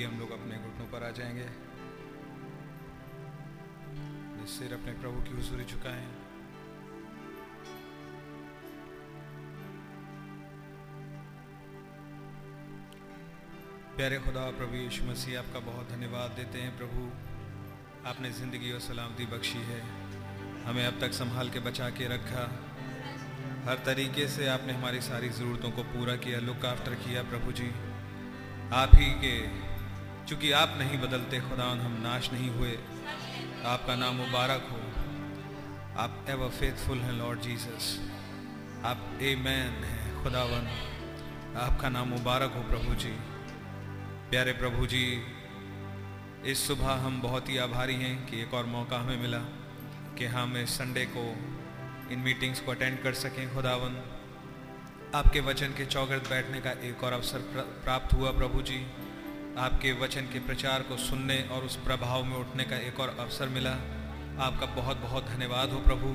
आइए हम लोग अपने घुटनों पर आ जाएँगे। सिर अपने प्रभु की हुजूरी झुकाएँ प्यारे खुदा, प्रभु यीशु मसीह, आपका बहुत धन्यवाद देते हैं प्रभु। आपने ज़िंदगी और सलामती बख्शी है। हमें अब तक संभाल के बचा के रखा। हर तरीके से आपने हमारी सारी ज़रूरतों को पूरा किया, लुक आफ्टर किया प्रभु जी। आप ही के चूँकि आप नहीं बदलते खुदा हम नाश नहीं हुए। आपका नाम मुबारक हो। आप एवर फेथफुल हैं लॉर्ड जीसस आप ए मैन हैं खुदावन आपका नाम मुबारक हो, प्रभु जी। प्यारे प्रभु जी, इस सुबह हम बहुत ही आभारी हैं कि एक और मौका हमें मिला कि हम इस संडे को इन मीटिंग्स को अटेंड कर सकें खुदावन आपके वचन के चौगर्द बैठने का एक और अवसर प्राप्त हुआ, प्रभु जी। आपके वचन के प्रचार को सुनने और उस प्रभाव में उठने का एक और अवसर मिला। आपका बहुत बहुत धन्यवाद हो प्रभु।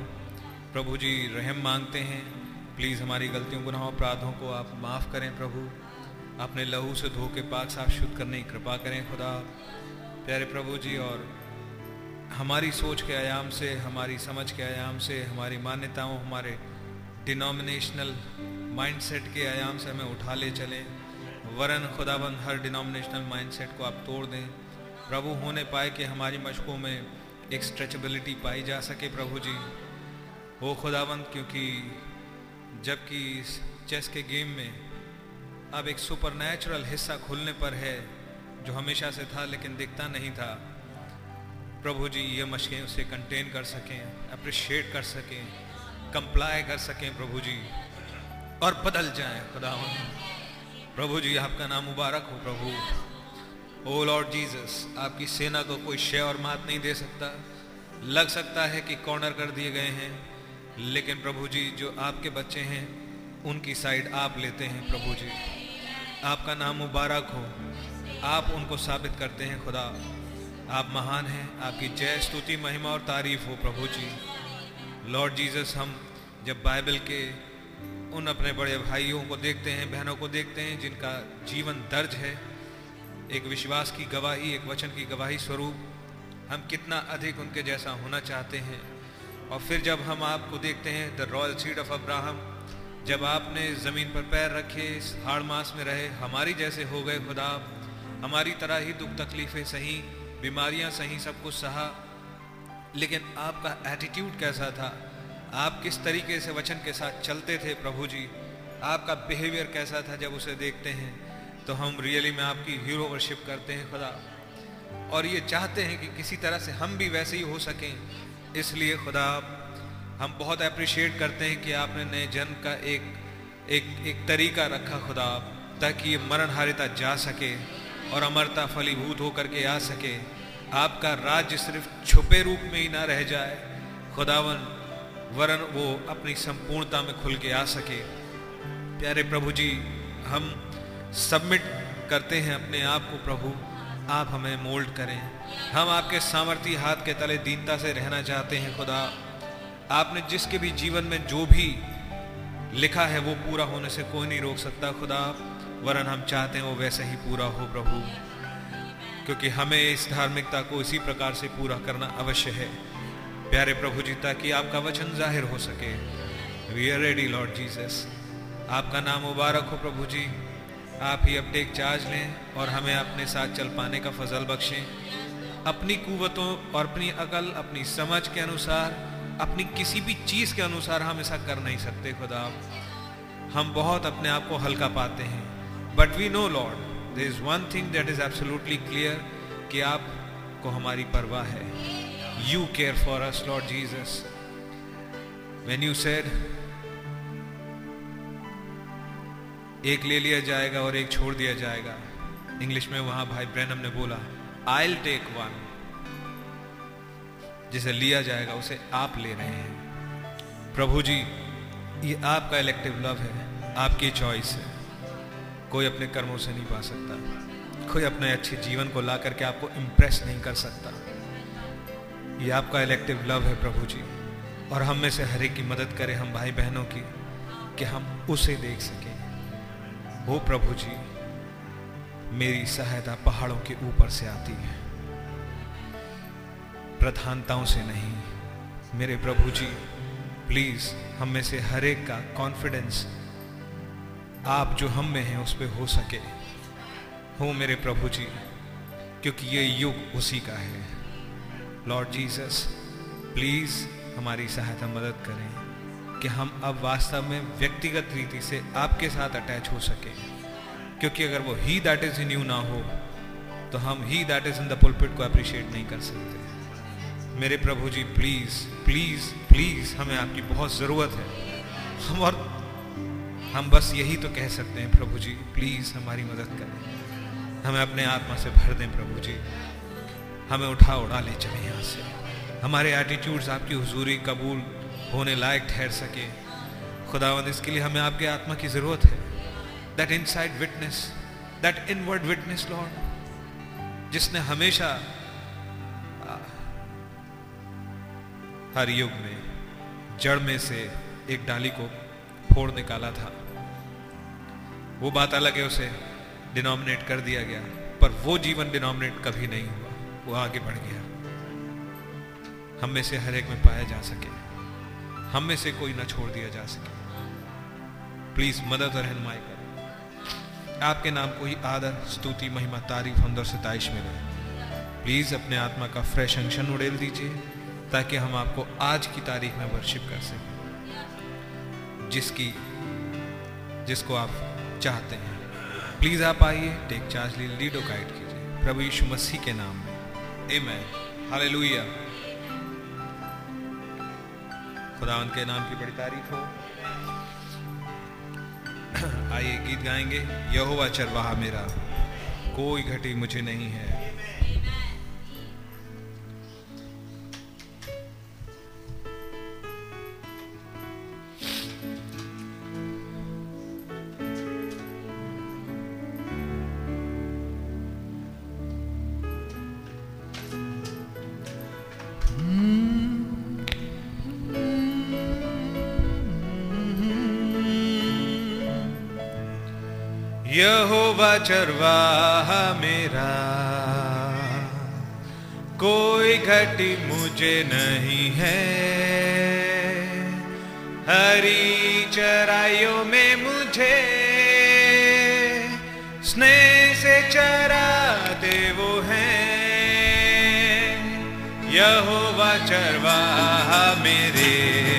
प्रभु जी, रहम मांगते हैं। प्लीज़ हमारी गलतियों, गुनाहों, अपराधों को आप माफ़ करें प्रभु। अपने लहू से धो के पाक साफ़ शुद्ध करने की कृपा करें खुदा। प्यारे प्रभु जी, और हमारी सोच के आयाम से, हमारी समझ के आयाम से, हमारी मान्यताओं, हमारे डिनोमिनेशनल माइंडसेट के आयाम से हमें उठा ले चलें। वरन खुदाबंद हर डिनोमिनेशनल माइंडसेट को आप तोड़ दें। प्रभु, होने पाए कि हमारी मशकों में एक स्ट्रेचबिलिटी पाई जा सके प्रभु जी। वो खुदाबंद, क्योंकि जबकि चेस के गेम में अब एक सुपर हिस्सा खुलने पर है, जो हमेशा से था लेकिन दिखता नहीं था, प्रभु जी, ये मशकें उसे कंटेन कर सकें अप्रिशिएट कर सकें कंप्लाई कर सकें प्रभु जी, और बदल जाएँ खुदा प्रभु जी, आपका नाम मुबारक हो प्रभु। ओ लॉर्ड जीसस, आपकी सेना को कोई शय और मात नहीं दे सकता। लग सकता है कि कॉर्नर कर दिए गए हैं, लेकिन प्रभु जी, जो आपके बच्चे हैं, उनकी साइड आप लेते हैं प्रभु जी। आपका नाम मुबारक हो। आप उनको साबित करते हैं, खुदा। आप महान हैं, आपकी जय, स्तुति, महिमा और तारीफ़ हो प्रभु जी। लॉर्ड जीसस, हम जब बाइबल के उन अपने बड़े भाइयों को देखते हैं, बहनों को देखते हैं, जिनका जीवन दर्ज है। एक विश्वास की गवाही, एक वचन की गवाही स्वरूप, हम कितना अधिक उनके जैसा होना चाहते हैं। और फिर जब हम आपको देखते हैं the royal seed of Abraham जब आपने ज़मीन पर पैर रखे, हाड़ मास में रहे, हमारी जैसे हो गए खुदा, हमारी तरह ही दुख तकलीफ़ें सही, बीमारियाँ सही, सब कुछ सहा, लेकिन आपका एटीट्यूड कैसा था? आप किस तरीके से वचन के साथ चलते थे प्रभु जी आपका बिहेवियर कैसा था जब उसे देखते हैं? तो हम रियली में आपकी हीरो वर्शिप करते हैं, खुदा। और ये चाहते हैं कि किसी तरह से हम भी वैसे ही हो सकें। इसलिए खुदा, हम बहुत अप्रिशिएट करते हैं कि आपने नए जन्म का एक एक एक तरीका रखा खुदा, ताकि ये मरण हारिता जा सके और अमरता फलीभूत होकर के आ सके। आपका राज्य सिर्फ़ छुपे रूप में ही ना रह जाए। खुदावन वरन वो अपनी संपूर्णता में खुल के आ सके। प्यारे प्रभु जी हम सबमिट करते हैं अपने आप को, प्रभु। आप हमें मोल्ड करें। हम आपके सामर्थ्य हाथ के तले दीनता से रहना चाहते हैं, खुदा। आपने जिसके भी जीवन में जो भी लिखा है, वो पूरा होने से कोई नहीं रोक सकता, खुदा। वरन हम चाहते हैं वो वैसे ही पूरा हो, प्रभु। क्योंकि हमें इस धार्मिकता को इसी प्रकार से पूरा करना अवश्य है। प्यारे प्रभु जी, ताकि आपका वचन ज़ाहिर हो सके। We are ready Lord Jesus आपका नाम मुबारक हो प्रभु जी। आप ही अब टेक चार्ज लें और हमें अपने साथ चल पाने का फजल बख्शें। अपनी कुवतों और अपनी अकल, अपनी समझ के अनुसार, अपनी किसी भी चीज़ के अनुसार हम ऐसा कर नहीं सकते, खुदा। हम बहुत अपने आप को हल्का पाते हैं। But we know Lord there is one thing that is absolutely clear कि आपको हमारी परवाह है। You care for us Lord Jesus when you said एक ले लिया जाएगा और एक छोड़ दिया जाएगा इंग्लिश में वहाँ भाई ब्रैनम ने बोला आई टेक वन जिसे लिया जाएगा, उसे आप ले रहे हैं। प्रभु जी, ये आपका इलेक्टिव लव है, आपकी चॉइस है। कोई अपने कर्मों से नहीं पा सकता। कोई अपने अच्छे जीवन को ला करके आपको इम्प्रेस नहीं कर सकता। ये आपका इलेक्टिव लव है प्रभु जी और हम में से हर एक की मदद करें हम भाई बहनों की, कि हम उसे देख सकें। वो प्रभु जी मेरी सहायता पहाड़ों के ऊपर से आती है। प्रधानताओं से नहीं, मेरे प्रभु जी प्लीज़ हम में से हर एक का कॉन्फिडेंस आप जो हम में हैं, उस पर हो सके। हो मेरे प्रभु जी क्योंकि ये युग उसी का है। लॉर्ड जीसस प्लीज़ हमारी सहायता मदद करें कि हम अब वास्तव में व्यक्तिगत रीति से आपके साथ अटैच हो सके। क्योंकि अगर वो ही दैट इज़ इन यू ना हो तो हम ही that is in the pulpit को अप्रिशिएट नहीं कर सकते। मेरे प्रभु जी प्लीज़ प्लीज़ प्लीज़ हमें आपकी बहुत ज़रूरत है। हम और हम बस यही तो कह सकते हैं प्रभु जी प्लीज़ हमारी मदद करें। हमें अपने आत्मा से भर दें प्रभु जी। हमें उठा उड़ा ले चले यहाँ से। हमारे एटीट्यूड्स आपकी हुजूरी कबूल होने लायक ठहर सके। खुदावंद, इसके लिए हमें आपके आत्मा की ज़रूरत है। That inside witness that inward witness Lord जिसने हमेशा हर युग में, जड़ में से एक डाली को फोड़ निकाला था। वो बात अलग है, उसे डिनोमिनेट कर दिया गया। पर वो जीवन डिनोमिनेट कभी नहीं हुआ। वो आगे बढ़ गया। हम में से हर एक में पाया जा सके। हम में से कोई ना छोड़ दिया जा सके। प्लीज़ मदद और रहनुमाई करें। आपके नाम को ही आदर, स्तुति, महिमा, तारीफ़ अंदर सताइश मिले प्लीज़ अपने आत्मा का फ्रेश अंशन उड़ेल दीजिए, ताकि हम आपको आज की तारीख में वर्शिप कर सकें। जिसकी, जिसको आप चाहते हैं। प्लीज़ आप आइए टेक चार्ज लीडो गाइड कीजिए। प्रभु यीशु मसीह के नाम में Hallelujah. खुदा उनके नाम की बड़ी तारीफ़ हो। आइए गीत गाएँगे। यहोवा चरवाहा मेरा। कोई घटी मुझे नहीं है। यहोवा चरवाहा मेरा। कोई घटी मुझे नहीं है। हरी चराइयों में मुझे स्नेह से चरा दे वो है। यहोवा चरवाहा मेरे।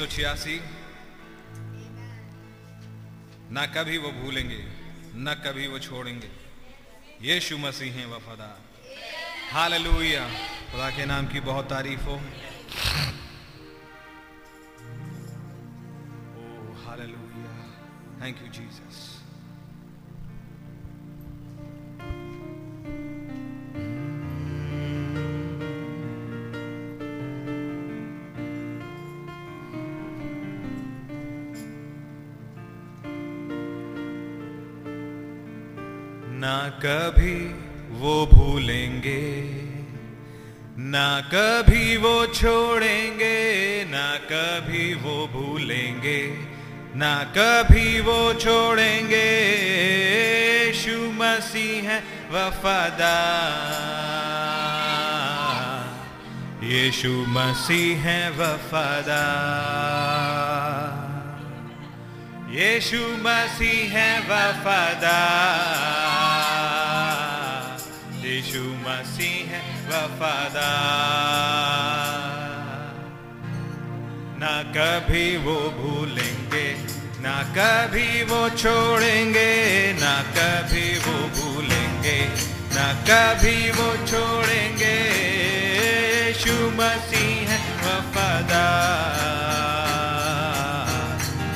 सौ छियासी। ना कभी वो भूलेंगे, ना कभी वो छोड़ेंगे। यीशु मसीह हैं वफादार। हालेलुया। खुदा के नाम की बहुत तारीफ़ हो। कभी वो भूलेंगे, ना कभी वो छोड़ेंगे, ना कभी वो भूलेंगे, ना कभी वो छोड़ेंगे। यीशु मसीह है वफादार। यीशु मसीह है वफादार। यीशु मसीह है वफादार। यीशु मसीह वफादार। ना कभी वो भूलेंगे, ना कभी वो छोड़ेंगे, ना कभी वो भूलेंगे, ना कभी वो छोड़ेंगे। यीशु मसीह है वफादार।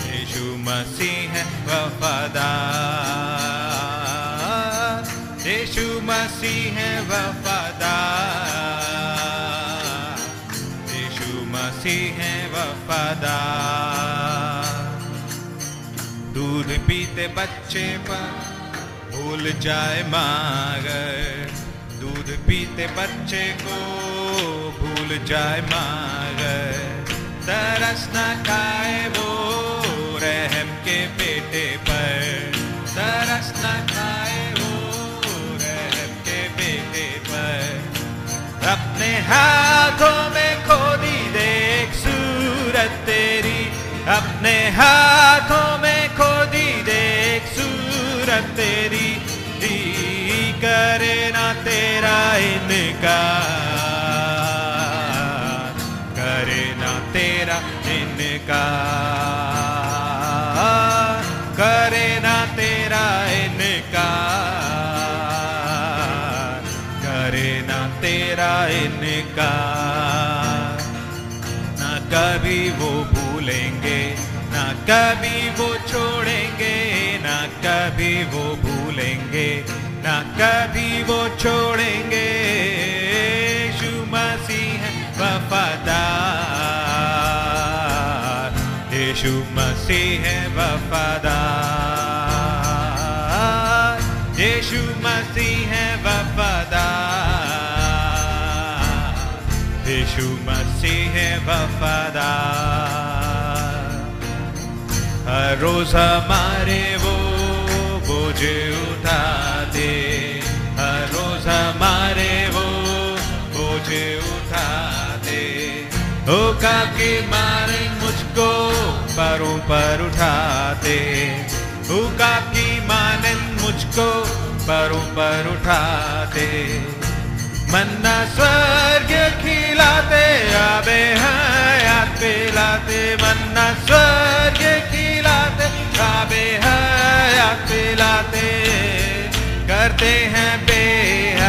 यीशु मसीह है वफादार। मसीह है वफादार। यीशु मसीह है वफादार। दूध पीते बच्चे पर भूल जाए मागर। दूध पीते बच्चे को भूल जाए मागर। तरस न खाए वो रहम के बेटे पर। तरस न हाथों में खोदी देख सूरत तेरी। अपने हाथों में खोदी देख सूरत तेरी। दी करे ना तेरा इनकार। करे ना तेरा इनकार। करे तेरा इनकार ना कभी वो भूलेंगे, ना कभी वो छोड़ेंगे, ना कभी वो भूलेंगे, ना कभी वो छोड़ेंगे। यीशु मसीह वफादार। यीशु मसीह वफादार। यीशु मसीह वफादार। हर रोज हमारे वो बोझ उठाते हर रोज हमारे वो बोझ उठाते होका के मारे मुझको परों पर उठाते हुका की मानन मुझको परों पर उठाते मन्ना स्वर्ग खिलाते, आबे हयात पिलाते। मन्ना स्वर्ग खिलाते, आबे हयात पिलाते। करते हैं बेहद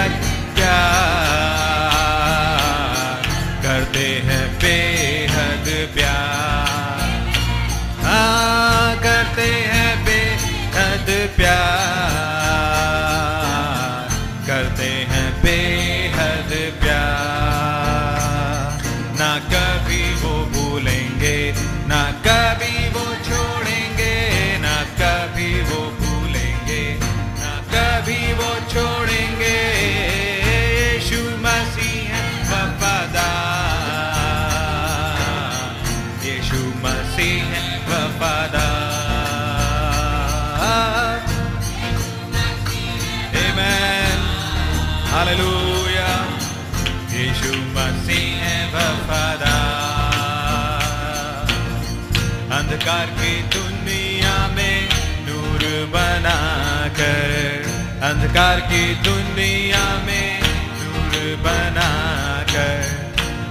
अंधकार की दुनिया में बनाकर,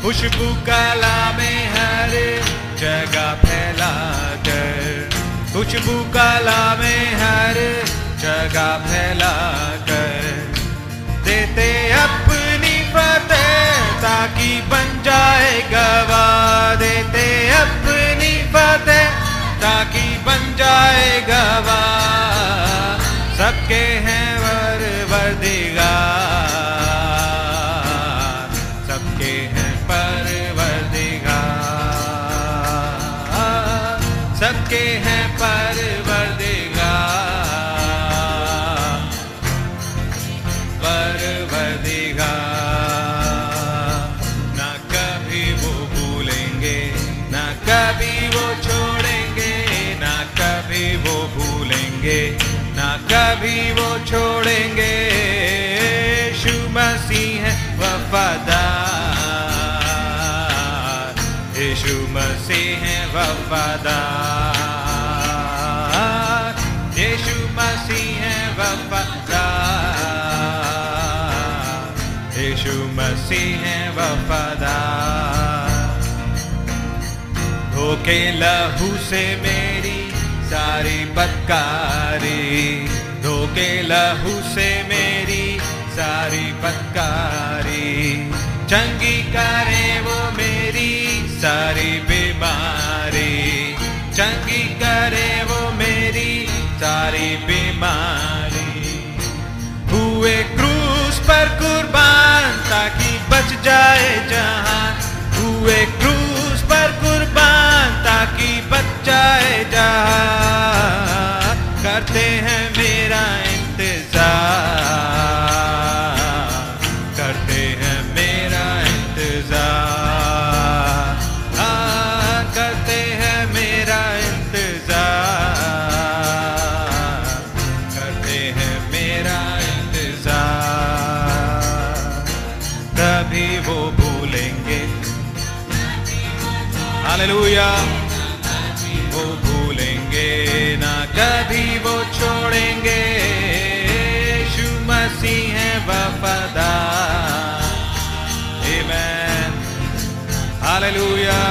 खुशबू कला में हर जगह फैला कर खुशबू कला में हर जगह फैला कर देते अपनी फतेह ताकि बन जाए गवाह। देते अपनी फतेह ताकि बन जाए गवाह। सबके हैं सबके हैं सबके हैं ना कभी वो भूलेंगे, ना कभी वो छोड़ेंगे, ना कभी वो भूलेंगे, ना कभी वो छोड़ेंगे। वफादार। यीशु मसीह है वफादार। यीशु मसीह है वफादार। धोखे लहू से मेरी सारी बदकारी धोखे लहू से मेरी सारी बदकारी चंगी करे वो मेरी सारी बीमारी। करे वो मेरी सारी बीमारी। हुए क्रूस पर कुर्बान ताकि बच जाए जहाँ। हुए क्रूस पर कुर्बान ताकि बच जाए जहाँ। करते हैं हालेलुया वो भूलेंगे ना, कभी वो छोड़ेंगे। यीशु मसीह है वफादार। आमेन हालेलुया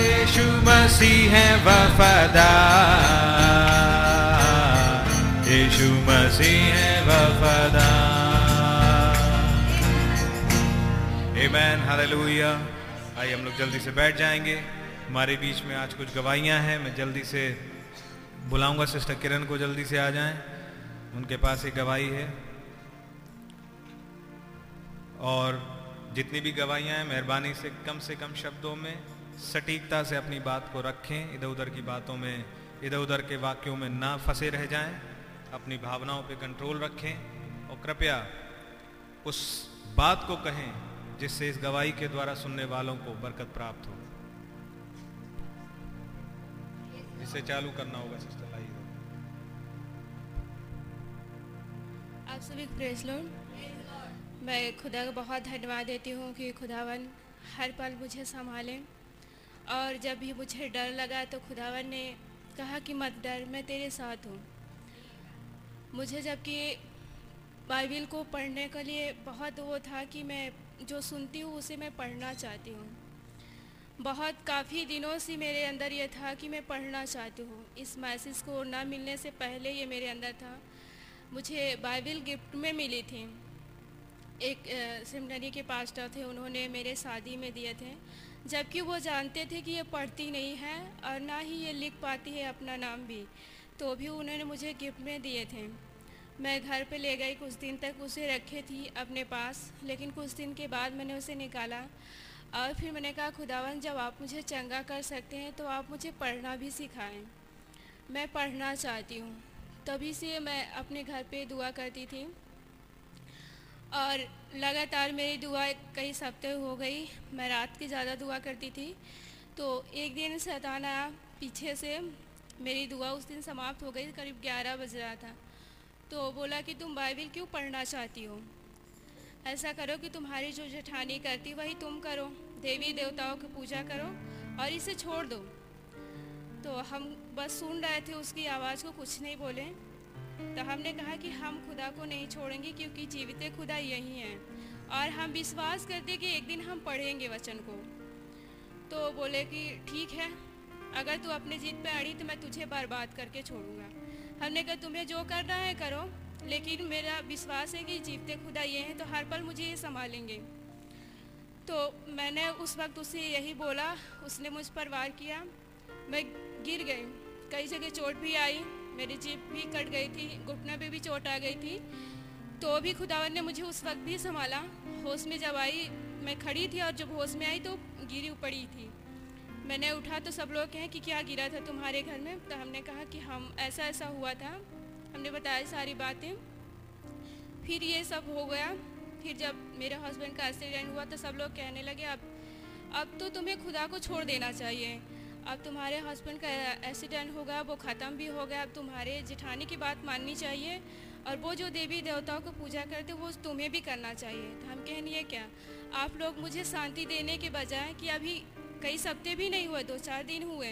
यीशु मसीह है वफादार। यीशु मसीह है वफादार। आमेन हालेलुया आइए हम लोग जल्दी से बैठ जाएँगे। हमारे बीच में आज कुछ गवाहियाँ हैं, मैं जल्दी से बुलाऊँगा सिस्टर किरण को, जल्दी से आ जाएँ। उनके पास एक गवाही है। और जितनी भी गवाहियाँ हैं, मेहरबानी से कम से कम शब्दों में सटीकता से अपनी बात को रखें। इधर उधर की बातों में इधर उधर के वाक्यों में ना फंसे रह जाएँ। अपनी भावनाओं पे कंट्रोल रखें। और कृपया उस बात को कहें जिससे इस गवाही के द्वारा सुनने वालों को बरकत प्राप्त हो। इसे चालू करना होगा, सिस्टर, लाइए। आप सभी प्रेस मैं खुदा का बहुत धन्यवाद देती हूँ कि खुदावन हर पल मुझे संभालें। और जब भी मुझे डर लगा तो खुदावन ने कहा कि मत डर, मैं तेरे साथ हूँ। मुझे जबकि बाइबिल को पढ़ने के लिए बहुत वो था कि मैं जो सुनती हूँ, उसे मैं पढ़ना चाहती हूँ। बहुत काफ़ी दिनों से मेरे अंदर यह था कि मैं पढ़ना चाहती हूँ। इस मैसेज को ना मिलने से पहले ये मेरे अंदर था। मुझे बाइबल गिफ्ट में मिली थी। एक सेमिनरी के पास्टर थे, उन्होंने मेरे शादी में दिए थे। जबकि वो जानते थे कि ये पढ़ती नहीं है और ना ही ये लिख पाती है अपना नाम भी तो भी उन्होंने मुझे गिफ्ट में दिए थे। मैं घर पे ले गई कुछ दिन तक उसे रखे थी अपने पास, लेकिन कुछ दिन के बाद मैंने उसे निकाला। और फिर मैंने कहा, खुदावन, जब आप मुझे चंगा कर सकते हैं तो आप मुझे पढ़ना भी सिखाएँ। मैं पढ़ना चाहती हूँ। तभी से मैं अपने घर पे दुआ करती थी। और लगातार मेरी दुआ कई हफ़्ते हो गई, मैं रात की ज़्यादा दुआ करती थी। तो एक दिन शैतान आया पीछे से, मेरी दुआ उस दिन समाप्त हो गई, करीब ग्यारह बज रहा था। तो बोला कि तुम बाइबिल क्यों पढ़ना चाहती हो? ऐसा करो कि तुम्हारी जो जेठानी करती, वही तुम करो। देवी देवताओं की पूजा करो और इसे छोड़ दो। तो हम बस सुन रहे थे, उसकी आवाज़ को कुछ नहीं बोले। तो हमने कहा कि हम खुदा को नहीं छोड़ेंगे, क्योंकि जीवित खुदा यही हैं। और हम विश्वास करते कि एक दिन हम पढ़ेंगे वचन को। तो बोले कि ठीक है, अगर तू अपने जीत पे अड़ी तो मैं तुझे बर्बाद करके छोड़ूँगा। हमने कहा, तुम्हें जो करना है करो, लेकिन मेरा विश्वास है कि जीवते खुदा ये हैं तो हर पल मुझे ये संभालेंगे। तो मैंने उस वक्त उससे यही बोला, उसने मुझ पर वार किया। मैं गिर गई। कई जगह चोट भी आई, मेरी जीप भी कट गई थी, घुटने पे भी चोट आ गई थी। तो भी खुदावन ने मुझे उस वक्त भी संभाला। होश में जब आई, मैं खड़ी थी और जब होश में आई तो गिरी पड़ी थी। मैंने उठा तो सब लोग कहें कि क्या गिरा था तुम्हारे घर में? तो हमने कहा कि हम, ऐसा ऐसा हुआ था। हमने बताया सारी बातें। फिर ये सब हो गया। फिर जब मेरे हस्बैंड का एक्सीडेंट हुआ तो सब लोग कहने लगे, अब अब तो तुम्हें खुदा को छोड़ देना चाहिए। अब तुम्हारे हस्बैंड का एक्सीडेंट होगा, वो ख़त्म भी हो गया। अब तुम्हारे जिठानी की बात माननी चाहिए और वो जो देवी देवताओं को पूजा करते वो तुम्हें भी करना चाहिए। तो हम कहने ये क्या? आप लोग मुझे शांति देने के बजाय कि अभी कई सप्ते भी नहीं हुए दो चार दिन हुए।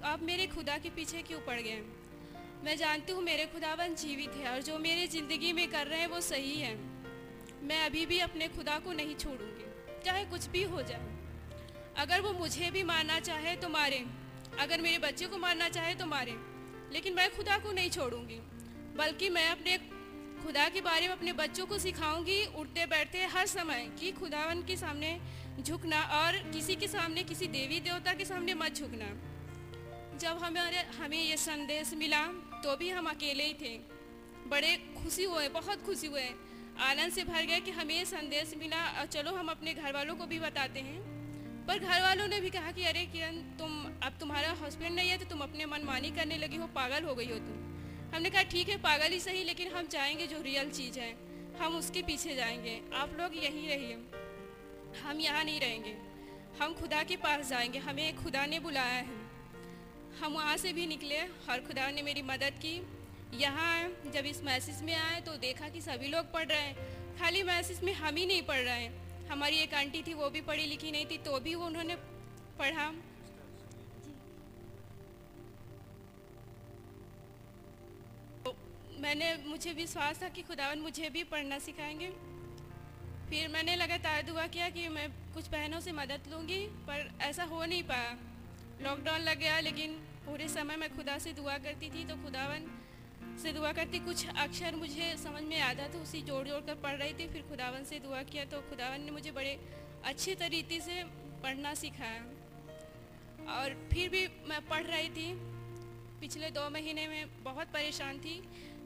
तो आप मेरे खुदा के पीछे क्यों पड़ गए? मैं जानती हूँ मेरे खुदावन जीवित है और जो मेरे ज़िंदगी में कर रहे हैं वो सही है। मैं अभी भी अपने खुदा को नहीं छोड़ूँगी, चाहे कुछ भी हो जाए। अगर वो मुझे भी मारना चाहे तो मारे। अगर मेरे बच्चे को मारना चाहे तो मारे। लेकिन मैं खुदा को नहीं छोड़ूँगी, बल्कि मैं अपने खुदा के बारे में अपने बच्चों को सिखाऊँगी उठते बैठते हर समय कि खुदावन के सामने झुकना और किसी के सामने, किसी देवी देवता के सामने मत झुकना। जब हमारे, हमें ये संदेश मिला तो भी हम अकेले ही थे। बड़े खुशी हुए, बहुत खुशी हुए। आनंद से भर गए कि हमें ये संदेश मिला। और चलो, हम अपने घर वालों को भी बताते हैं। पर घर वालों ने भी कहा कि, अरे किरण, तुम, अब तुम्हारा हस्बैंड नहीं है तो तुम अपने मनमानी करने लगी हो, पागल हो गई हो तुम। हमने कहा, ठीक है, पागल ही सही, लेकिन हम चाहेंगे जो रियल चीज़ है। हम उसके पीछे जाएँगे। आप लोग यहीं रहिए। हम यहाँ नहीं रहेंगे। हम खुदा के पास जाएँगे। हमें खुदा ने बुलाया है। हम वहाँ से भी निकले और खुदा ने मेरी मदद की। यहाँ जब इस मैसेज में आए तो देखा कि सभी लोग पढ़ रहे हैं। खाली मैसेज में हम ही नहीं पढ़ रहे हैं। हमारी एक आंटी थी, वो भी पढ़ी लिखी नहीं थी तो भी वो उन्होंने पढ़ा। तो मैंने, मुझे विश्वास था कि खुदावन मुझे भी पढ़ना सिखाएँगे। फिर मैंने लगातार दुआ किया कि मैं कुछ बहनों से मदद लूँगी, पर ऐसा हो नहीं पाया। लॉकडाउन लग गया, लेकिन पूरे समय मैं खुदा से दुआ करती थी तो खुदावन से दुआ करती, कुछ अक्षर मुझे समझ में आता तो उसी जोड़ जोड़ कर पढ़ रही थी, फिर खुदावन से दुआ किया तो खुदावन ने मुझे बड़े अच्छे तरीके से पढ़ना सिखाया। और फिर भी मैं पढ़ रही थी। पिछले दो महीने में बहुत परेशान थी,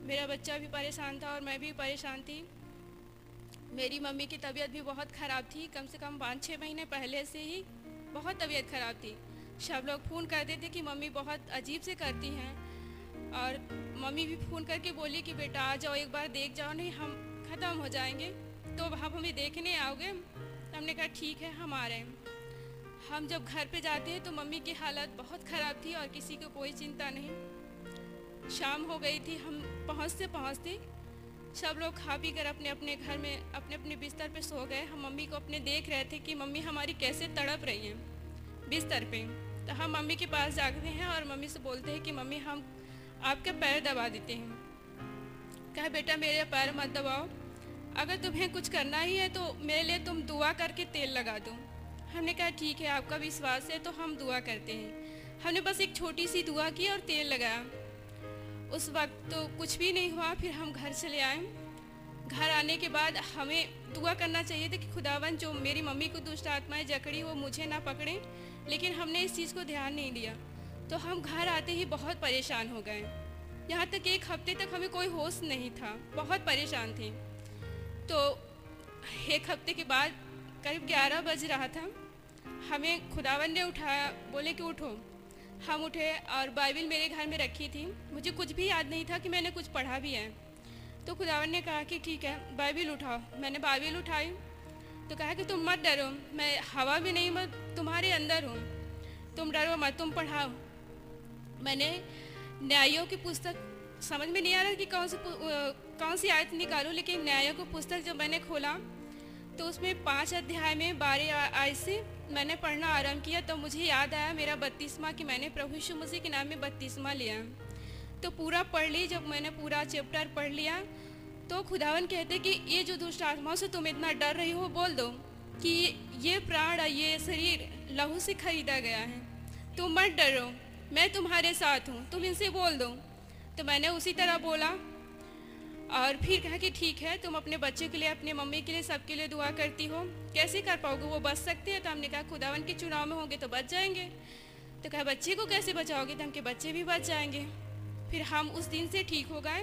मेरा बच्चा भी परेशान था और मैं भी परेशान थी। मेरी मम्मी की तबीयत भी बहुत ख़राब थी। कम से कम पाँच छः महीने पहले से ही बहुत तबीयत ख़राब थी। सब लोग फ़ोन करते थे कि मम्मी बहुत अजीब से करती हैं। और मम्मी भी फ़ोन करके बोली कि बेटा आ जाओ, एक बार देख जाओ, नहीं, हम ख़त्म हो जाएँगे। तो आप हमें देखने आओगे? हमने कहा, ठीक है, हम आ रहे हैं। हम जब घर पे जाते हैं तो मम्मी की हालत बहुत ख़राब थी और किसी को कोई चिंता नहीं। शाम हो गई थी, हम पहुँचते पहुँचते सब लोग खा पी कर अपने अपने घर में, अपने अपने बिस्तर पे सो गए। हम मम्मी को अपने देख रहे थे कि मम्मी हमारी कैसे तड़प रही हैं बिस्तर पे। तो हम मम्मी के पास जाते हैं और मम्मी से बोलते हैं कि, मम्मी, हम आपके पैर दबा देते हैं। कहा, बेटा, मेरे पैर मत दबाओ। अगर तुम्हें कुछ करना ही है तो मेरे लिए तुम दुआ करके तेल लगा दो। हमने कहा, ठीक है, आपका विश्वास है तो हम दुआ करते हैं। हमने बस एक छोटी सी दुआ की और तेल लगाया। उस वक्त तो कुछ भी नहीं हुआ, फिर हम घर चले आए। घर आने के बाद हमें दुआ करना चाहिए था कि खुदावन, जो मेरी मम्मी को दुष्ट आत्माएँ जकड़ी, वो मुझे ना पकड़े। लेकिन हमने इस चीज़ को ध्यान नहीं दिया। तो हम घर आते ही बहुत परेशान हो गए। यहाँ तक एक हफ़्ते तक हमें कोई होश नहीं था। बहुत परेशान थे। तो एक हफ़्ते के बाद करीब ग्यारह बज रहा था। हमें खुदावन ने उठाया, बोले कि उठो। हम उठे और बाइबिल मेरे घर में रखी थी। मुझे कुछ भी याद नहीं था कि मैंने कुछ पढ़ा भी है। तो खुदावन ने कहा कि ठीक है, बाइबिल उठाओ। मैंने बाइबिल उठाई तो कहा कि तुम मत डरो, मैं हवा भी नहीं मत तुम्हारे अंदर हूँ। तुम डरो मत, तुम पढ़ाओ। मैंने न्यायों की पुस्तक, समझ में नहीं आ रहा कि कौन सी कौन सी आयत निकालूं, लेकिन न्यायों की पुस्तक जब मैंने खोला तो उसमें पाँच अध्याय में बारह आयत से मैंने पढ़ना आरंभ किया तो मुझे याद आया मेरा बत्तीसवा कि मैंने प्रभु यीशु मसीह के नाम में बत्तीसवा लिया। तो पूरा पढ़ ली, जब मैंने पूरा चैप्टर पढ़ लिया तो खुदावन कहते कि ये जो दुष्ट आत्माओं से तुम इतना डर रही हो, बोल दो कि ये प्राण ये शरीर लहू से खरीदा गया है। तुम मत डरो, मैं तुम्हारे साथ हूँ, तुम इनसे बोल दो। तो मैंने उसी तरह बोला और फिर कहा कि ठीक है, तुम अपने बच्चे के लिए, अपने मम्मी के लिए, सबके लिए दुआ करती हो। कैसे कर पाओगे? वो बच सकते हैं तो हमने कहा, खुदावन के चुनाव में होंगे तो बच जाएँगे। तो कहा, बच्चे को कैसे बचाओगे? तो हम के बच्चे भी बच जाएँगे। फिर हम उस दिन से ठीक हो गए।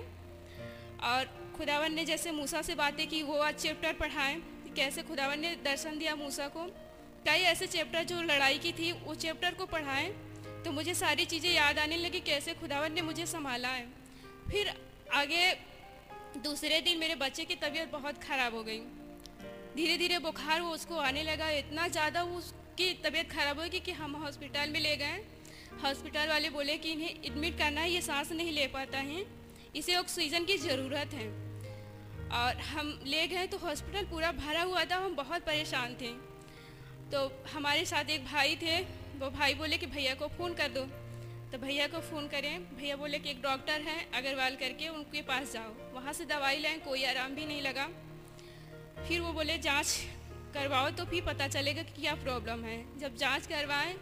और खुदावन ने जैसे मूसा से बातें की, वो आज चैप्टर पढ़ाए कैसे खुदावन ने दर्शन दिया मूसा को। कई ऐसे चैप्टर जो लड़ाई की थी, वो चैप्टर को पढ़ाएँ तो मुझे सारी चीज़ें याद आने लगी, कैसे खुदावन ने मुझे संभाला है। फिर आगे दूसरे दिन मेरे बच्चे की तबीयत बहुत ख़राब हो गई। धीरे धीरे बुखार वो उसको आने लगा। इतना ज़्यादा उसकी तबीयत ख़राब हो गई कि हम हॉस्पिटल में ले गए। हॉस्पिटल वाले बोले कि इन्हें एडमिट करना है, ये सांस नहीं ले पाता है। इसे ऑक्सीजन की ज़रूरत है। और हम ले गए तो हॉस्पिटल पूरा भरा हुआ था, हम बहुत परेशान थे। तो हमारे साथ एक भाई थे, वो भाई बोले कि, भैया को फ़ोन कर दो। तो भैया को फ़ोन करें। भैया बोले कि एक डॉक्टर है, अग्रवाल करके उनके पास जाओ। वहाँ से दवाई लें, कोई आराम भी नहीं लगा। फिर वो बोले, जाँच करवाओ। तो फिर पता चलेगा कि क्या प्रॉब्लम है। जब जाँच करवाएँ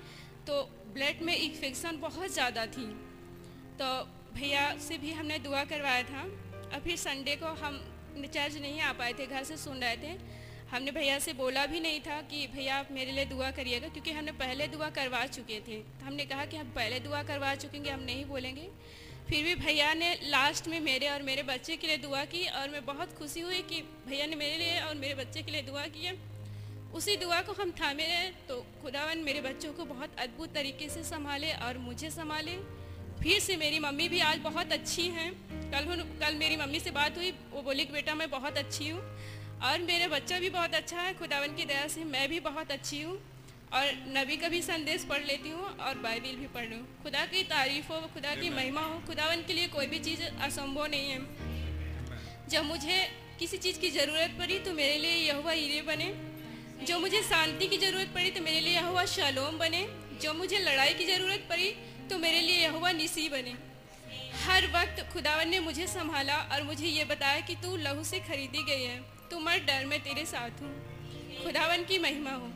तो ब्लड में इन्फेक्शन बहुत ज़्यादा थी। तो भैया से भी हमने दुआ करवाया था। और फिर संडे को हम चर्च नहीं आ पाए थे, घर से सुन रहे थे। हमने भैया से बोला भी नहीं था कि भैया आप मेरे लिए दुआ करिएगा, क्योंकि हमने पहले दुआ करवा चुके थे। तो हमने कहा कि हम पहले दुआ करवा चुकेंगे, हम नहीं बोलेंगे। फिर भी भैया ने लास्ट में मेरे और मेरे बच्चे के लिए दुआ की, और मैं बहुत खुशी हुई कि भैया ने मेरे लिए और मेरे बच्चे के लिए दुआ की है उसी दुआ को हम थामे रहे तो खुदावन मेरे बच्चों को बहुत अद्भुत तरीके से संभाले और मुझे संभाले। फिर से मेरी मम्मी भी आज बहुत अच्छी हैं। कल कल मेरी मम्मी से बात हुई, वो बोली कि बेटा मैं बहुत अच्छी हूँ। और मेरा बच्चा भी बहुत अच्छा है खुदावन की दया से मैं भी बहुत अच्छी हूँ और नबी का भी संदेश पढ़ लेती हूँ और बाइबिल भी पढ़ लूँ। खुदा की तारीफ़ हो खुदा की महिमा हो खुदावन के लिए कोई भी चीज़ असंभव नहीं है। जब मुझे किसी चीज़ की ज़रूरत पड़ी तो मेरे लिए यह हुआ हीरे बने। जो मुझे शांति की ज़रूरत पड़ी तो मेरे लिए यह हुआ शालोम बने। जो मुझे लड़ाई की ज़रूरत पड़ी तो मेरे लिए यह हुआ निसी बने। हर वक्त खुदावन ने मुझे संभाला और मुझे ये बताया कि तू लहू से खरीदी गई है। तू मत डर मैं तेरे साथ हूँ। खुदावन की महिमा हो।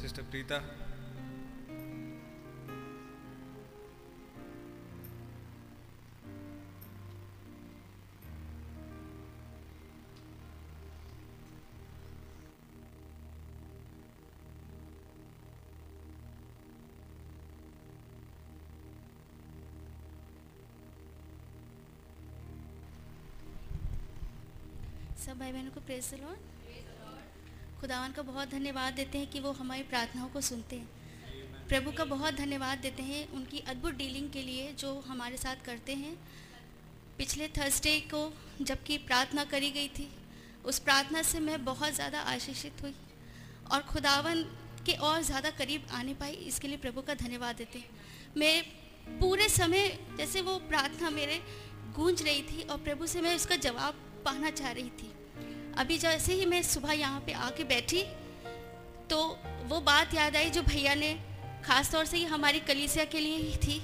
सिस्टर प्रीता सब भाई बहनों को प्रेस लो खुदावन का बहुत धन्यवाद देते हैं कि वो हमारी प्रार्थनाओं को सुनते हैं। प्रभु का बहुत धन्यवाद देते हैं उनकी अद्भुत डीलिंग के लिए जो हमारे साथ करते हैं। पिछले थर्सडे को जबकि प्रार्थना करी गई थी, उस प्रार्थना से मैं बहुत ज़्यादा आशीषित हुई और खुदावन के और ज़्यादा करीब आने पाई, इसके लिए प्रभु का धन्यवाद देते हैं। मैं पूरे समय जैसे वो प्रार्थना मेरे गूंज रही थी और प्रभु से मैं उसका जवाब पाना चाह रही थी। अभी जैसे ही मैं सुबह यहाँ पे आके बैठी तो वो बात याद आई जो भैया ने, ख़ास तौर से ही हमारी कलीसिया के लिए ही थी,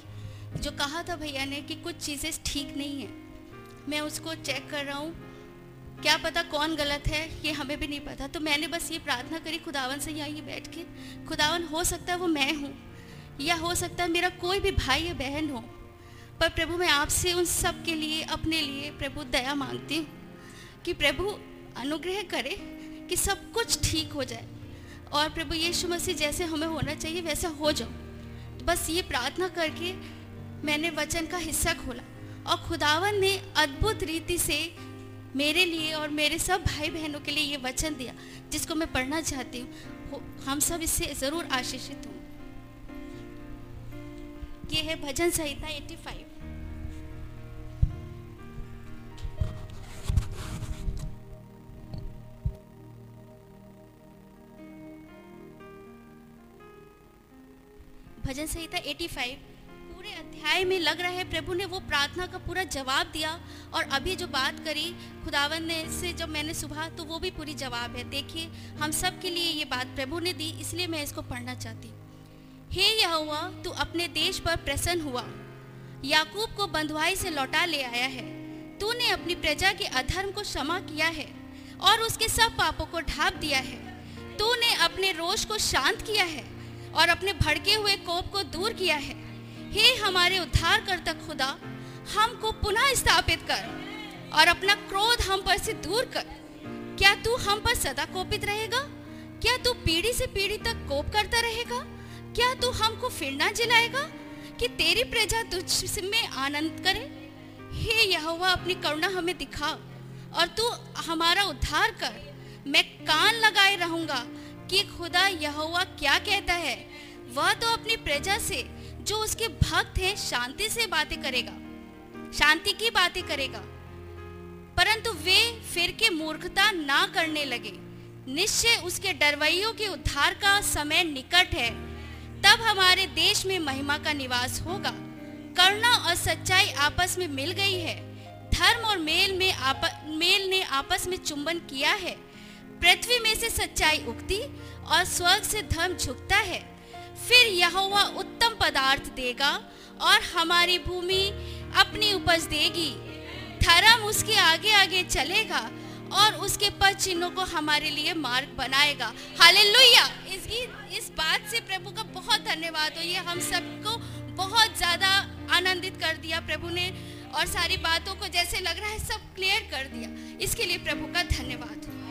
जो कहा था भैया ने कि कुछ चीज़ें ठीक नहीं है। मैं उसको चेक कर रहा हूँ, क्या पता कौन गलत है, ये हमें भी नहीं पता। तो मैंने बस ये प्रार्थना करी, खुदावन से यहीं बैठ के, खुदावन हो सकता है वो मैं हूँ, या हो सकता है मेरा कोई भी भाई या बहन हो, पर प्रभु मैं आपसे उन सब के लिए, अपने लिए प्रभु दया मांगती हूँ। कि प्रभु अनुग्रह करे कि सब कुछ ठीक हो जाए। और प्रभु यीशु मसीह जैसे हमें होना चाहिए, वैसा हो जाओ। तो बस ये प्रार्थना करके मैंने वचन का हिस्सा खोला। और खुदावन ने अद्भुत रीति से मेरे लिए और मेरे सब भाई बहनों के लिए ये वचन दिया, जिसको मैं पढ़ना चाहती हूँ। हम सब इससे ज़रूर आशीषित हूँ। ये है भजन संहिता 85 भजन संहिता 85 पूरे अध्याय में लग रहा है प्रभु ने वो प्रार्थना का पूरा जवाब दिया और अभी जो बात करी, खुदावन ने से जब मैंने सुबह तो वो भी पूरी जवाब है। देखिए, हम सब के लिए ये बात प्रभु ने दी, इसलिए मैं इसको पढ़ना चाहती हूँ। हे यहोवा, तू अपने देश पर प्रसन्न हुआ। याकूब को बंधुआई से लौटा ले आया है। तूने अपनी प्रजा के अधर्म को क्षमा किया है और उसके सब पापों को ढाप दिया है। तूने अपने रोष को शांत किया है। और अपने भड़के हुए कोप को दूर किया है। हे हमारे उद्धार करता खुदा, हमको पुनः स्थापित कर और अपना क्रोध हम पर से दूर कर। क्या तू हम पर सदा कोपित रहेगा? क्या तू पीढ़ी से पीढ़ी तक कोप करता रहेगा? क्या तू हमको फिर ना जिलाएगा कि तेरी प्रजा तुझ में आनंद करे? हे यहोवा, अपनी करुणा हमें दिखा और तू हमारा उद्धार कर। मैं कान लगाए रहूँगा कि खुदा यहोवा क्या कहता है? वह तो अपनी प्रजा से जो उसके भक्त हैं शांति से बातें करेगा। शांति की बातें करेगा। परंतु वे फिर के मूर्खता ना करने लगे। निश्चय उसके डरवैयों के उद्धार का समय निकट है। तब हमारे देश में महिमा का निवास होगा। करुणा और सच्चाई आपस में मिल गई है। धर्म और मेल में आप, मेल ने आपस में चुंबन किया है। पृथ्वी में से सच्चाई उगती और स्वर्ग से धर्म झुकता है। फिर यहोवा उत्तम पदार्थ देगा और हमारी भूमि अपनी उपज देगी। धर्म उसके आगे आगे चलेगा और उसके पद चिन्हों को हमारे लिए मार्ग बनाएगा। हालेलुया! इस गीत, इस बात से प्रभु का बहुत धन्यवाद हो ये हम सबको बहुत ज़्यादा आनंदित कर दिया प्रभु ने और सारी बातों को जैसे लग रहा है सब क्लियर कर दिया। इसके लिए प्रभु का धन्यवाद। हो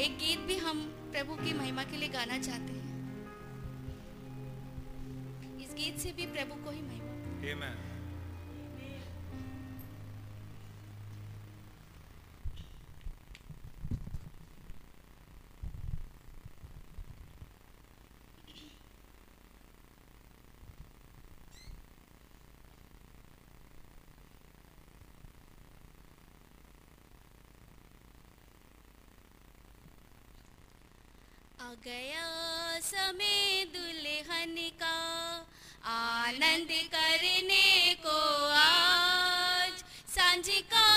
एक गीत भी हम प्रभु की महिमा के लिए गाना चाहते हैं इस गीत से भी प्रभु को ही महिमा Amen. आ गया समय दुल्हन का। आनंद करने को आज साँझ का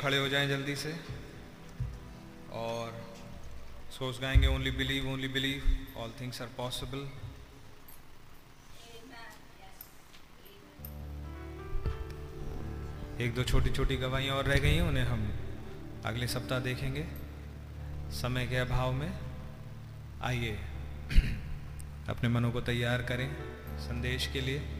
खड़े हो जाएँ जल्दी से। और सोच गाएँगे only believe only believe all things are possible एक दो छोटी छोटी गवाहियाँ और रह गई हैं, उन्हें हम अगले सप्ताह देखेंगे। समय के अभाव में आइए अपने मनों को तैयार करें संदेश के लिए।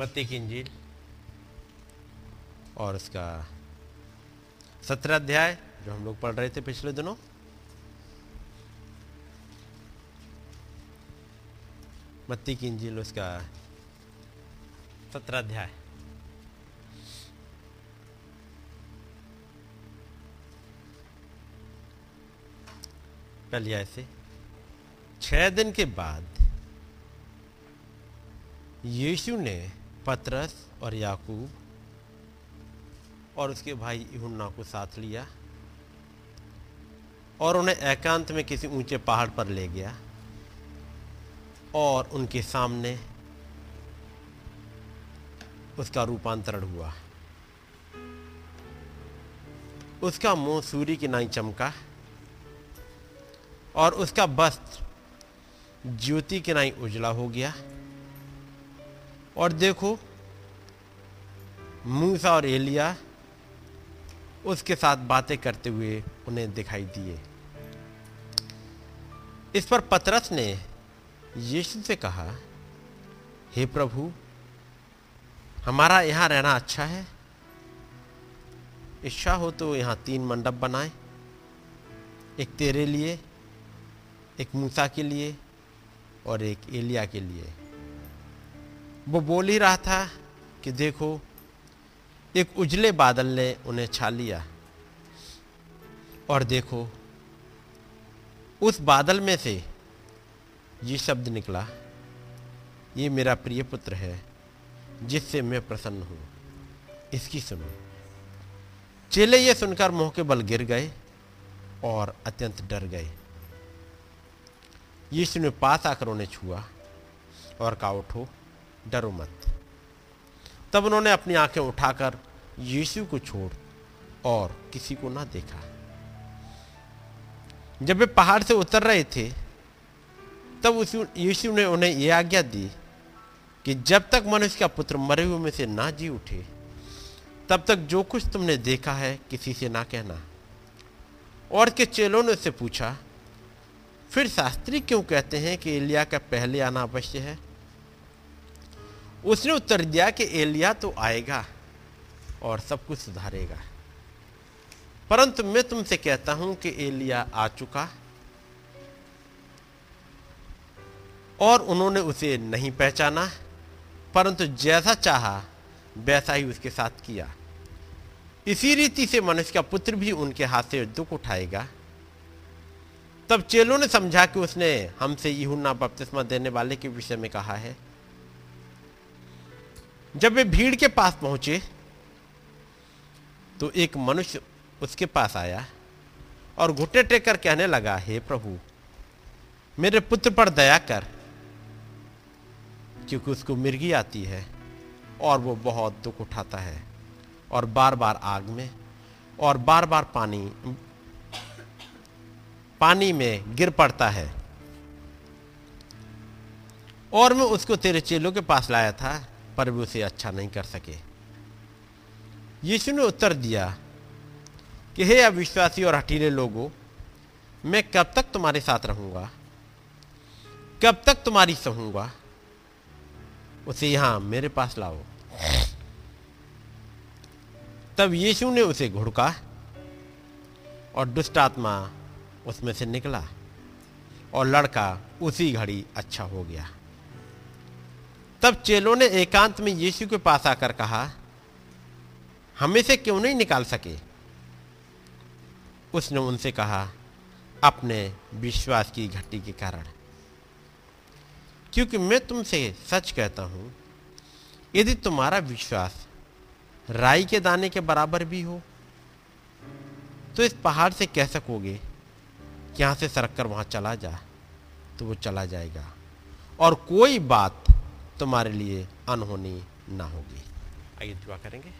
मत्ती की इंजील। और उसका सत्रह अध्याय जो हम लोग पढ़ रहे थे पिछले दिनों। मत्ती की इंजील उसका सत्रह अध्याय। पहले ऐसे। छह दिन के बाद यीशु ने पतरस और याकूब और उसके भाई यूहन्ना को साथ लिया और उन्हें एकांत में किसी ऊँचे पहाड़ पर ले गया और उनके सामने उसका रूपांतरण हुआ। उसका मुँह सूर्य की नाई चमका और उसका वस्त्र ज्योति के नाई उजला हो गया। और देखो, मूसा और एलिया उसके साथ बातें करते हुए उन्हें दिखाई दिए। इस पर पतरस ने यीशु से कहा, हे प्रभु, हमारा यहाँ रहना अच्छा है। इच्छा हो तो यहाँ तीन मंडप बनाए, एक तेरे लिए, एक मूसा के लिए और एक एलिया के लिए। वो बोल ही रहा था कि देखो, एक उजले बादल ने उन्हें छा लिया। और देखो, उस बादल में से ये शब्द निकला, ये मेरा प्रिय पुत्र है, जिससे मैं प्रसन्न हूँ। इसकी सुनो। चेले ये सुनकर मुँह के बल गिर गए और अत्यंत डर गए। यीशु ने पास आकर उन्हें छुआ और कहा, उठो। डरो मत। तब उन्होंने अपनी आँखें उठाकर यीशु को छोड़ और किसी को ना देखा। जब वे पहाड़ से उतर रहे थे, तब उस यीशु ने उन्हें यह आज्ञा दी कि जब तक मनुष्य का पुत्र मरे हुए में से ना जी उठे, तब तक जो कुछ तुमने देखा है किसी से ना कहना। और के चेलों ने उससे पूछा, फिर शास्त्री क्यों कहते हैं कि एलिया का पहले आना अवश्य है? उसने उत्तर दिया कि एलिया तो आएगा और सब कुछ सुधारेगा। परंतु मैं तुमसे कहता हूँ कि एलिया आ चुका और उन्होंने उसे नहीं पहचाना, परंतु जैसा चाहा, वैसा ही उसके साथ किया। इसी रीति से मनुष्य का पुत्र भी उनके हाथ से दुख उठाएगा। तब चेलों ने समझा कि उसने हमसे यूहन्ना बपतिस्मा देने वाले के विषय में कहा है। जब वे भीड़ के पास पहुँचे तो एक मनुष्य उसके पास आया और घुटे टेक कर कहने लगा, हे प्रभु, मेरे पुत्र पर दया कर, क्योंकि उसको मिर्गी आती है और वो बहुत दुख उठाता है और बार बार आग में और बार बार पानी पानी में गिर पड़ता है। और मैं उसको तेरे चेलों के पास लाया था पर भी उसे अच्छा नहीं कर सके। यीशु ने उत्तर दिया, कि हे अविश्वासी और हटीले लोगों, मैं कब तक तुम्हारे साथ रहूँगा? कब तक तुम्हारी सहूँगा? उसे यहाँ मेरे पास लाओ। तब यीशु ने उसे घुड़का और दुष्ट आत्मा उसमें से निकला और लड़का उसी घड़ी अच्छा हो गया। तब चेलों ने एकांत में यीशु के पास आकर कहा, हमें से क्यों नहीं निकाल सके? उसने उनसे कहा, अपने विश्वास की घटी के कारण। क्योंकि मैं तुमसे सच कहता हूँ, यदि तुम्हारा विश्वास राई के दाने के बराबर भी हो तो इस पहाड़ से कह सकोगे कि यहाँ से सरक कर वहाँ चला जा तो वो चला जाएगा। और कोई बात तुम्हारे लिए अनहोनी ना होगी। आइए दुआ करेंगे।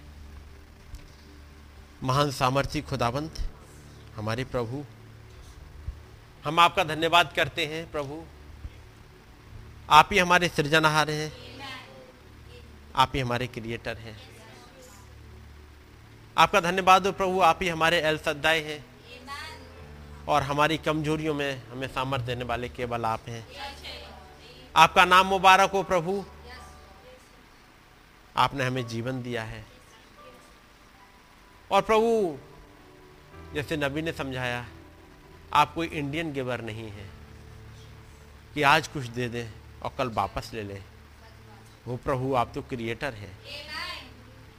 महान सामर्थ्य खुदाबंद हमारे प्रभु हम आपका धन्यवाद करते हैं प्रभु। आप ही हमारे सृजनहार हैं। आप ही हमारे क्रिएटर हैं। आपका धन्यवाद हो प्रभु आप ही हमारे एल सद्दाए हैं। और हमारी कमजोरियों में हमें सामर्थ्य देने वाले केवल आप हैं। आपका नाम मुबारक हो प्रभु। आपने हमें जीवन दिया है। और प्रभु, जैसे नबी ने समझाया, आप कोई इंडियन गिवर नहीं है कि आज कुछ दे दें और कल वापस ले लें। वो प्रभु, आप तो क्रिएटर हैं।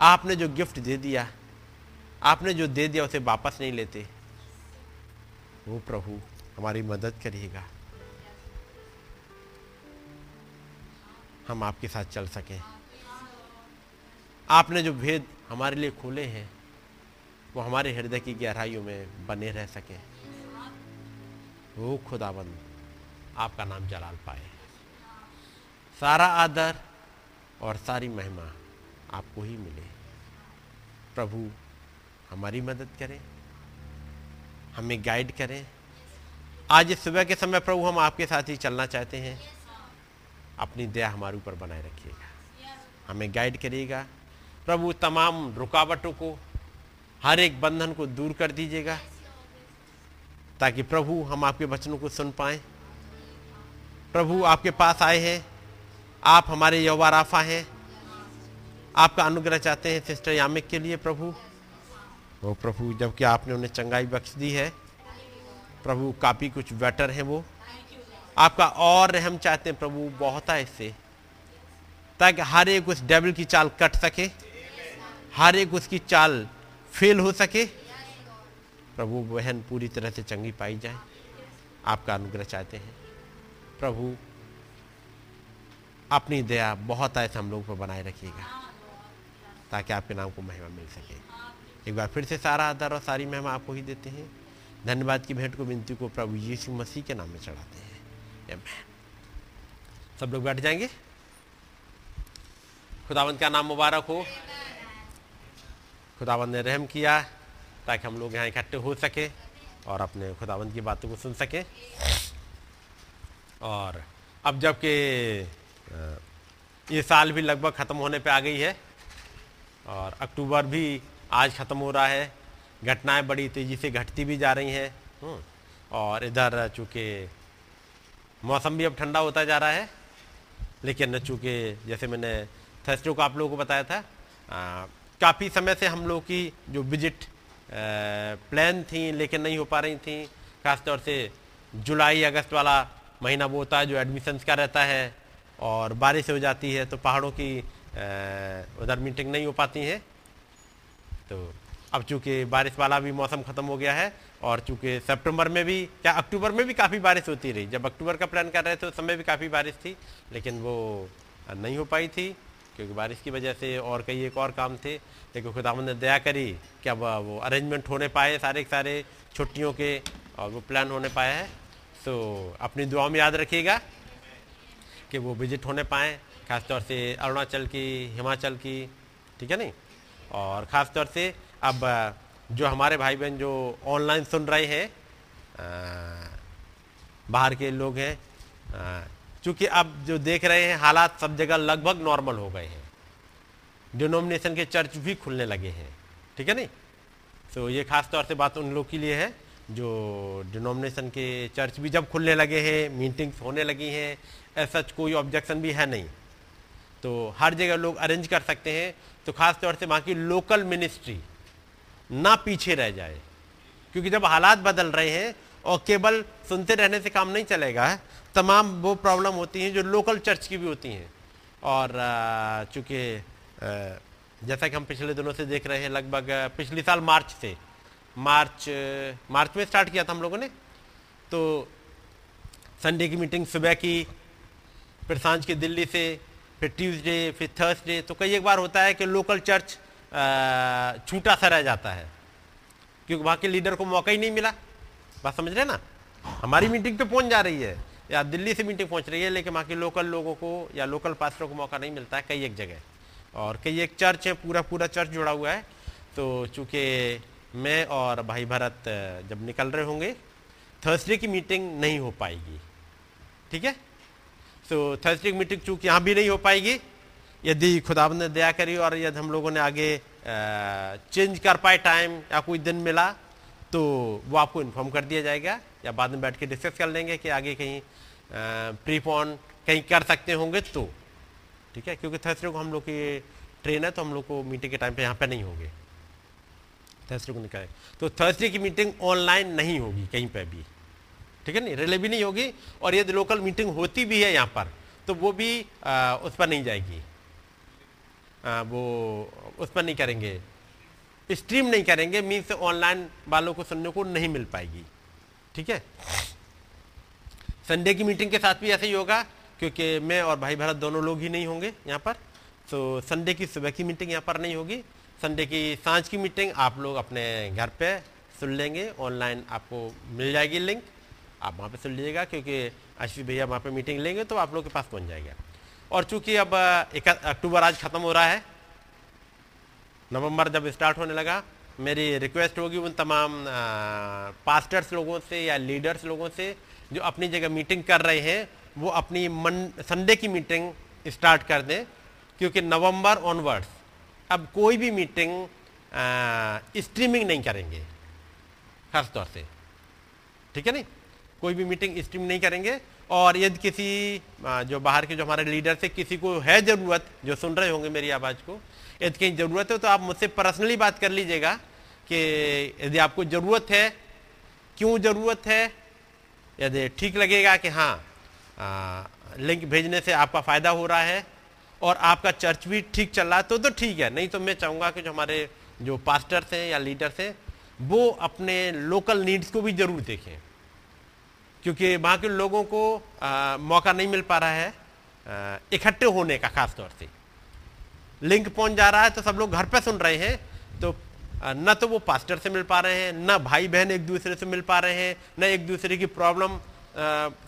आपने जो गिफ्ट दे दिया, आपने जो दे दिया, उसे वापस नहीं लेते। वो प्रभु, हमारी मदद करिएगा हम आपके साथ चल सकें। आपने जो भेद हमारे लिए खोले हैं, वो हमारे हृदय की गहराइयों में बने रह सके। वो खुदाबंद, आपका नाम जलाल पाए। सारा आदर और सारी महिमा आपको ही मिले। प्रभु हमारी मदद करें, हमें गाइड करें। आज इस सुबह के समय प्रभु हम आपके साथ ही चलना चाहते हैं। अपनी दया हमारे ऊपर बनाए रखिएगा। हमें गाइड करिएगा। प्रभु, तमाम रुकावटों को, हर एक बंधन को दूर कर दीजिएगा, ताकि प्रभु हम आपके वचनों को सुन पाए। प्रभु, आपके पास आए हैं। आप हमारे यौवा राफा हैं। आपका अनुग्रह चाहते हैं सिस्टर यामिक के लिए, प्रभु। वो प्रभु, जबकि आपने उन्हें चंगाई बख्श दी है, प्रभु, काफ़ी कुछ बेटर है वो। आपका और रहम चाहते हैं प्रभु, बहुत इससे। ताकि हर एक उस डेविल की चाल कट सके, हर एक उसकी चाल फेल हो सके। प्रभु, बहन पूरी तरह से चंगी पाई जाए, आपका अनुग्रह चाहते हैं। प्रभु, अपनी दया बहुत ऐसे हम लोग पर बनाए रखिएगा, ताकि आपके नाम को महिमा मिल सके। एक बार फिर से सारा आदर और सारी महिमा आपको ही देते हैं। धन्यवाद की भेंट को, विनती को प्रभु यीशु मसीह के नाम में चढ़ाते हैं। सब लोग बैठ जाएँगे। खुदावंत का नाम मुबारक हो। खुदावंत ने रहम किया ताकि हम लोग यहाँ इकट्ठे हो सके और अपने खुदावंत की बातों को सुन सके। और अब जबकि ये साल भी लगभग ख़त्म होने पे आ गई है और अक्टूबर भी आज ख़त्म हो रहा है। घटनाएँ बड़ी तेज़ी से घटती भी जा रही हैं। हम्म, और इधर चूँकि मौसम भी अब ठंडा होता जा रहा है, लेकिन चूँकि जैसे मैंने थर्सडे को आप लोगों को बताया था काफ़ी समय से हम लोग की जो विज़िट प्लान थी, लेकिन नहीं हो पा रही थी। खासतौर से जुलाई, अगस्त वाला महीना वो होता है जो एडमिशन्स का रहता है, और बारिश हो जाती है तो पहाड़ों की उधर मीटिंग नहीं हो पाती है। तो अब चूँकि बारिश वाला भी मौसम खत्म हो गया है और चूँकि सितंबर में भी, क्या अक्टूबर में भी काफ़ी बारिश होती रही? जब अक्टूबर का प्लान कर रहे थे, उस समय भी काफ़ी बारिश थी, लेकिन वो नहीं हो पाई थी, क्योंकि बारिश की वजह से और कई एक और काम थे। लेकिन खुदावंद ने दया करी कि अब वो अरेंजमेंट होने पाए सारे सारे छुट्टियों के, और वो प्लान होने पाए हैं। तो अपनी दुआ में याद रखिएगा कि वो विज़िट होने पाएँ, खासतौर से अरुणाचल की, हिमाचल की, ठीक है नहीं? और ख़ास तौर से अब जो हमारे भाई बहन जो ऑनलाइन सुन रहे हैं बाहर के लोग हैं चूँकि अब जो देख रहे हैं, हालात सब जगह लगभग नॉर्मल हो गए हैं। डिनोमिनेशन के चर्च भी खुलने लगे हैं, ठीक है नहीं? तो ये खास तौर से बात उन लोग के लिए है, जो डिनोमिनेशन के चर्च भी जब खुलने लगे हैं मीटिंग्स होने लगी हैं, ऐसा कोई ऑब्जेक्शन भी है नहीं। तो हर जगह लोग अरेंज कर सकते हैं। तो खास तौर से वहाँ की लोकल मिनिस्ट्री ना पीछे रह जाए। क्योंकि जब हालात बदल रहे हैं और केवल सुनते रहने से काम नहीं चलेगा, तमाम वो प्रॉब्लम होती हैं जो लोकल चर्च की भी होती हैं। और चूँकि जैसा कि हम पिछले दिनों से देख रहे हैं, लगभग पिछले साल मार्च से, मार्च मार्च में स्टार्ट किया था हम लोगों ने तो संडे की मीटिंग सुबह की, फिर साँझ के दिल्ली से, फिर ट्यूसडे, फिर थर्सडे तो कई एक बार होता है कि लोकल चर्च छूटा सा रह जाता है। क्योंकि वहाँ के लीडर को मौका ही नहीं मिला। बात समझ रहे ना? हमारी मीटिंग पे पहुँच जा रही है। या दिल्ली से मीटिंग पहुँच रही है, लेकिन वहाँ के लोकल लोगों को या लोकल पास्टरों को मौका नहीं मिलता है कई एक जगह। और कई एक चर्च है पूरा पूरा चर्च जुड़ा हुआ है। तो चूँकि मैं और भाई भरत जब निकल रहे होंगे, थर्सडे की मीटिंग नहीं हो पाएगी। ठीक है? तो थर्सडे की मीटिंग चूँकि यहाँ भी नहीं हो पाएगी यदि खुदाब ने दया करी और यदि हम लोगों ने आगे चेंज कर पाए टाइम या कोई दिन मिला तो वो आपको इन्फॉर्म कर दिया जाएगा या बाद में बैठ के डिस्कस कर लेंगे कि आगे कहीं प्रीपॉन कहीं कर सकते होंगे तो। ठीक है? क्योंकि थर्सडे को हम लोग की ट्रेन है तो हम लोग को मीटिंग के टाइम पे यहाँ पे नहीं होंगे। थर्सडे को निकले तो थर्सडे की मीटिंग ऑनलाइन नहीं होगी कहीं पर भी। ठीक है नहीं? रिले भी नहीं होगी। और यदि लोकल मीटिंग होती भी है यहाँ पर तो वो भी आ, उस पर नहीं जाएगी। वो उस पर नहीं करेंगे। स्ट्रीम नहीं करेंगे मीन्स ऑनलाइन वालों को सुनने को नहीं मिल पाएगी। ठीक है? संडे की मीटिंग के साथ भी ऐसे ही होगा, क्योंकि मैं और भाई भरत दोनों लोग ही नहीं होंगे यहाँ पर। तो संडे की सुबह की मीटिंग यहाँ पर नहीं होगी। संडे की साँझ की मीटिंग आप लोग अपने घर पे सुन लेंगे। ऑनलाइन आपको मिल जाएगी लिंक आप वहाँ पे सुन लीजिएगा, क्योंकि आशीष भैया वहाँ पे मीटिंग लेंगे तो आप लोग के पास पहुँच जाएगा। और चूँकि अब एक अक्टूबर आज ख़त्म हो रहा है, नवंबर जब स्टार्ट होने लगा, मेरी रिक्वेस्ट होगी उन तमाम पास्टर्स लोगों से या लीडर्स लोगों से जो अपनी जगह मीटिंग कर रहे हैं, वो अपनी मन संडे की मीटिंग स्टार्ट कर दें, क्योंकि नवंबर ऑनवर्ड्स अब कोई भी मीटिंग स्ट्रीमिंग नहीं करेंगे, खासतौर से। ठीक है नहीं? कोई भी मीटिंग स्ट्रीम नहीं करेंगे और यदि किसी जो बाहर के जो हमारे लीडर से किसी को है ज़रूरत जो सुन रहे होंगे मेरी आवाज़ को यदि कहीं ज़रूरत है तो आप मुझसे पर्सनली बात कर लीजिएगा कि यदि आपको ज़रूरत है क्यों ज़रूरत है यदि ठीक लगेगा कि हाँ आ, लिंक भेजने से आपका फ़ायदा हो रहा है और आपका चर्च भी ठीक चल रहा है तो तो ठीक है। नहीं तो मैं चाहूँगा कि जो हमारे जो पास्टर्स हैं या लीडर्स हैं वो अपने लोकल नीड्स को भी ज़रूर देखें। क्योंकि वहाँ के लोगों को आ, मौका नहीं मिल पा रहा है इकट्ठे होने का खास तौर से। लिंक पहुँच जा रहा है तो सब लोग घर पे सुन रहे हैं तो न तो वो पास्टर से मिल पा रहे हैं न भाई बहन एक दूसरे से मिल पा रहे हैं न एक दूसरे की प्रॉब्लम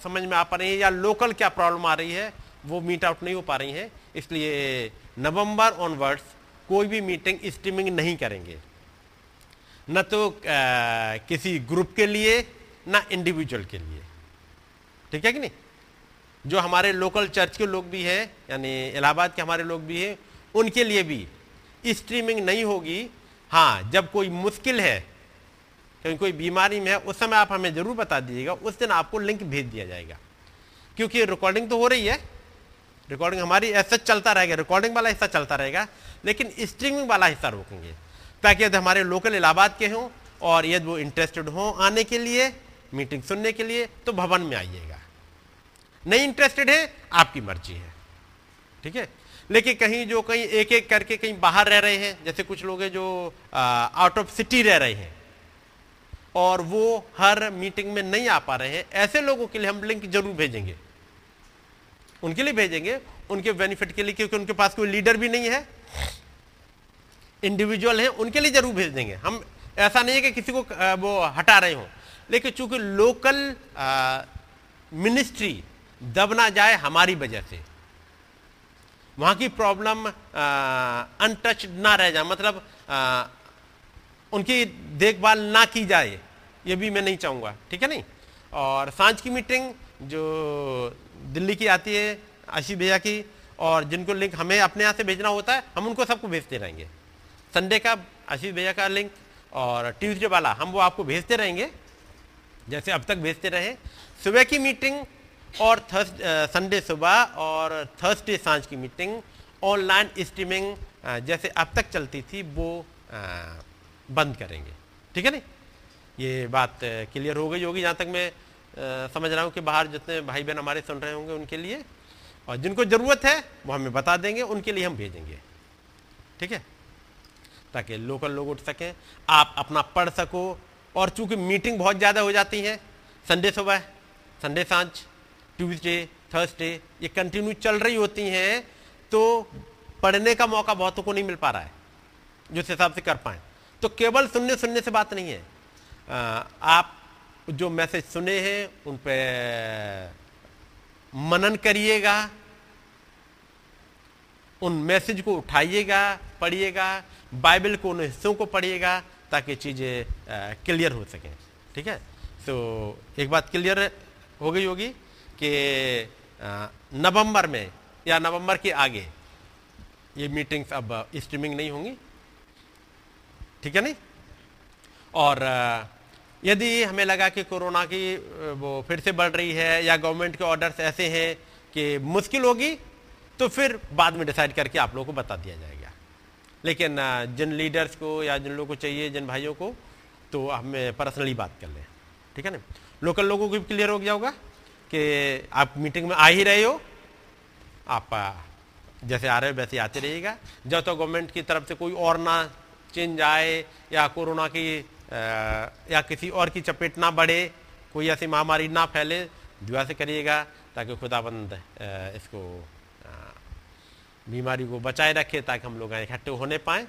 समझ में आ पा रही है या लोकल क्या प्रॉब्लम आ रही है वो मीट आउट नहीं हो पा रही है। इसलिए नवंबर ऑनवर्ड्स कोई भी मीटिंग स्ट्रीमिंग नहीं करेंगे। न तो आ, किसी ग्रुप के लिए ना इंडिविजुअल के लिए। ठीक है कि नहीं? जो हमारे लोकल चर्च के लोग भी हैं, यानी इलाहाबाद के हमारे लोग भी हैं, उनके लिए भी स्ट्रीमिंग नहीं होगी। हाँ जब कोई मुश्किल है, कहीं कोई बीमारी में है, उस समय आप हमें ज़रूर बता दीजिएगा, उस दिन आपको लिंक भेज दिया जाएगा। क्योंकि रिकॉर्डिंग तो हो रही है। रिकॉर्डिंग हमारी ऐसा चलता रहेगा रिकॉर्डिंग वाला हिस्सा चलता रहेगा, लेकिन स्ट्रीमिंग वाला हिस्सा रोकेंगे। ताकि यदि हमारे लोकल इलाहाबाद के हों, और यदि वो इंटरेस्टेड हों आने के लिए मीटिंग सुनने के लिए तो भवन में आइएगा। नहीं इंटरेस्टेड है, आपकी मर्ज़ी है। ठीक है? लेकिन कहीं जो कहीं एक एक करके कहीं बाहर रह रहे हैं, जैसे कुछ लोग हैं जो आउट ऑफ़ सिटी रह रहे हैं, और वो हर मीटिंग में नहीं आ पा रहे हैं, ऐसे लोगों के लिए हम लिंक ज़रूर भेजेंगे। उनके लिए भेजेंगे, उनके बेनिफिट के लिए, क्योंकि उनके पास कोई लीडर भी नहीं है इंडिविजुअल है, उनके लिए ज़रूर भेज देंगे हम, ऐसा नहीं है कि किसी को वो हटा रहे हो, लेकिन चूँकि लोकल मिनिस्ट्री दब ना जाए हमारी वजह से। वहाँ की प्रॉब्लम अनटच ना रह जाए मतलब आ, उनकी देखभाल ना की जाए ये भी मैं नहीं चाहूँगा ठीक है नहीं? और साँझ की मीटिंग जो दिल्ली की आती है आशीष भैया की और जिनको लिंक हमें अपने यहाँ से भेजना होता है हम उनको सबको भेजते रहेंगे। संडे का आशीष भैया का लिंक और ट्यूसडे वाला हम वो आपको भेजते रहेंगे जैसे अब तक भेजते रहे। सुबह की मीटिंग और थर्स संडे सुबह और थर्सडे साँझ की मीटिंग ऑनलाइन स्ट्रीमिंग जैसे अब तक चलती थी वो आ, बंद करेंगे। ठीक है नहीं? ये बात क्लियर हो गई होगी जहाँ तक मैं आ, समझ रहा हूँ कि बाहर जितने भाई बहन हमारे सुन रहे होंगे उनके लिए और जिनको ज़रूरत है वो हमें बता देंगे उनके लिए हम भेजेंगे। ठीक है? ताकि लोकल लोग उठ सकें आप अपना पढ़ सको और चूँकि मीटिंग बहुत ज़्यादा हो जाती है संडे सुबह संडे साँझ ट्यूसडे थर्सडे ये कंटिन्यू चल रही होती हैं तो पढ़ने का मौका बहुतों को नहीं मिल पा रहा है जिस हिसाब से कर पाए। तो केवल सुनने सुनने से बात नहीं है। आ, आप जो मैसेज सुने हैं उन पर मनन करिएगा उन मैसेज को उठाइएगा पढ़िएगा बाइबल को उन हिस्सों को पढ़िएगा ताकि चीज़ें क्लियर हो सकें। ठीक है? तो एक बात क्लियर हो गई होगी? कि नवंबर में या नवंबर के आगे ये मीटिंग्स अब स्ट्रीमिंग नहीं होंगी। ठीक है नहीं? और यदि हमें लगा कि कोरोना की वो फिर से बढ़ रही है या गवर्नमेंट के ऑर्डर्स ऐसे हैं कि मुश्किल होगी तो फिर बाद में डिसाइड करके आप लोगों को बता दिया जाएगा। लेकिन जिन लीडर्स को या जिन लोगों को चाहिए, जिन भाइयों को तो हमें पर्सनली बात कर लें। ठीक है ना लोकल लोगों को भी क्लियर हो गया होगा? कि आप मीटिंग में आ ही रहे हो। आप जैसे आ रहे हो वैसे आते रहिएगा। जब तक तो गवर्नमेंट की तरफ़ से कोई और ना चेंज आए या कोरोना की या किसी और की चपेट ना बढ़े, कोई ऐसी महामारी ना फैले, दुआ से करिएगा ताकि खुदाबंद इसको बीमारी को बचाए रखे ताकि हम लोग इकट्ठे होने पाएँ।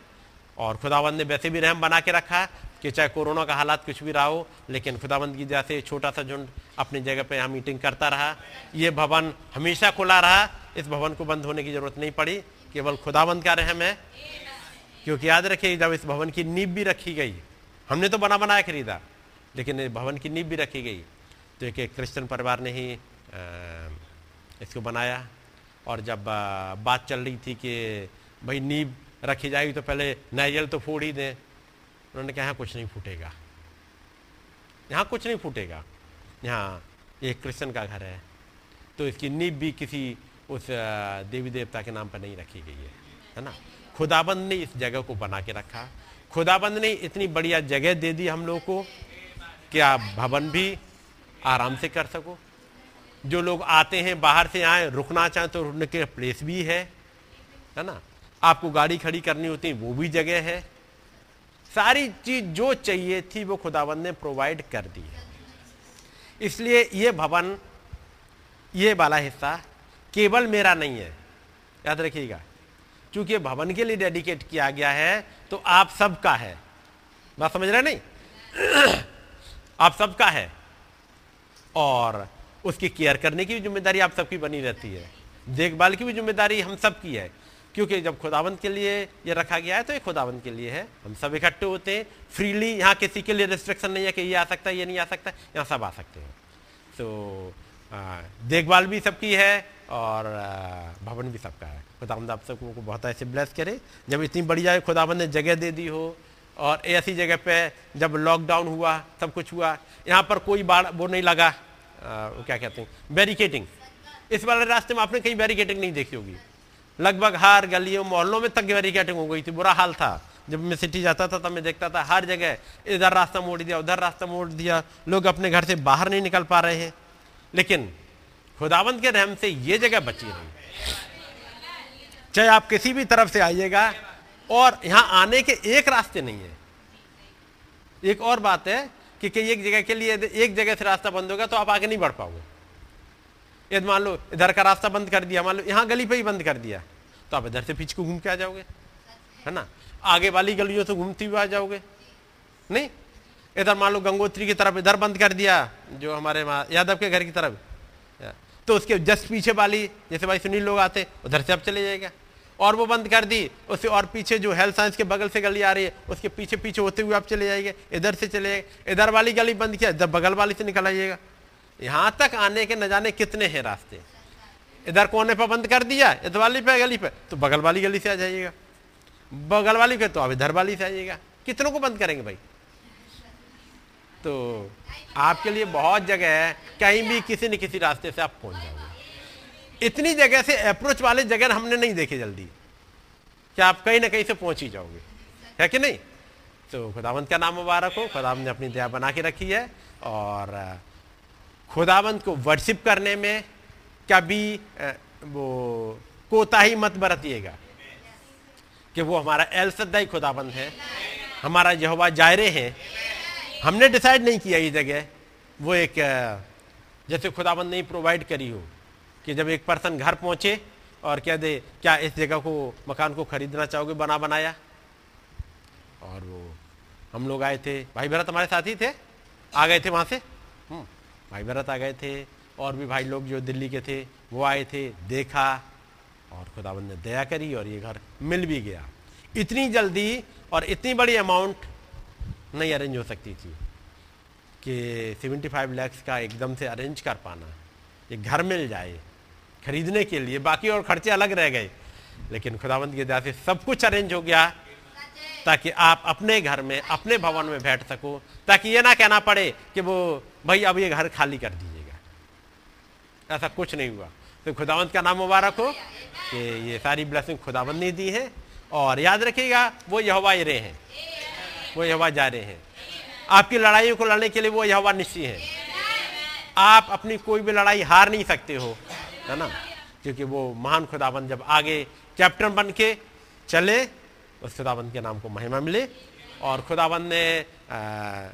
और खुदाबंद ने वैसे भी रहम बना के रखा है कि चाहे कोरोना का हालात कुछ भी रहा हो, लेकिन खुदाबंद की जैसे छोटा सा झुंड अपनी जगह पे यहाँ मीटिंग करता रहा। ये भवन हमेशा खुला रहा। इस भवन को बंद होने की ज़रूरत नहीं पड़ी। केवल खुदाबंद का रहम है। क्योंकि याद रखिए, जब इस भवन की नींव भी रखी गई, हमने तो बना बनाया खरीदा, लेकिन भवन की नींव भी रखी गई। तो एक एक क्रिश्चियन परिवार ने ही इसको बनाया। और जब बात चल रही थी कि भाई नींव रखी जाएगी तो पहले नारियल तो फोड़ ही दें। उन्होंने कहा, यहाँ कुछ नहीं फूटेगा। यहाँ कुछ नहीं फूटेगा। यहाँ एक क्रिश्चियन का घर है। तो इसकी नींव भी किसी उस देवी देवता के नाम पर नहीं रखी गई है है ना? खुदाबंद ने इस जगह को बना के रखा। खुदाबंद ने इतनी बढ़िया जगह दे दी हम लोग को कि आप भवन भी आराम से कर सको। जो लोग आते हैं बाहर से आए, रुकना चाहें तो रुकने के प्लेस भी है है ना? आपको गाड़ी खड़ी करनी होती है वो भी जगह है। सारी चीज़ जो चाहिए थी वो खुदाबंद ने प्रोवाइड कर दी है। इसलिए ये भवन, ये वाला हिस्सा केवल मेरा नहीं है। याद रखिएगा, क्योंकि भवन के लिए डेडिकेट किया गया है तो आप सबका है। बात समझ रहे नहीं? आप सबका है। और उसकी केयर करने की भी ज़िम्मेदारी आप सबकी बनी रहती है। देखभाल की भी ज़िम्मेदारी हम सबकी है। क्योंकि जब खुदावंत के लिए ये रखा गया है तो ये खुदावंत के लिए है। हम सब इकट्ठे होते हैं फ्रीली यहाँ किसी के लिए रिस्ट्रिक्शन नहीं है कि ये आ सकता है ये नहीं आ सकता यहाँ सब आ सकते हैं। तो देखभाल भी सबकी है और भवन भी सबका है। खुदावंद आप सबको बहुत ऐसे ब्लेस करे। जब इतनी बढ़िया खुदावंद ने जगह दे दी हो और ऐसी जगह पे जब लॉकडाउन हुआ सब कुछ हुआ यहाँ पर कोई बाढ़ वो नहीं लगा। आ, वो क्या कहते हैं? बैरिकेटिंग इस वाले रास्ते में आपने कहीं बैरिकेटिंग नहीं देखी होगी। लगभग हर गलियों मोहल्लों में तक बैरिकेटिंग हो गई थी। बुरा हाल था। जब मैं सिटी जाता था तब मैं देखता था हर जगह इधर रास्ता मोड़ दिया उधर रास्ता मोड़ दिया। लोग अपने घर से बाहर नहीं निकल पा रहे हैं। लेकिन खुदावंत के रहम से ये जगह बची रही चाहे आप किसी भी तरफ़ से आइएगा और यहाँ आने के एक रास्ते नहीं है। एक और बात है कि, कि एक जगह के लिए एक जगह से रास्ता बंद होगा तो आप आगे नहीं बढ़ पाओगे। यदि मान लो, इधर का रास्ता बंद कर दिया, मान लो, यहाँ गली पे ही बंद कर दिया तो आप इधर से पीछे को घूम के आ जाओगे, है ना? आगे वाली गलियों से घूमती हुए आ जाओगे, नहीं? इधर मान लो, गंगोत्री की तरफ़ इधर बंद कर दिया, जो हमारे यादव के घर की तरफ़ तो उसके जस्ट पीछे वाली, जैसे भाई सुनील लोग आते, उधर से अब चले जाएगा, और वो बंद कर दी, उससे और पीछे जो हेल्थ साइंस के बगल से गली आ रही है, उसके पीछे पीछे होते हुए आप चले जाएँगे, इधर से चले जाएँगे, इधर वाली गली बंद किया, इधर बगल वाली से निकल आइएगा यहाँ तक आने के न जाने कितने हैं रास्ते। इधर कोने पर बंद कर दिया, इधर वाली पे, गली पे तो बगल वाली गली से आ जाइएगा। बगल वाली पे तो अब इधर वाली से आइएगा। कितनों को बंद करेंगे भाई? तो आपके लिए बहुत जगह है, कहीं भी किसी न किसी रास्ते से आप पहुँच जाओगे इतनी जगह से अप्रोच वाले जगह हमने नहीं देखे जल्दी। कि आप कहीं ना कहीं से पहुँच ही जाओगे? है कि नहीं? तो खुदावंत का नाम मुबारक हो, खुदावंत ने अपनी दया बना के रखी है, और खुदावंत को वर्शिप करने में कभी वो कोताही मत बरतिएगा कि वो हमारा एल सद्दाई खुदाबंद है, हमारा यहोवा जायरे हैं। हमने डिसाइड नहीं किया ये जगह। वो एक जैसे खुदाबंद नहीं प्रोवाइड करी हो कि जब एक पर्सन घर पहुँचे और कह दे, क्या इस जगह को, मकान को खरीदना चाहोगे, बना बनाया? और वो, हम लोग आए थे। भाई भरत हमारे साथ ही थे? आ गए थे वहाँ से? भाई भरत आ गए थे, और भी भाई लोग जो दिल्ली के थे, वो आए थे, देखा, और खुदाबंद ने दया करी, और ये घर मिल भी गया। इतनी जल्दी और इतनी बड़ी अमाउंट नहीं अरेंज हो सकती थी कि 75 लैक्स का एकदम से अरेंज कर पाना, ये घर मिल जाए, खरीदने के लिए। बाकी और खर्चे अलग रह गए, लेकिन खुदावंत की दया से सब कुछ अरेंज हो गया, ताकि आप अपने घर में, अपने भवन में बैठ सको, ताकि ये ना कहना पड़े कि वो भाई अब ये घर खाली कर दीजिएगा। ऐसा कुछ नहीं हुआ। तो खुदावंत का नाम मुबारक हो कि ये सारी ब्लेसिंग खुदावंत ने दी है। और याद रखिएगा वो यहवा रहे हैं। वो यहवा जा रहे हैं। आपकी लड़ाइयों को लड़ने के लिए वो यहवा निश्चित है। आप अपनी कोई भी लड़ाई हार नहीं सकते हो है ना? क्योंकि वो महान खुदाबंद जब आगे कैप्टन बन के चले उस खुदाबंद के नाम को महिमा मिले। और खुदाबंद ने आ,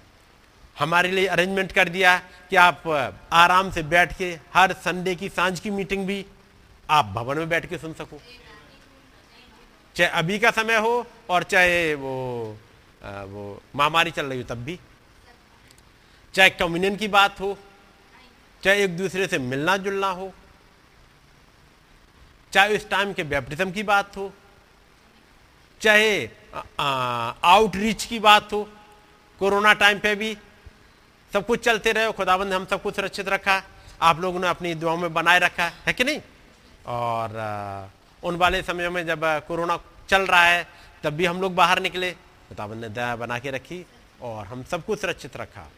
हमारे लिए अरेंजमेंट कर दिया कि आप आराम से बैठ के हर संडे की साँझ की मीटिंग भी आप भवन में बैठ के सुन सको। चाहे अभी का समय हो और चाहे वो वो महामारी चल रही हो तब भी। चाहे कम्युनियन की बात हो, चाहे एक दूसरे से मिलना जुलना हो, चाहे उस टाइम के बैप्टिज्म की बात हो, चाहे आउटरीच की बात हो, कोरोना टाइम पे भी सब कुछ चलते रहे खुदाबंद ने हम सबको सुरक्षित रखा, आप लोगों ने अपनी दुआओं में बनाए रखा, है कि नहीं? और उन वाले समय में जब कोरोना चल रहा है, तब भी हम लोग बाहर निकले खुदाबंद ने दया बना के रखी और हम सबको सुरक्षित रखा।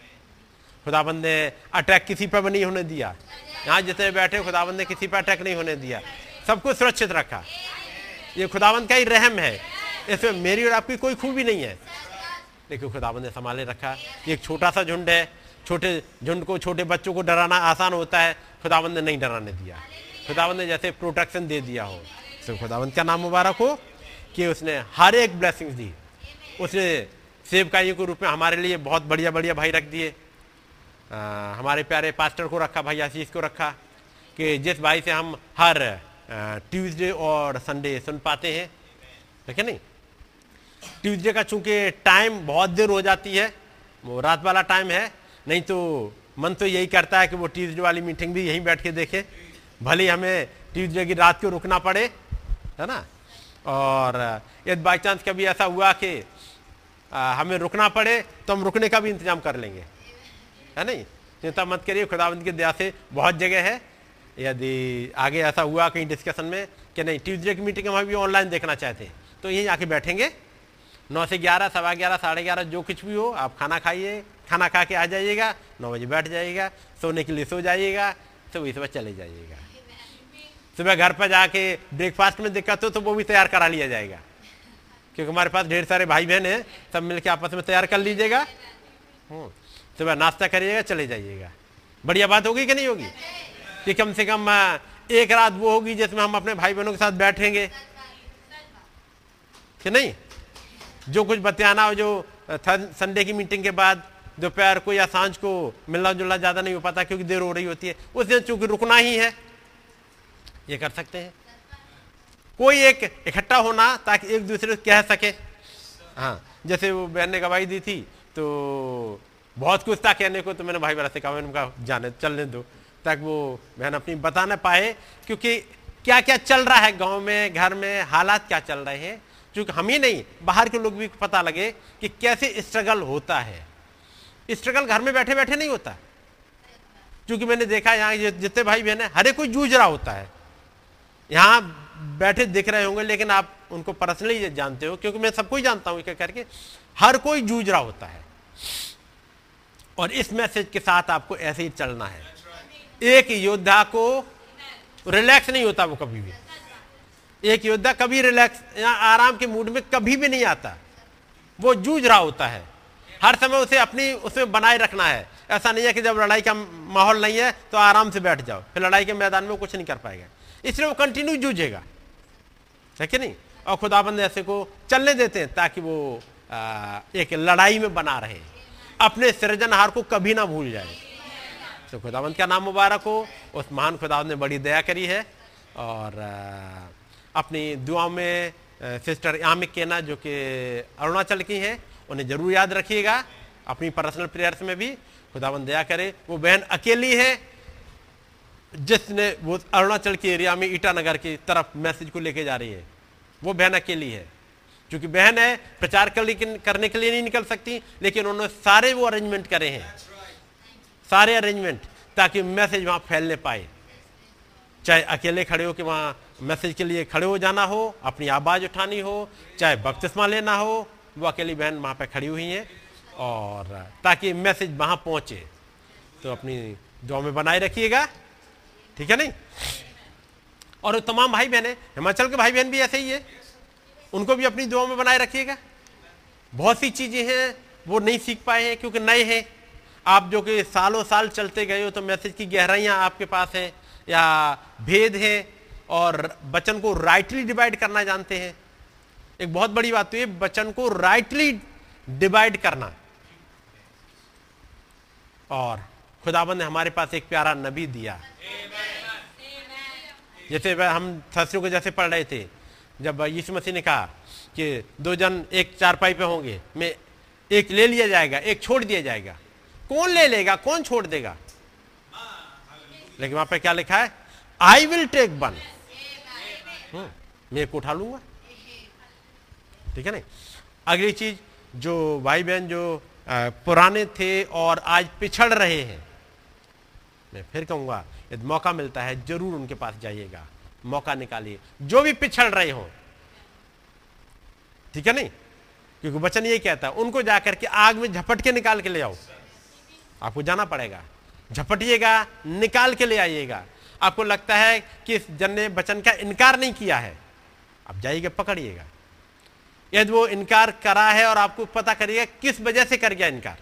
खुदाबंद ने अटैक किसी पर भी नहीं होने दिया। यहाँ जितने बैठे खुदाबंद ने किसी पर अटैक नहीं होने दिया। सबको सुरक्षित रखा। ये खुदाबंद का ही रहम है। इसमें मेरी और आपकी कोई खूबी नहीं है। लेकिन खुदाबंद ने संभाले रखा। ये एक छोटा सा झुंड है। छोटे झुंड को, छोटे बच्चों को डराना आसान होता है। खुदावंद ने नहीं डराने दिया। खुदावंद ने जैसे प्रोटेक्शन दे दिया हो। तो खुदावंद का नाम मुबारक हो कि उसने हर एक ब्लेसिंग्स दी। उसने सेवकाइयों के रूप में हमारे लिए बहुत बढ़िया बढ़िया भाई रख दिए। हमारे प्यारे पास्टर को रखा, भाई आशीष को रखा कि जिस भाई से हम हर ट्यूसडे और संडे सुन पाते हैं। ठीक है नहीं? ट्यूसडे का चूँकि टाइम बहुत देर हो जाती है, वो रात वाला टाइम है नहीं तो मन तो यही करता है कि वो ट्यूजडे वाली मीटिंग भी यहीं बैठ के देखे। भले हमें ट्यूजडे की रात को रुकना पड़े, है ना? और, यदि बाई चांस कभी ऐसा हुआ कि हमें रुकना पड़े तो हम रुकने का भी इंतज़ाम कर लेंगे। है नहीं? चिंता मत करिए खुदाबंद की दया से बहुत जगह है। यदि आगे ऐसा हुआ कहीं डिस्कशन में कि नहीं, ट्यूजडे की मीटिंग हम भी ऑनलाइन देखना चाहते हैं तो यहीं आके बैठेंगे। नौ से ग्यारह, सवा ग्यारह, साढ़े ग्यारह, जो कुछ भी हो, आप खाना खाइए खाना खा के आ जाइएगा, नौ बजे बैठ जाइएगा, सोने के लिए सो जाइएगा सुबह सुबह चले जाइएगा। सुबह घर पर जाके ब्रेकफास्ट में दिक्कत हो तो वो भी तैयार करा लिया जाएगा। क्योंकि हमारे पास ढेर सारे भाई बहन हैं, सब मिलकर आपस में तैयार कर लीजिएगा। सुबह नाश्ता करिएगा, चले जाइएगा। बढ़िया बात होगी कि नहीं होगी? कि कम से कम एक रात वो होगी जिसमें हम अपने भाई बहनों के साथ बैठेंगे। कि नहीं? जो कुछ बतियाना हो, जो संडे की मीटिंग के बाद दोपहर को या साँझ को मिलना जुलना ज़्यादा नहीं हो पाता क्योंकि देर हो रही होती है। उस दिन चूँकि रुकना ही है। ये कर सकते हैं। कोई एक इकट्ठा होना ताकि एक दूसरे को कह सके। हाँ जैसे वो बहन ने गवाही दी थी तो बहुत कुछ था कहने को तो मैंने भाई बड़ा से कहा, मैंने कहा, जाने, चलने दो। ताकि वो बहन अपनी बता ना पाए, क्योंकि क्या क्या चल रहा है गाँव में, घर में, हालात क्या चल रहे हैं? क्योंकि हम ही नहीं, बाहर के लोग भी पता लगे कि कैसे स्ट्रगल होता है। स्ट्रगल घर में बैठे बैठे नहीं होता। क्योंकि मैंने देखा यहाँ जितने भाई बहन है, हर एक कोई जूझ रहा होता है। यहाँ बैठे दिख रहे होंगे, लेकिन आप उनको पर्सनली जानते हो, क्योंकि मैं सबको ही जानता हूँ क्या करके, हर कोई जूझ रहा होता है। और इस मैसेज के साथ आपको ऐसे ही चलना है। एक योद्धा को रिलैक्स नहीं होता वो कभी भी। एक योद्धा कभी रिलैक्स या आराम के मूड में कभी भी नहीं आता। वो जूझ रहा होता है। हर समय उसे अपनी उसमें बनाए रखना है। ऐसा नहीं है कि जब लड़ाई का माहौल नहीं है तो आराम से बैठ जाओ। फिर लड़ाई के मैदान में कुछ नहीं कर पाएगा। इसलिए वो कंटिन्यू जूझेगा। है कि नहीं? और खुदाबंद ऐसे को चलने देते हैं ताकि वो आ, एक लड़ाई में बना रहे। अपने सृजनहार को कभी ना भूल जाए। तो खुदाबंद का नाम मुबारक हो। उस महान खुदावंत ने बड़ी दया करी है। और अपनी दुआ में सिस्टर आमिक केना जो कि अरुणाचल की हैं उन्हें ज़रूर याद रखिएगा, अपनी पर्सनल प्रेयर्स में भी। खुदावंत दया करे, वो बहन अकेली है, जिसने वो अरुणाचल के एरिया में ईटानगर की तरफ़ मैसेज को लेके जा रही है। वो बहन अकेली है। क्योंकि बहन है, प्रचार करने के लिए नहीं निकल सकती, लेकिन उन्होंने सारे वो अरेंजमेंट करे हैं। सारे अरेंजमेंट ताकि मैसेज वहाँ फैलने पाए। चाहे अकेले खड़े हो कि वहाँ मैसेज के लिए खड़े हो जाना हो, अपनी आवाज़ उठानी हो, चाहे बपतिस्मा लेना हो वो अकेली बहन वहाँ पे खड़ी हुई है और ताकि मैसेज वहाँ पहुँचे। तो अपनी दुआ में बनाए रखिएगा। ठीक है नहीं? और तमाम भाई बहन है, हिमाचल के भाई बहन भी ऐसे ही है। उनको भी अपनी दुआ में बनाए रखिएगा। बहुत सी चीज़ें हैं, वो नहीं सीख पाए हैं क्योंकि नए हैं। आप जो कि सालों साल चलते गए हो तो मैसेज की गहराइयाँ आपके पास है या भेद है और बचन को राइटली डिवाइड करना जानते हैं। एक बहुत बड़ी बात तो ये बचन को राइटली डिवाइड करना और खुदाबंद ने हमारे पास एक प्यारा नबी दिया। जैसे हम शास्त्रियों को जैसे पढ़ रहे थे, जब यीशु मसीह ने कहा कि दो जन एक चारपाई पे होंगे, में एक ले लिया जाएगा, एक छोड़ दिया जाएगा। कौन ले लेगा, कौन छोड़ देगा? लेकिन वहाँ पे क्या लिखा है? आई विल टेक वन मैं एक उठा लूँगा। ठीक है ना? अगली चीज़, जो भाई बहन जो पुराने थे और आज पिछड़ रहे हैं। मैं फिर कहूँगा, यदि मौका मिलता है, ज़रूर उनके पास जाइएगा। मौका निकालिए। जो भी पिछड़ रहे हो। ठीक है नहीं क्योंकि वचन ये कहता है, उनको जाकर के आग में झपट के निकाल के ले आओ। आपको जाना पड़ेगा। झपटिएगा, निकाल के ले आइएगा। आपको लगता है कि इस जन ने वचन का इनकार नहीं किया है। आप जाइएगा पकड़िएगा। यदि वो इनकार करा है और आपको पता करिएगा किस वजह से कर गया इनकार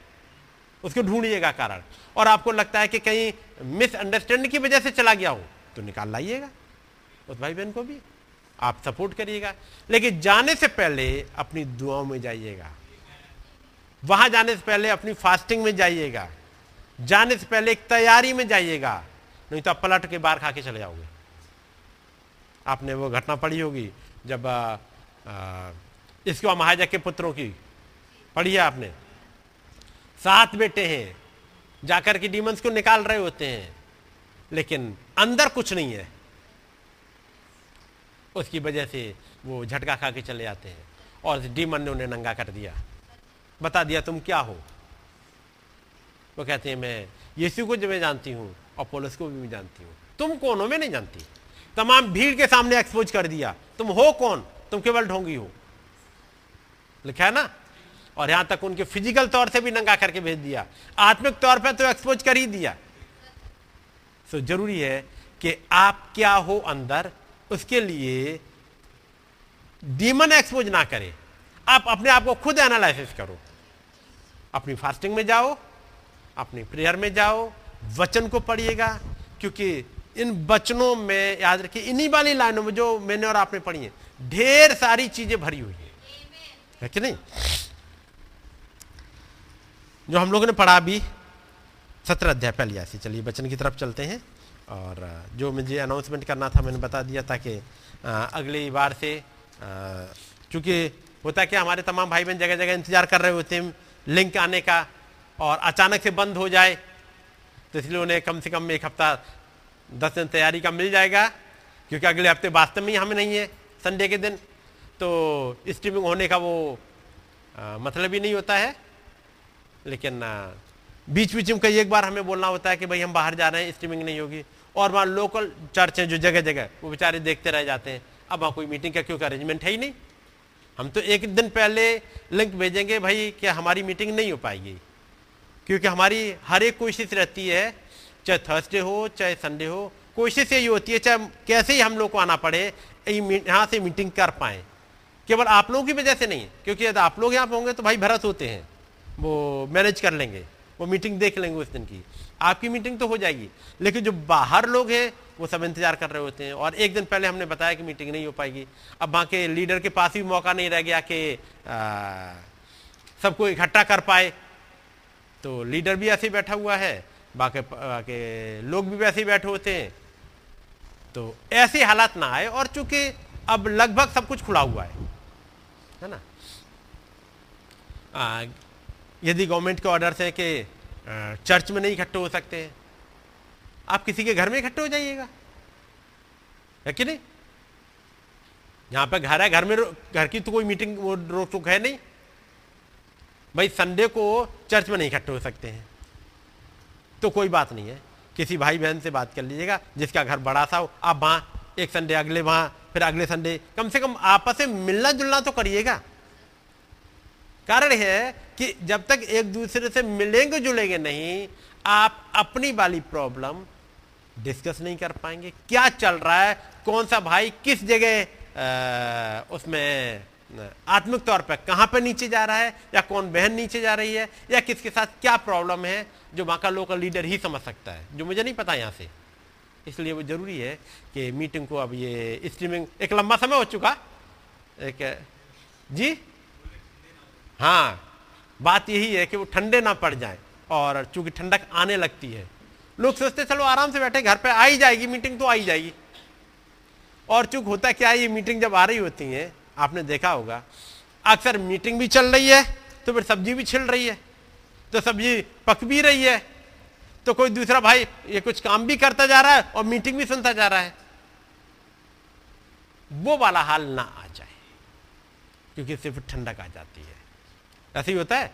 उसको ढूंढिएगा कारण। और आपको लगता है कि कहीं मिसअंडरस्टैंडिंग की वजह से चला गया हो तो निकाल लाइएगा उस भाई बहन को भी। आप सपोर्ट करिएगा। लेकिन जाने से पहले अपनी दुआओं में जाइएगा। वहाँ जाने से पहले अपनी फास्टिंग में जाइएगा। जाने से पहले एक तैयारी में जाइएगा। नहीं तो आप पलट के बाहर खा के चले जाओगे। आपने वो घटना पढ़ी होगी जब आ, आ, इसको महाजा के पुत्रों की। पढ़ी है आपने। सात बेटे हैं। जाकर के डीमंस को निकाल रहे होते हैं। लेकिन अंदर कुछ नहीं है। उसकी वजह से वो झटका खा के चले जाते हैं। और डीमन ने उन्हें नंगा कर दिया। बता दिया, तुम क्या हो? वो कहते हैं, मैं यीशु को जो मैं जानती हूँ और पुलिस को भी मैं जानती हूँ। तुम कौन हो? मैं नहीं जानती। तमाम भीड़ के सामने एक्सपोज कर दिया। तुम हो कौन? तुम केवल ढोंगी हो। लिखा है ना? और यहाँ तक उनके फ़िज़िकल तौर से भी नंगा करके भेज दिया। आत्मिक तौर पर तो एक्सपोज कर ही दिया। तो ज़रूरी है कि आप क्या हो अंदर उसके लिए डीमन एक्सपोज ना करें। आप अपने आप को खुद एनालिसिस करो। अपनी फास्टिंग में जाओ अपनी प्रेयर में जाओ वचन को पढ़िएगा। क्योंकि इन वचनों में याद रखिए इन्हीं वाली लाइनों में जो मैंने और आपने पढ़ी है ढेर सारी चीज़ें भरी हुई है, है कि नहीं? जो हम लोगों ने पढ़ा अभी सत्रह अध्याय पहले ऐसे चलिए वचन की तरफ़ चलते हैं। और जो मुझे अनाउंसमेंट करना था, मैंने बता दिया ताकि अगली बार से चूँकि होता है कि हमारे तमाम भाई बहन जगह जगह इंतज़ार कर रहे होते हैं लिंक आने का, और अचानक से बंद हो जाए तो इसलिए उन्हें कम से कम एक हफ़्ता, दस दिन तैयारी का मिल जाएगा, क्योंकि अगले हफ़्ते वास्तव में ही हमें नहीं है, संडे के दिन। तो स्ट्रीमिंग होने का वो आ, मतलब ही नहीं होता है। लेकिन आ, बीच बीच में कई एक बार हमें बोलना होता है कि भाई हम बाहर जा रहे हैं स्ट्रीमिंग नहीं होगी। और वहाँ लोकल चर्च हैं जो जगह जगह वो बेचारे देखते रह जाते हैं। अब वहाँ कोई मीटिंग का क्योंकि अरेंजमेंट है ही नहीं। हम तो एक दिन पहले लिंक भेजेंगे भाई कि हमारी मीटिंग नहीं हो पाएगी। क्योंकि हमारी हर एक कोशिश रहती है चाहे थर्सडे हो चाहे संडे हो कोशिश यही होती है चाहे कैसे ही हम लोग को आना पड़े यहाँ से मीटिंग कर पाए। केवल आप लोगों की वजह से नहीं, क्योंकि यदि आप लोग यहाँ पे होंगे तो भाई भरत होते हैं। वो मैनेज कर लेंगे, वो मीटिंग देख लेंगे उस दिन की। आपकी मीटिंग तो हो जाएगी, लेकिन जो बाहर लोग हैं, वो सब इंतज़ार कर रहे होते हैं। और एक दिन पहले हमने बताया कि मीटिंग नहीं हो पाएगी। अब वहाँ के लीडर के पास भी मौका नहीं रह गया कि सबको इकट्ठा कर पाए। तो लीडर भी ऐसे ही बैठा हुआ है, बाकी के लोग भी वैसे ही बैठे होते हैं। तो ऐसे हालात ना आए, और चूँकि अब लगभग सब कुछ खुला हुआ है। है ना? आ, यदि गवर्नमेंट के ऑर्डर है कि चर्च में नहीं इकट्ठे हो सकते हैं आप किसी के घर में इकट्ठे हो जाइएगा। है कि नहीं? यहाँ पे घर है घर में घर की तो कोई मीटिंग वो रोक टोक है नहीं। भाई संडे को चर्च में नहीं इकट्ठे हो सकते हैं। तो कोई बात नहीं है। किसी भाई बहन से बात कर लीजिएगा जिसका घर बड़ा सा हो आप वहाँ एक संडे अगले वहाँ फिर अगले संडे कम से कम आपस में मिलना जुलना तो करिएगा। कारण है कि जब तक एक दूसरे से मिलेंगे, जुलेंगे नहीं, आप अपनी वाली प्रॉब्लम डिस्कस नहीं कर पाएँगे। क्या चल रहा है? कौन सा भाई किस जगह उसमें आत्मिक तौर पर कहाँ पर नीचे जा रहा है? या कौन बहन नीचे जा रही है? या किसके साथ क्या प्रॉब्लम है? जो वहाँ का लोकल लीडर ही समझ सकता है। जो मुझे नहीं पता यहाँ से। इसलिए वो ज़रूरी है कि मीटिंग को अब ये स्ट्रीमिंग एक लंबा समय हो चुका। एक, जी? हाँ बात यही है कि वो ठंडे ना पड़ जाए और चूँकि ठंडक आने लगती है, लोग सोचते चलो आराम से बैठे, घर पे आ ही जाएगी मीटिंग तो आ ही जाएगी। और चूक होता क्या है ये मीटिंग जब आ रही होती है, आपने देखा होगा, अक्सर मीटिंग भी चल रही है तो फिर सब्ज़ी भी छिल रही है तो सब्ज़ी पक भी रही है तो कोई दूसरा भाई ये कुछ काम भी करता जा रहा है और मीटिंग भी सुनता जा रहा है। वो वाला हाल ना आ जाए क्योंकि फिर ठंडक आ जाती है। ऐसे ही होता है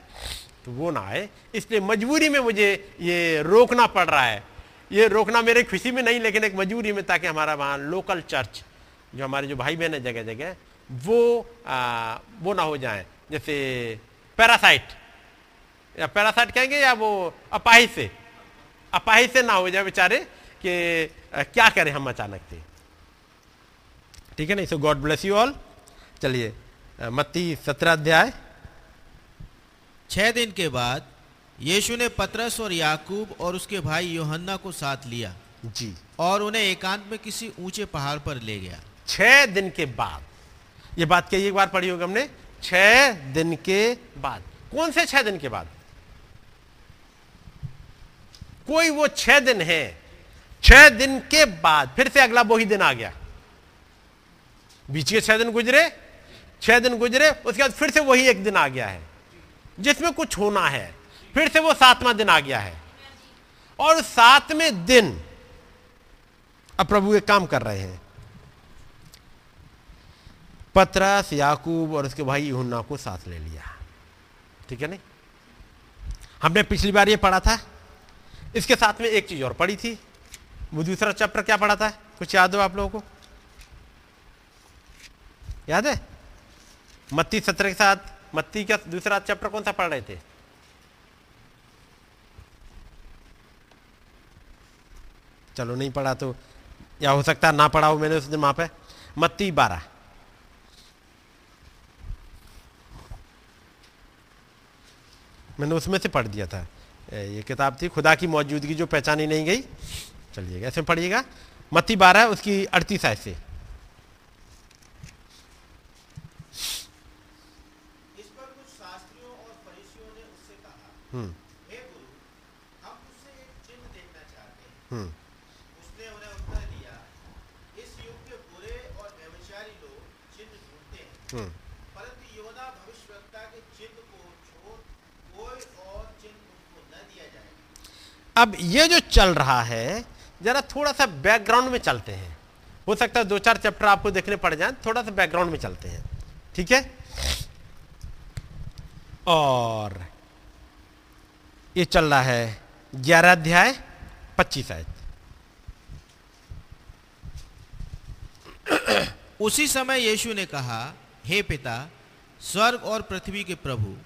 तो वो ना आए। इसलिए मजबूरी में मुझे ये रोकना पड़ रहा है। ये रोकना मेरे खुशी में नहीं लेकिन एक मजबूरी में ताकि हमारा वहाँ लोकल चर्च जो हमारे जो भाई बहन है जगह जगह वो आ, वो ना हो जाए। जैसे पैरासाइट या पैरासाइट कहेंगे या वो अपाहिज से? अपाहिज से ना हो जाए बेचारे कि क्या करें हम अचानक से। ठीक है ना? So God bless you all चलिए मत्ती सत्रह अध्याय। छह दिन के बाद यीशु ने पतरस और याकूब और उसके भाई योहन्ना को साथ लिया जी। और उन्हें एकांत में किसी ऊँचे पहाड़ पर ले गया। छह दिन के बाद। ये बात कई एक बार पढ़ी होगी हमने। छह दिन के बाद। कौन से छह दिन के बाद? कोई वो छह दिन है। छह दिन के बाद, फिर से अगला वही दिन आ गया। बीच के छह दिन गुजरे, छह दिन गुजरे, उसके बाद फिर से वही एक दिन आ गया है, जिसमें कुछ होना है। फिर से वो सातवां दिन आ गया है। और सातवें दिन अब प्रभु एक काम कर रहे हैं। पतरस, याकूब और उसके भाई यूहन्ना को साथ ले लिया। ठीक है नहीं? हमने पिछली बार ये पढ़ा था। इसके साथ में एक चीज़ और पढ़ी थी। वो दूसरा चैप्टर क्या पढ़ा था? कुछ याद हो आप लोगों को? याद है? मत्ती सत्र के साथ, मत्ती का दूसरा चैप्टर कौन सा पढ़ रहे थे? चलो, नहीं पढ़ा तो या हो सकता ना पढ़ा हो, मैंने उस दिन वहाँ पे मत्ती बारह। मैंने उसमें से पढ़ दिया था। ये किताब थी खुदा की मौजूदगी जो पहचानी नहीं गई। चलिएगा ऐसे पढ़िएगा। मत्ती बारह उसकी अड़तीस आय से। हम्म। हम्म। उसने उन्हें उत्तर दिया इस युग के बुरे और व्यभिचारी लोग चिन्ह ढूंढते हैं हम्म परंतु योना भविष्यवक्ता के चिन्ह को छोड़ कोई और चिन्ह उनको न दिया जाएगा अब ये जो चल रहा है, जरा थोड़ा सा बैकग्राउंड में चलते हैं। हो सकता है दो चार चैप्टर आपको देखने पड़ जाए, थोड़ा सा बैकग्राउंड में चलते हैं। ठीक है? और ये चल रहा है ग्यारह अध्याय, पच्चीस आयत। उसी समय यीशु ने कहा, हे पिता, स्वर्ग और पृथ्वी के प्रभु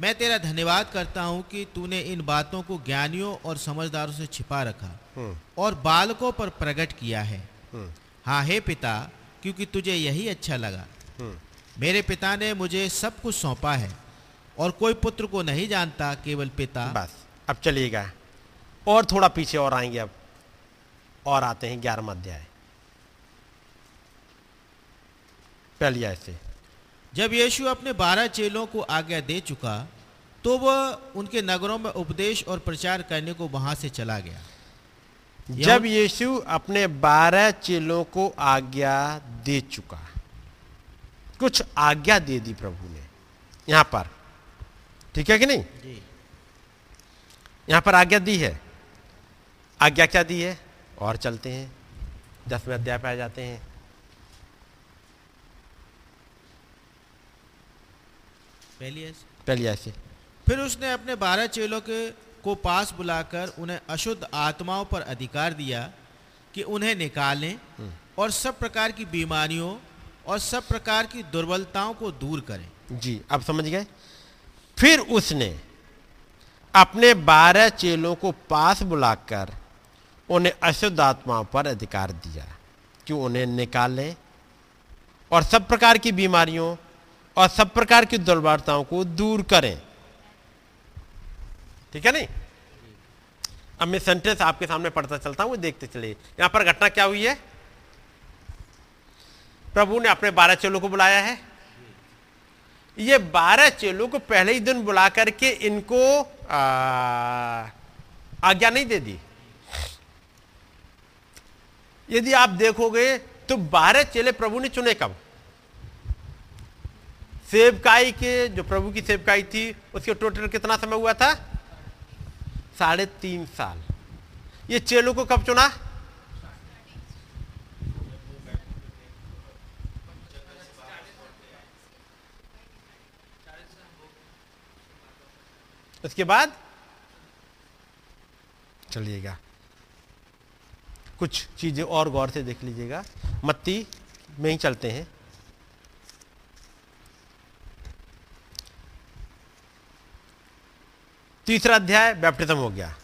मैं तेरा धन्यवाद करता हूँ कि तूने इन बातों को ज्ञानियों और समझदारों से छिपा रखा हम्म। और बालकों पर प्रकट किया है। हम्म। हाँ हे पिता क्योंकि तुझे यही अच्छा लगा। हम्म। मेरे पिता ने मुझे सब कुछ सौंपा है और कोई पुत्र को नहीं जानता केवल पिता। बस अब चलिएगा। और थोड़ा पीछे और आएँगे अब। और आते हैं ग्यारहवा अध्याय। पहली आयत से जब यीशु अपने बारह चेलों को आज्ञा दे चुका तो वह उनके नगरों में उपदेश और प्रचार करने को वहाँ से चला गया। जब यीशु अपने बारह चेलों को आज्ञा दे चुका कुछ आज्ञा दे दी प्रभु ने यहाँ पर। ठीक है कि नहीं? जी। यहाँ पर आज्ञा दी है। आज्ञा क्या दी है? और चलते हैं। दसवें अध्याय पे आ जाते हैं। पहली ऐसे। पहली ऐसे। फिर उसने अपने बारह चेलों के को पास बुलाकर उन्हें अशुद्ध आत्माओं पर अधिकार दिया कि उन्हें निकालें और सब प्रकार की बीमारियों और सब प्रकार की दुर्बलताओं को दूर करें। जी अब समझ गए? फिर उसने अपने बारह चेलों को पास बुलाकर उन्हें अशुद्ध आत्माओं पर अधिकार दिया कि उन्हें निकालें और सब प्रकार की बीमारियों और सब प्रकार की दुर्बलताओं को दूर करें। ठीक है नहीं? अब मैं सेंटेंस आपके सामने पढ़ता चलता हूँ, देखते चलिए। यहाँ पर घटना क्या हुई है? प्रभु ने अपने बारह चेलों को बुलाया है। ये बारह चेलों को पहले ही दिन बुला करके इनको आज्ञा नहीं दे दी। यदि आप देखोगे तो बारह चेले प्रभु ने चुने कब? सेवकाई के, जो प्रभु की सेवकाई थी, उसके टोटल कितना समय हुआ था? साढ़े तीन साल। ये चेलों को कब चुना? उसके बाद? चलिएगा। कुछ चीज़ें और गौर से देख लीजिएगा। मत्ती में ही चलते हैं। तीसरा अध्याय बैप्टिज्म हो गया,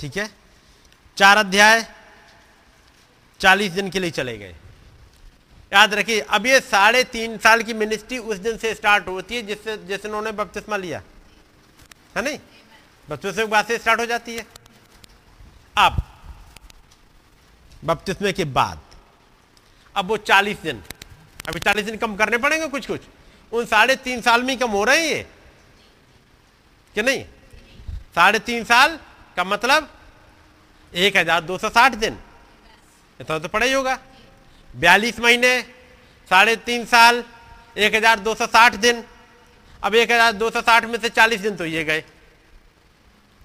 ठीक है? चार अध्याय चालीस दिन के लिए चले गए। याद रखिए, अब ये साढ़े तीन साल की मिनिस्ट्री उस दिन से स्टार्ट होती है जिससे, जिस उन्होंने बपतिस्मा लिया। है नहीं? बपतिस्मे के बाद से स्टार्ट हो जाती है। अब बपतिस्मे के बाद, अब वो चालीस दिन, अभी चालीस दिन कम करने पड़ेंगे कुछ कुछ उन साढ़े तीन साल में कम हो रहे हैं ये, कि नहीं? साढ़े तीन साल का मतलब एक हज़ार दो सौ साठ दिन। इतना तो पड़ा ही होगा। बयालीस महीने, साढ़े तीन साल, एक हज़ार दो सौ साठ दिन। अब एक हज़ार दो सौ साठ में से चालीस दिन तो ये गए।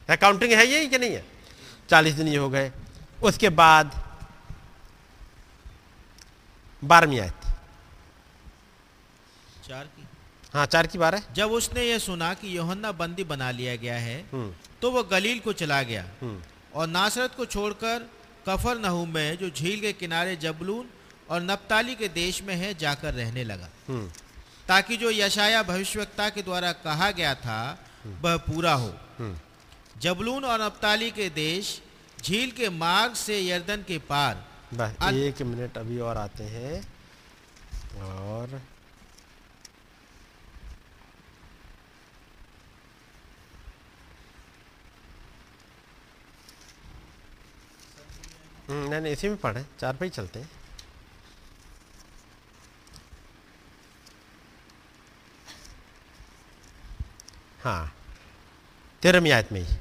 अकाउंटिंग है ये कि नहीं है? चालीस दिन ये हो गए। उसके बाद बारहवीं आयत चार की हाँ चार की बार है। जब उसने यह सुना कि योहन्ना बंदी बना लिया गया है हम्म। तो वह गलील को चला गया। हम्म। और नासरत को छोड़कर कफर नहूम में जो झील के किनारे जबलून और नप्ताली के देश में है जाकर रहने लगा। हम्म। ताकि जो यशाया भविष्यवक्ता के द्वारा कहा गया था वह पूरा हो। जबलून और नप्ताली के देश झील के मार्ग से यर्दन के पार। एक मिनट अभी और आते हैं। और नहीं नहीं, इसी में पढ़े, चार पे ही चलते हैं। हाँ तेरहवीं आयत में ही।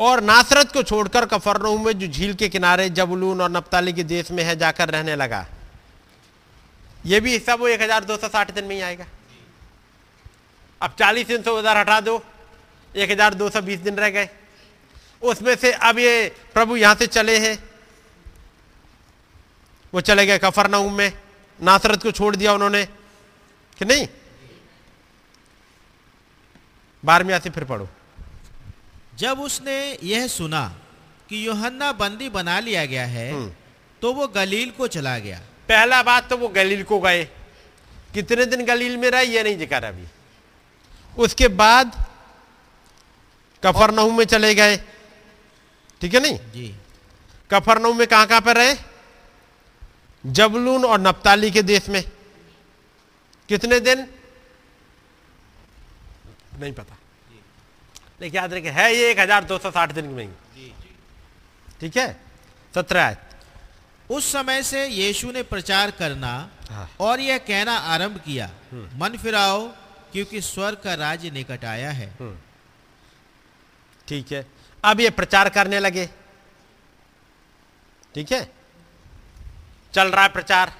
और नासरत को छोड़कर कफरनहूम में जो झील के किनारे जबलून और नप्ताली के देश में है, जाकर रहने लगा। ये भी हिस्सा वो एक हज़ार दो सौ साठ दिन में ही आएगा। अब चालीस दिन से उधर हटा दो, एक हज़ार दो सौ बीस दिन रह गए। उसमें से अब ये प्रभु यहाँ से चले हैं। वो चले गए कफरनहूम में। नासरत को छोड़ दिया उन्होंने। कि नहीं? बारहवीं से फिर पढ़ो। जब उसने यह सुना कि योहन्ना बंदी बना लिया गया है हम्म। तो वो गलील को चला गया। पहला बात तो वो गलील को गए। कितने दिन गलील में रहे ये नहीं ज़िक्र अभी। उसके बाद कफरनहू में चले गए। ठीक है नहीं? जी। कफरनहू में कहाँ कहाँ पर रहे? जबलून और नप्ताली के देश में। कितने दिन? नहीं पता। लेकिन याद रखिए है ये एक हज़ार दो सौ साठ दिन में ही। ठीक है? सत्रह उस समय से यीशु ने प्रचार करना हाँ। और यह कहना आरंभ किया मन फिराओ क्योंकि स्वर्ग का राज्य निकट आया है। ठीक है। अब ये प्रचार करने लगे। ठीक है? चल रहा है प्रचार।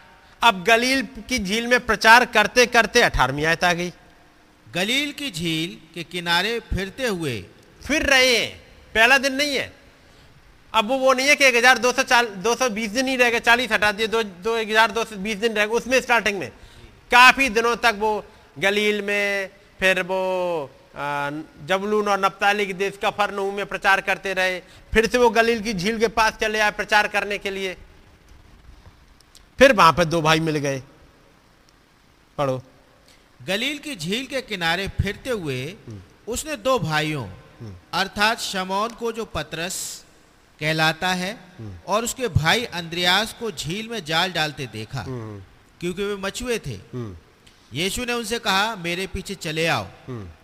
अब गलील की झील में प्रचार करते करते अठारहवीं आयत आ गई। गलील की झील के किनारे फिरते हुए फिर रहे हैं। पहला दिन नहीं है। अब वो वो नहीं है कि एक हज़ार दो सौ चाल दो सौ बीस दिन ही रह गए चालीस हटा दिए दो दो एक हज़ार दो सौ बीस दिन रह गए उसमें स्टार्टिंग में। काफ़ी दिनों तक वो गलील में फिर वो जबलून और नप्ताली के देश कफरनहूम में प्रचार करते रहे फिर से वो गलील की झील के पास चले आए प्रचार करने के लिए। फिर वहाँ पर दो भाई मिल गए। पढ़ो। गलील की झील के किनारे फिरते हुए उसने दो भाइयों अर्थात शमौन को जो पतरस कहलाता है और उसके भाई अंद्रयास को झील में जाल डालते देखा क्योंकि वे मछुए थे। यीशु ने उनसे कहा मेरे पीछे चले आओ।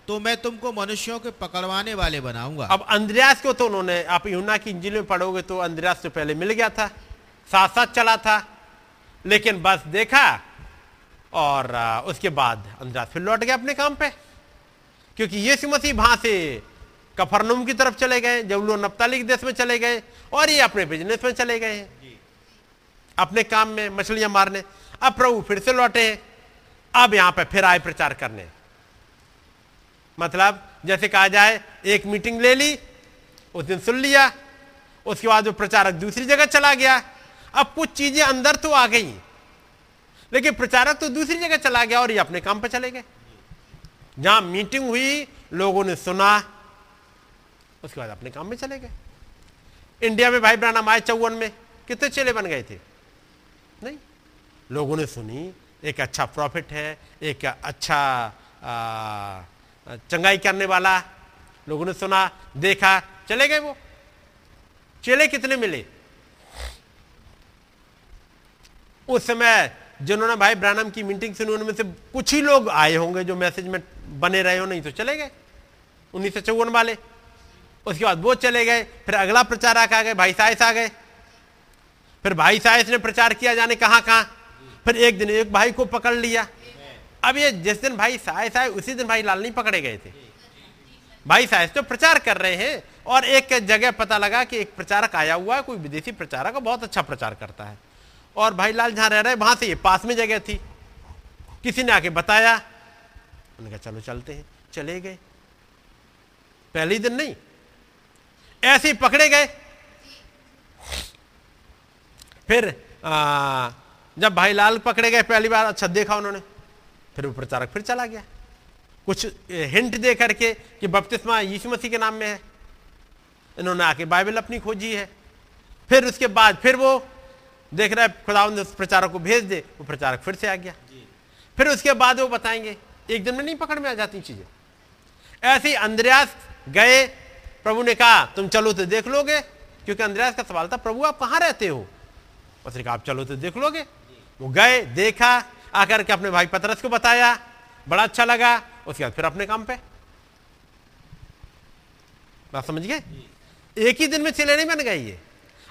तो मैं तुमको मनुष्यों के पकड़वाने वाले बनाऊँगा। अब अंद्रयास को तो उन्होंने आप यूना की इंजिल में पढ़ोगे तो अंद्रयास तो पहले मिल गया था साथ साथ चला था लेकिन बस देखा और उसके बाद अंद्रयास फिर लौट गया अपने काम पे। क्योंकि यीशु मसीह वहाँ से कफरनुम की तरफ़ चले गए जबलू नप्ताली के देश में चले गए और ये अपने बिज़नेस में चले गए। हैं अपने काम में मछलियाँ मारने। अब प्रभु फिर से लौटे हैं। अब यहाँ पे फिर आए प्रचार करने। मतलब जैसे कहा जाए एक मीटिंग ले ली उस दिन सुन लिया उसके बाद वो प्रचारक दूसरी जगह चला गया। अब कुछ चीज़ें अंदर तो आ गई लेकिन प्रचारक तो दूसरी जगह चला गया और ये अपने काम पर चले गए। जहाँ मीटिंग हुई लोगों ने सुना उसके बाद अपने काम में चले गए। इंडिया में भाई ब्रानम आए चौवन में कितने चेले बन गए थे? नहीं। लोगों ने सुनी एक अच्छा प्रॉफिट है एक अच्छा आ, चंगाई करने वाला, लोगों ने सुना, देखा, चले गए वो। चेले कितने मिले? उस समय जिन्होंने भाई ब्रानम की मीटिंग सुनी, उनमें से कुछ ही लोग आए होंगे जो मैसेज में बने रहे हो, नहीं तो चले गए। उन्नीस सौ चौवन वाले। उसके बाद वो चले गए, फिर अगला प्रचारक आ गए, भाई साइस आ गए। फिर भाई साइस ने प्रचार किया, जाने कहाँ कहाँ फिर एक दिन एक भाई को पकड़ लिया। अब ये जिस दिन भाई साइस आए उसी दिन भाई लाल नहीं पकड़े गए थे। भाई साइस तो प्रचार कर रहे हैं और एक जगह पता लगा कि एक प्रचारक आया हुआ है कोई विदेशी प्रचारक बहुत अच्छा प्रचार करता है। और भाई लाल जहाँ रह रहे वहाँ से ये पास में जगह थी। किसी ने आके बताया उन्होंने कहा चलो चलते हैं। चले गए। पहले दिन नहीं ऐसे ही पकड़े गए। फिर आ, जब भाई लाल पकड़े गए पहली बार अच्छा देखा उन्होंने। फिर वो प्रचारक फिर चला गया। कुछ हिंट दे करके कि बपतिस्मा यीशु मसीह के नाम में है। इन्होंने आके बाइबल अपनी खोजी है। फिर उसके बाद फिर वो देख रहा है खुदा उस प्रचारक को भेज दे वो प्रचारक फिर से आ गया। फिर उसके बाद वो बताएँगे एक दिन में नहीं पकड़ में आ जाती चीज़ें। ऐसे ही अंद्रयास गए प्रभु ने कहा तुम चलो तो देख लोगे क्योंकि अंद्रयास का सवाल था प्रभु आप कहाँ रहते हो? उसने कहा आप चलो तो देख लोगे। वो गए देखा आकर के अपने भाई पतरस को बताया। बड़ा अच्छा लगा। उसके बाद फिर अपने काम पे। बात समझ गए एक ही दिन में चले नहीं बन गए ये।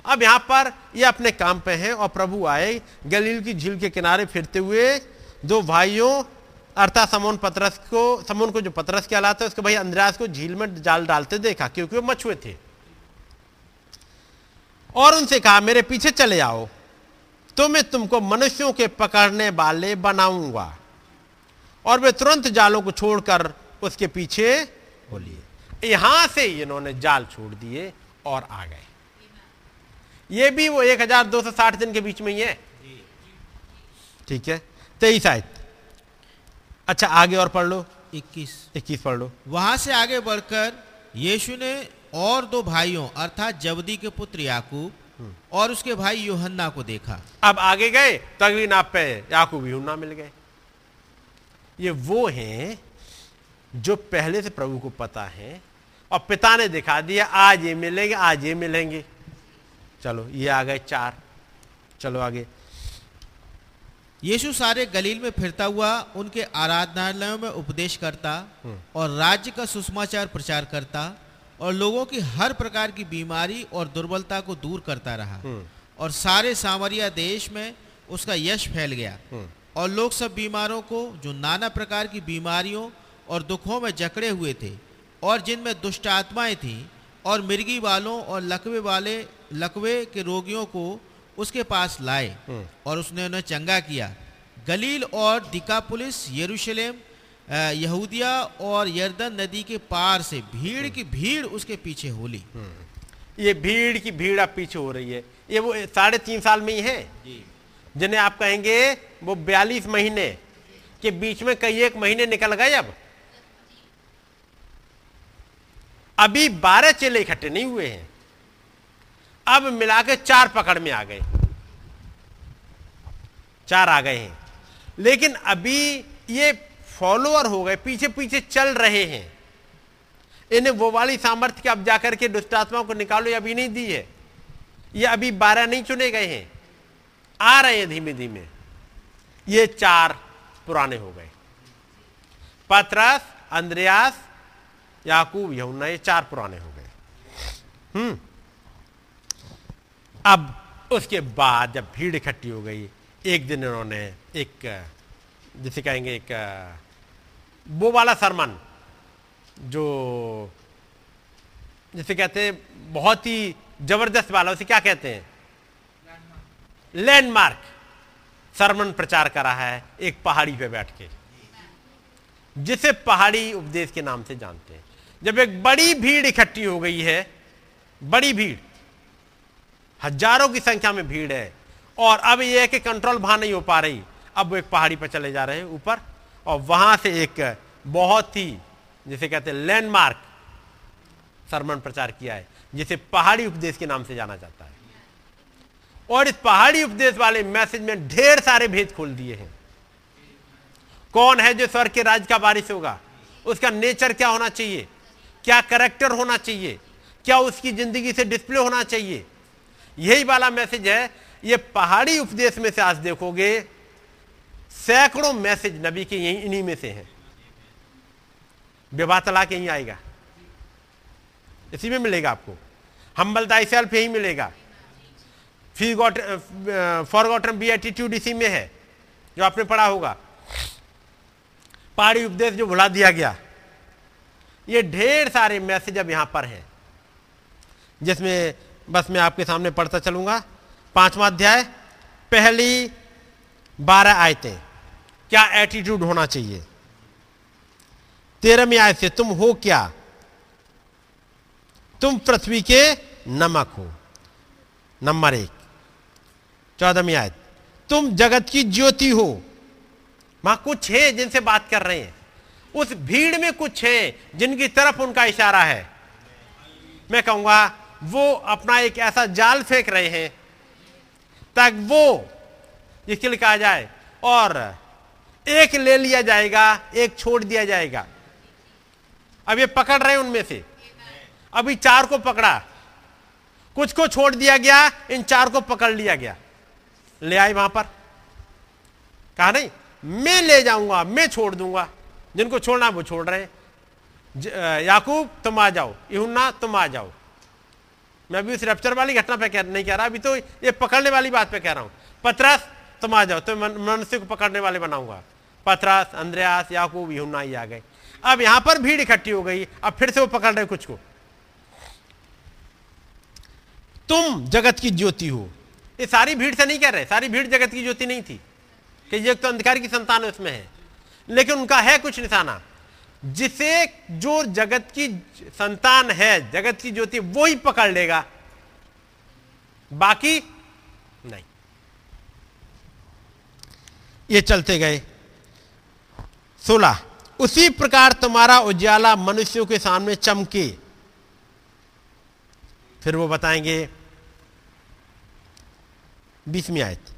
अब यहाँ पर ये अपने काम पे हैं और प्रभु आए। गलील की झील के किनारे फिरते हुए दो भाइयों अर्थात समोन पतरस को, समोन को जो पतरस कहलाता है, उसके भाई अंद्रयास को झील में जाल डालते देखा, क्योंकि वो मछुए थे। और उनसे कहा, मेरे पीछे चले आओ। तो मैं तुमको मनुष्यों के पकड़ने वाले बनाऊँगा। और वे तुरंत जालों को छोड़कर उसके पीछे बोलिए। यहाँ से इन्होंने जाल छोड़ दिए और आ गए। ये भी वो 1260 दिन के बीच में ही है। ठीक है? तेईस आयत। अच्छा आगे और पढ़ लो। 21 इक्कीस पढ़ लो। वहाँ से आगे बढ़कर यीशु ने और दो भाइयों अर्थात जबदी के पुत्र याकूब और उसके भाई यूहन्ना को देखा। अब आगे गए तो अगली नाप पे याकूब यूहन्ना मिल गए। ये वो हैं जो पहले से प्रभु को पता है और पिता ने दिखा दिया आज ये मिलेंगे आज ये मिलेंगे। चलो ये आ गए चार। चलो आगे। यीशु सारे गलील में फिरता हुआ उनके आराधनालयों में उपदेश करता और राज्य का सुषमाचार प्रचार करता। और लोगों की हर प्रकार की बीमारी और दुर्बलता को दूर करता रहा। और सारे सामरिया देश में उसका यश फैल गया। और लोग सब बीमारों को जो नाना प्रकार की बीमारियों और दुखों में जकड़े हुए थे और जिनमें दुष्ट आत्माएँ थीं और मिर्गी वालों और लकवे वाले लकवे के रोगियों को उसके पास लाए और उसने उन्हें चंगा किया। गलील और दिकापुलिस यरूशलेम यहूदिया और यर्दन नदी के पार से भीड़ की भीड़ उसके पीछे होली ये भीड़ की भीड़ अब पीछे हो रही है। ये वो साढ़े तीन साल में ही है। जिन्हें आप कहेंगे वो बयालीस महीने के बीच में कई एक महीने निकल गए अब। अभी बारह चेले इकट्ठे नहीं हुए हैं। अब मिला के चार पकड़ में आ गए। चार आ गए हैं। लेकिन अभी ये फॉलोअर हो गए पीछे पीछे चल रहे हैं। इन्हें वो वाली सामर्थ्य के अब जाकर के दुष्ट आत्माओं को निकालो, ये अभी नहीं दी है। ये अभी बारह नहीं चुने गए हैं। आ रहे हैं धीमे धीमे ये चार पुराने हो गए। पतरस, अंद्रयास, याकूब, यहुन्ना, ये चार पुराने हो गए। हम्म। अब उसके बाद जब भीड़ इकट्ठी हो गई, एक दिन इन्होंने एक, जिसे कहेंगे एक वो वाला सरमन, जो जिसे कहते हैं बहुत ही ज़बरदस्त वाला, उसे क्या कहते हैं? लैंडमार्क सरमन प्रचार करा है एक पहाड़ी पे बैठ के, जिसे पहाड़ी उपदेश के नाम से जानते हैं। जब एक बड़ी भीड़ इकट्ठी हो गई है, बड़ी भीड़, हज़ारों की संख्या में भीड़ है, और अब यह है कि कंट्रोल वहाँ नहीं हो पा रही, अब वो एक पहाड़ी पर चले जा रहे हैं, ऊपर और वहाँ से एक बहुत ही, जिसे कहते हैं लैंडमार्क सरमन प्रचार किया है, जिसे पहाड़ी उपदेश के नाम से जाना जाता है। और इस पहाड़ी उपदेश वाले मैसेज में ढेर सारे भेद खोल दिए हैं। कौन है जो स्वर के राज का बारिश होगा? उसका नेचर क्या होना चाहिए? क्या करेक्टर होना चाहिए? क्या उसकी ज़िंदगी से डिस्प्ले होना चाहिए? यही वाला मैसेज है, ये पहाड़ी उपदेश में से आज देखोगे सैकड़ों मैसेज नबी के यही इन्हीं में से हैं। विवाह तलाक यहीं आएगा। इसी में मिलेगा आपको। हम्बल दाई सेल्फ यही मिलेगा। Fee got forgotten be attitude इसी में है, जो आपने पढ़ा होगा। पहाड़ी उपदेश जो भुला दिया गया। ये ढेर सारे मैसेज अब यहाँ पर हैं, जिसमें बस मैं आपके सामने पढ़ता चलूँगा। पांचवा अध्याय, पहली बारह आयतें। क्या एटीट्यूड होना चाहिए? तेरहवीं आयत से तुम हो क्या? तुम पृथ्वी के नमक हो। नंबर एक। चौदहवीं आयत। तुम जगत की ज्योति हो। वहाँ कुछ है जिनसे बात कर रहे हैं। उस भीड़ में कुछ है जिनकी तरफ़ उनका इशारा है। मैं कहूँगा, वो अपना एक ऐसा जाल फेंक रहे हैं, ताकि वो जिसके लिए कहा जाए? और एक ले लिया जाएगा, एक छोड़ दिया जाएगा। अब ये पकड़ रहे उनमें से। अभी चार को पकड़ा। कुछ को छोड़ दिया गया, इन चार को पकड़ लिया गया। ले आए वहाँ पर। कहा नहीं, मैं ले जाऊँगा, मैं छोड़ दूँगा। जिनको छोड़ना वो छोड़ रहे याकूब, तुम आ जाओ। इहुन्ना तुम आ जाओ। मैं अभी उस रैप्चर वाली घटना पे कह, नहीं कह रहा, अभी तो ये पकड़ने वाली बात पे कह रहा हूँ। पतरस तुम आ जाओ तो मनुष्य को पकड़ने वाले बनाऊँगा। पतरस अंद्रयास याकूब इहुन्ना ही आ गए। अब यहाँ पर भीड़ इकट्ठी हो गई, अब फिर से वो पकड़ रहे कुछ को। तुम जगत की ज्योति हो। ये सारी भीड़ से नहीं कह रहे, सारी भीड़ जगत की ज्योति नहीं थी। कि ये तो अंधकार की संतान उसमें है। लेकिन उनका है कुछ निशाना। जिसे जो जगत की संतान है, जगत की ज्योति, वो ही पकड़ लेगा। बाकी नहीं ये चलते गए। सोलह उसी प्रकार तुम्हारा उज्याला मनुष्यों के सामने चमके। फिर वो बताएँगे बीसवीं आयत।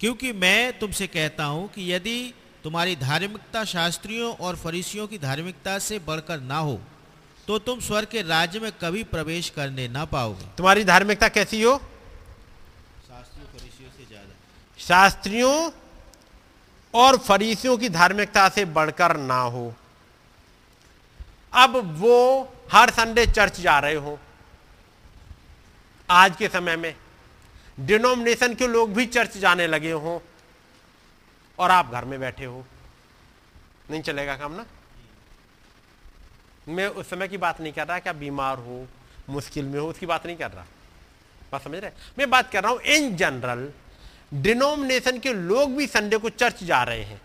क्योंकि मैं तुमसे कहता हूँ कि यदि तुम्हारी धार्मिकता शास्त्रियों और फरीसियों की धार्मिकता से बढ़कर ना हो तो तुम स्वर्ग के राज्य में कभी प्रवेश करने ना पाओगे। तुम्हारी धार्मिकता कैसी हो शास्त्रियों फरीसियों से ज़्यादा शास्त्रियों और फरीसियों की धार्मिकता से बढ़कर ना हो। अब वो हर संडे चर्च जा रहे हो। आज के समय में डिनोमिनेशन के लोग भी चर्च जाने लगे हों और आप घर में बैठे हो। नहीं चलेगा काम ना? मैं उस समय की बात नहीं कर रहा कि आप बीमार हो, मुश्किल में हो, उसकी बात नहीं कर रहा। बात समझ रहे मैं बात कर रहा हूँ इन जनरल डिनोमिनेशन के लोग भी संडे को चर्च जा रहे हैं।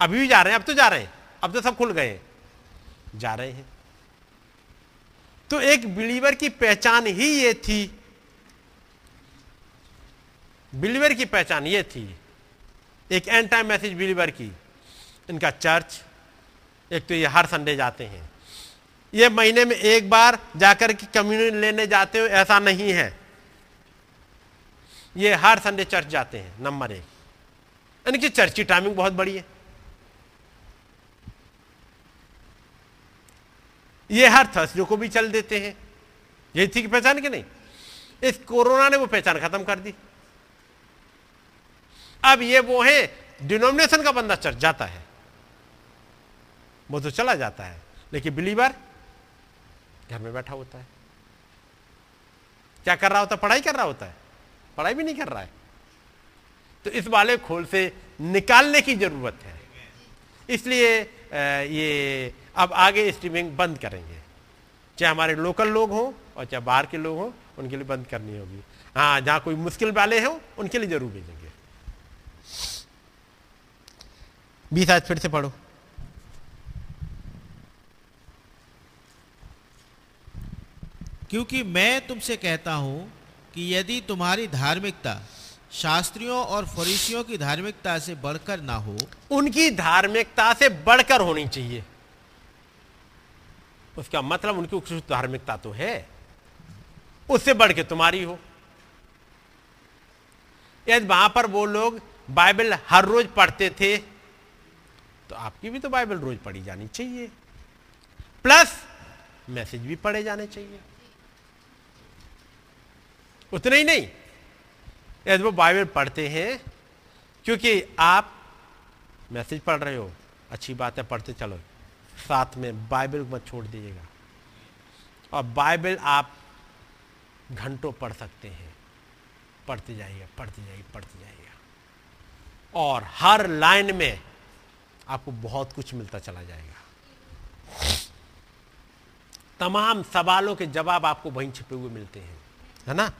अभी भी जा रहे हैं, अब तो जा रहे हैं, अब तो सब खुल गए हैं। जा रहे हैं। तो एक बिलीवर की पहचान ही ये थी। बिलीवर की पहचान ये थी। एक एंड टाइम मैसेज बिलीवर की। इनका चर्च, एक तो ये हर संडे जाते हैं। ये महीने में एक बार जाकर के कम्युनिटी लेने जाते हो, ऐसा नहीं है। ये हर संडे चर्च जाते हैं, नंबर एक। यानी कि चर्च की टाइमिंग बहुत बड़ी है। ये हर थर्सडे को भी चल देते हैं। यही थी कि पहचान के नहीं? इस कोरोना ने वो पहचान खत्म कर दी। अब ये वो है, डिनोमिनेशन का बंदा चर्च जाता है। वो तो चला जाता है, लेकिन बिलीवर घर में बैठा होता है। क्या कर रहा होता है? पढ़ाई कर रहा होता है। पढ़ाई भी नहीं कर रहा है। तो इस वाले खोल से निकालने की ज़रूरत है। इसलिए ये अब आगे स्ट्रीमिंग बंद करेंगे। चाहे हमारे लोकल लोग हों और चाहे बाहर के लोग हों, उनके लिए बंद करनी होगी। हाँ जहाँ कोई मुश्किल वाले हों, उनके लिए ज़रूर भेजेंगे। बीस आज फिर से पढ़ो। क्योंकि मैं तुमसे कहता हूँ कि यदि तुम्हारी धार्मिकता शास्त्रियों और फरीसियों की धार्मिकता से बढ़कर ना हो, उनकी धार्मिकता से बढ़कर होनी चाहिए। उसका मतलब उनकी कुछ धार्मिकता तो है, उससे बढ़ के तुम्हारी हो। यदि वहाँ पर वो लोग बाइबल हर रोज पढ़ते थे तो आपकी भी तो बाइबल रोज पढ़ी जानी चाहिए। प्लस मैसेज भी पढ़े जाने चाहिए। उतना ही नहीं। यदि वो बाइबल पढ़ते हैं, क्योंकि आप मैसेज पढ़ रहे हो, अच्छी बात है पढ़ते चलो, साथ में बाइबल मत छोड़ दीजिएगा। और बाइबल आप घंटों पढ़ सकते हैं, पढ़ते जाइए पढ़ते जाइए पढ़ते जाइएगा। और हर लाइन में आपको बहुत कुछ मिलता चला जाएगा। तमाम सवालों के जवाब आपको वहीं छिपे हुए मिलते हैं, है ना?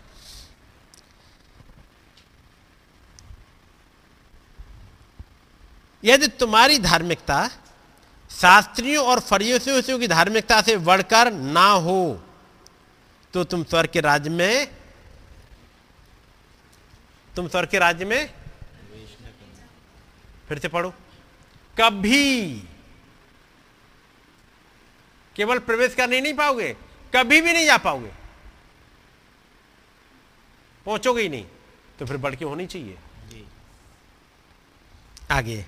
यदि तुम्हारी धार्मिकता शास्त्रियों और फरियोसियों की धार्मिकता से बढ़कर ना हो तो तुम स्वर्ग के राज्य में तुम स्वर्ग के राज्य में फिर से पढ़ो। कभी केवल प्रवेश करने नहीं पाओगे कभी भी नहीं जा पाओगे पहुंचोगे ही नहीं तो फिर बढ़ के होनी चाहिए। आगे।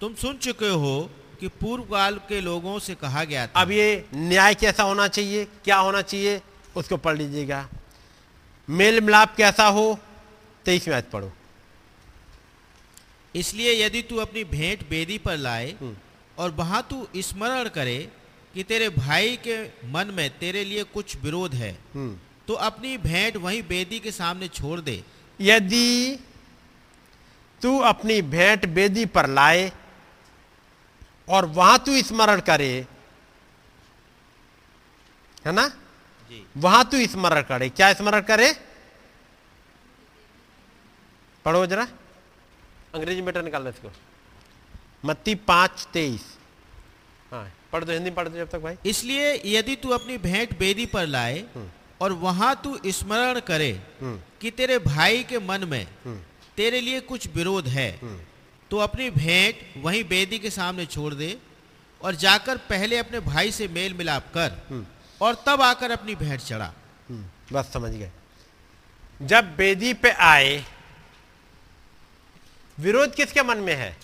तुम सुन चुके हो कि पूर्व काल के लोगों से कहा गया था। अब ये न्याय कैसा होना चाहिए? क्या होना चाहिए? उसको पढ़ लीजिएगा। मेल मिलाप कैसा हो? तेईस मैच पढ़ो। इसलिए यदि तू अपनी भेंट बेदी पर लाए हम्म। और वहाँ तू स्मरण करे कि तेरे भाई के मन में तेरे लिए कुछ विरोध है हम्म। तो अपनी भेंट वहीं बेदी के सामने छोड़ दे। यदि तू अपनी भेंट बेदी पर लाए और वहाँ तू स्मरण करे। है ना? जी। वहाँ तू स्मरण करे। क्या स्मरण करे? पढ़ो जरा। अंग्रेज़ी मीटर निकाल दो इसको। मत्ती पाँच तेईस। हाँ पढ़ दो हिंदी पढ़ दो जब तक भाई। इसलिए यदि तू अपनी भेंट बेदी पर लाए और वहाँ तू स्मरण करे हम्म। कि तेरे भाई के मन में हम्म। तेरे लिए कुछ विरोध है हम्म। तो अपनी भेंट वहीं बेदी के सामने छोड़ दे और जाकर पहले अपने भाई से मेल मिलाप कर हम्म। और तब आकर अपनी भेंट चढ़ा। हम्म, बस समझ गए। जब बेदी पे आए विरोध किसके मन में है?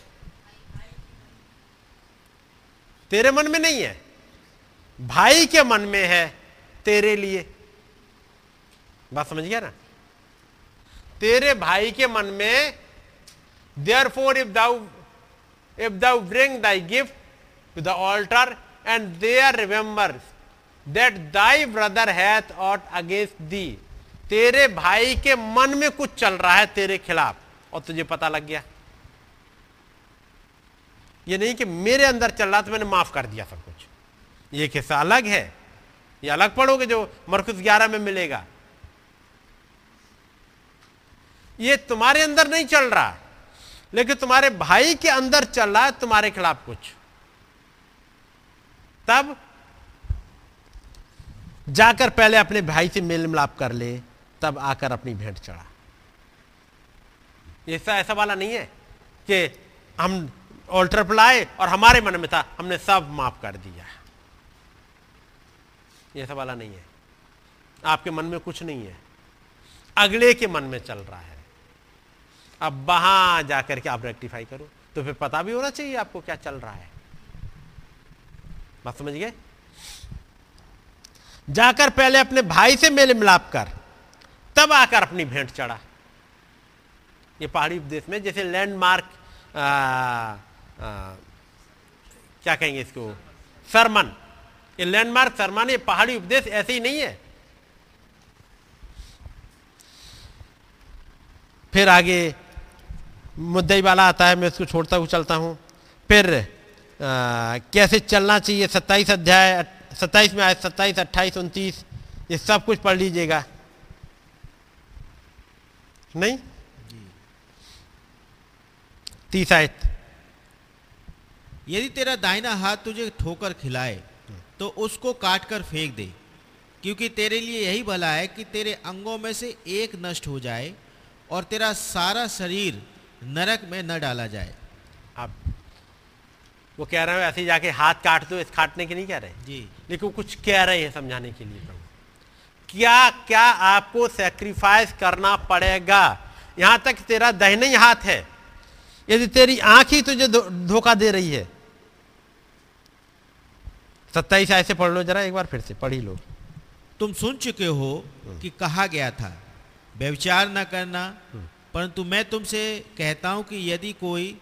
तेरे मन में नहीं है। भाई के मन में है तेरे लिए। बात समझ गया ना? तेरे भाई के मन में therefore if thou bring thy gift to the altar and there remember that thy brother hath ought against thee तेरे भाई के मन में कुछ चल रहा है तेरे खिलाफ। और तुझे पता लग गया। ये नहीं कि मेरे अंदर चल रहा तो मैंने माफ़ कर दिया सब कुछ। ये हिस्सा अलग है। ये अलग पढ़ोगे जो मरकुस ग्यारह में मिलेगा। ये तुम्हारे अंदर नहीं चल रहा। लेकिन तुम्हारे भाई के अंदर चल रहा है, तुम्हारे खिलाफ कुछ। तब जाकर पहले अपने भाई से मेल मिलाप कर ले, तब आकर अपनी भेंट चढ़ा। ऐसा ऐसा वाला नहीं है कि हम ऑल्टर पर लाए और हमारे मन में था, हमने सब माफ़ कर दिया। ऐसा वाला नहीं है। आपके मन में कुछ नहीं है। अगले के मन में चल रहा है। अब वहाँ जाकर के आप रेक्टिफाई करो। तो फिर पता भी होना चाहिए आपको क्या चल रहा है। बात समझ गए? जाकर पहले अपने भाई से मेल मिलाप कर। तब आकर अपनी भेंट चढ़ा। ये पहाड़ी देश में जैसे लैंडमार्क क्या कहेंगे इसको? सरमन। ये लैंडमार्क सरमन, ये पहाड़ी उपदेश ऐसे ही नहीं है। फिर आगे मुद्दई वाला आता है, मैं इसको छोड़ता हुआ चलता हूँ। फिर कैसे चलना चाहिए, सत्ताईस अध्याय, सत्ताईस में आए सत्ताईस, अट्ठाईस, उनतीस, ये सब कुछ पढ़ लीजिएगा। नहीं? तीस आयत। यदि तेरा दाहिना हाथ तुझे ठोकर खिलाए तो उसको काट कर फेंक दे, क्योंकि तेरे लिए यही भला है कि तेरे अंगों में से एक नष्ट हो जाए और तेरा सारा शरीर नरक में न डाला जाए। अब वो कह रहे हैं ऐसे ही जाके हाथ काट दो इस काटने के नहीं कह रहे जी। लेकिन वो कुछ कह रहे हैं समझाने के लिए प्रभु। क्या क्या आपको सेक्रीफाइस करना पड़ेगा? यहाँ तक तेरा दहने ही हाथ है। यदि तेरी आँख ही तुझे धोखा दे रही है। सत्ताईस ऐसे पढ़ लो जरा एक बार फिर से पढ़ी लो। तुम सुन चुके हो कि कहा गया था व्यविचार न करना परंतु मैं तुमसे कहता हूँ कि यदि कोई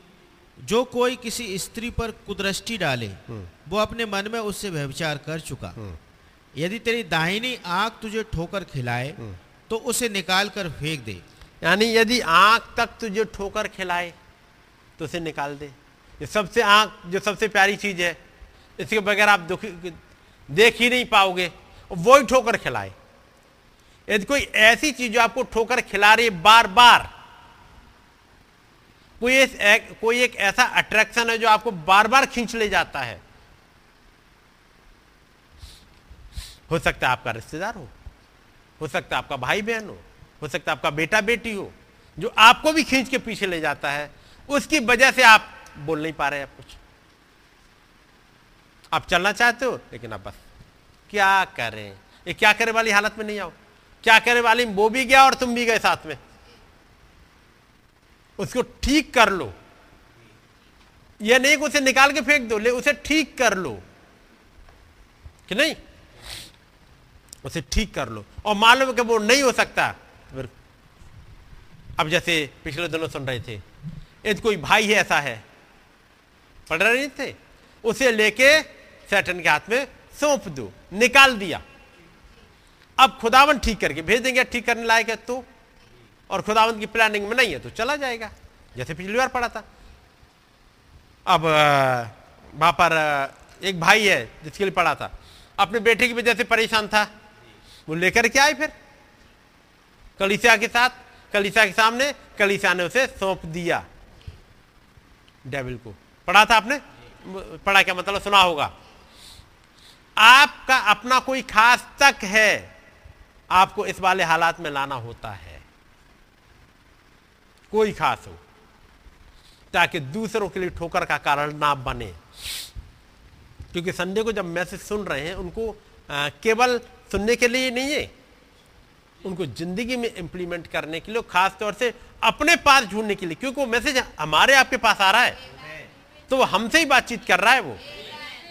जो कोई किसी स्त्री पर कुदृष्टि डाले वो अपने मन में उससे व्यविचार कर चुका। यदि तेरी दाहिनी आँख तुझे ठोकर खिलाए तो उसे निकाल कर फेंक दे। यानी यदि आँख तक तुझे ठोकर खिलाए तो उसे निकाल दे। ये सबसे आँख जो सबसे प्यारी चीज़ है इसके बगैर आप दुखी देख ही नहीं पाओगे वो ही ठोकर खिलाए। यदि कोई ऐसी चीज़ जो आपको ठोकर खिला रही है बार बार कोई एक, कोई एक ऐसा अट्रैक्शन है जो आपको बार बार खींच ले जाता है। हो सकता है आपका रिश्तेदार हो हो सकता है आपका भाई बहन हो हो सकता है आपका बेटा बेटी हो जो आपको भी खींच के पीछे ले जाता है। उसकी वजह से आप बोल नहीं पा रहे आप कुछ। आप चलना चाहते हो लेकिन आप बस क्या करें? ये क्या करे वाली हालत में नहीं आओ। क्या करे वाली वो भी गया और तुम भी गए साथ में। उसको ठीक कर लो। यह नहीं उसे निकाल के फेंक दो, ले उसे ठीक कर लो। कि नहीं? उसे ठीक कर लो। और मालूम कि वो नहीं हो सकता। तो अब जैसे पिछले दिनों सुन रहे थे यदि कोई भाई है ऐसा है? पढ़ रहे नहीं थे? उसे लेके सैटन के हाथ में सौंप दो, निकाल दिया। अब खुदावन ठीक करके भेज देंगे, ठीक करने लायक है तो? और खुदावन की प्लानिंग में नहीं है तो चला जाएगा। जैसे पिछली बार पढ़ा था। अब वहाँ पर एक भाई है जिसके लिए पढ़ा था। अपने बेटे की वजह से परेशान था। वो लेकर के आए फिर। कलिसिया के साथ, कलिसिया के सामने, कलिसिया ने उसे सौंप दिया। डेविल को। पढ़ा था आपने? पढ़ा क्या मतलब? सुना होगा। आपका अपना कोई खास तक है। आपको इस वाले हालात में लाना होता है। कोई खास हो, ताकि दूसरों के लिए ठोकर का कारण ना बने। क्योंकि संडे को जब मैसेज सुन रहे हैं, उनको केवल सुनने के लिए नहीं है, उनको ज़िंदगी में इंप्लीमेंट करने के लिए, खास तौर से अपने पास ढूँढने के लिए, क्योंकि वो मैसेज हमारे आपके पास आ रहा है। तो वो हमसे ही बातचीत कर रहा है वो।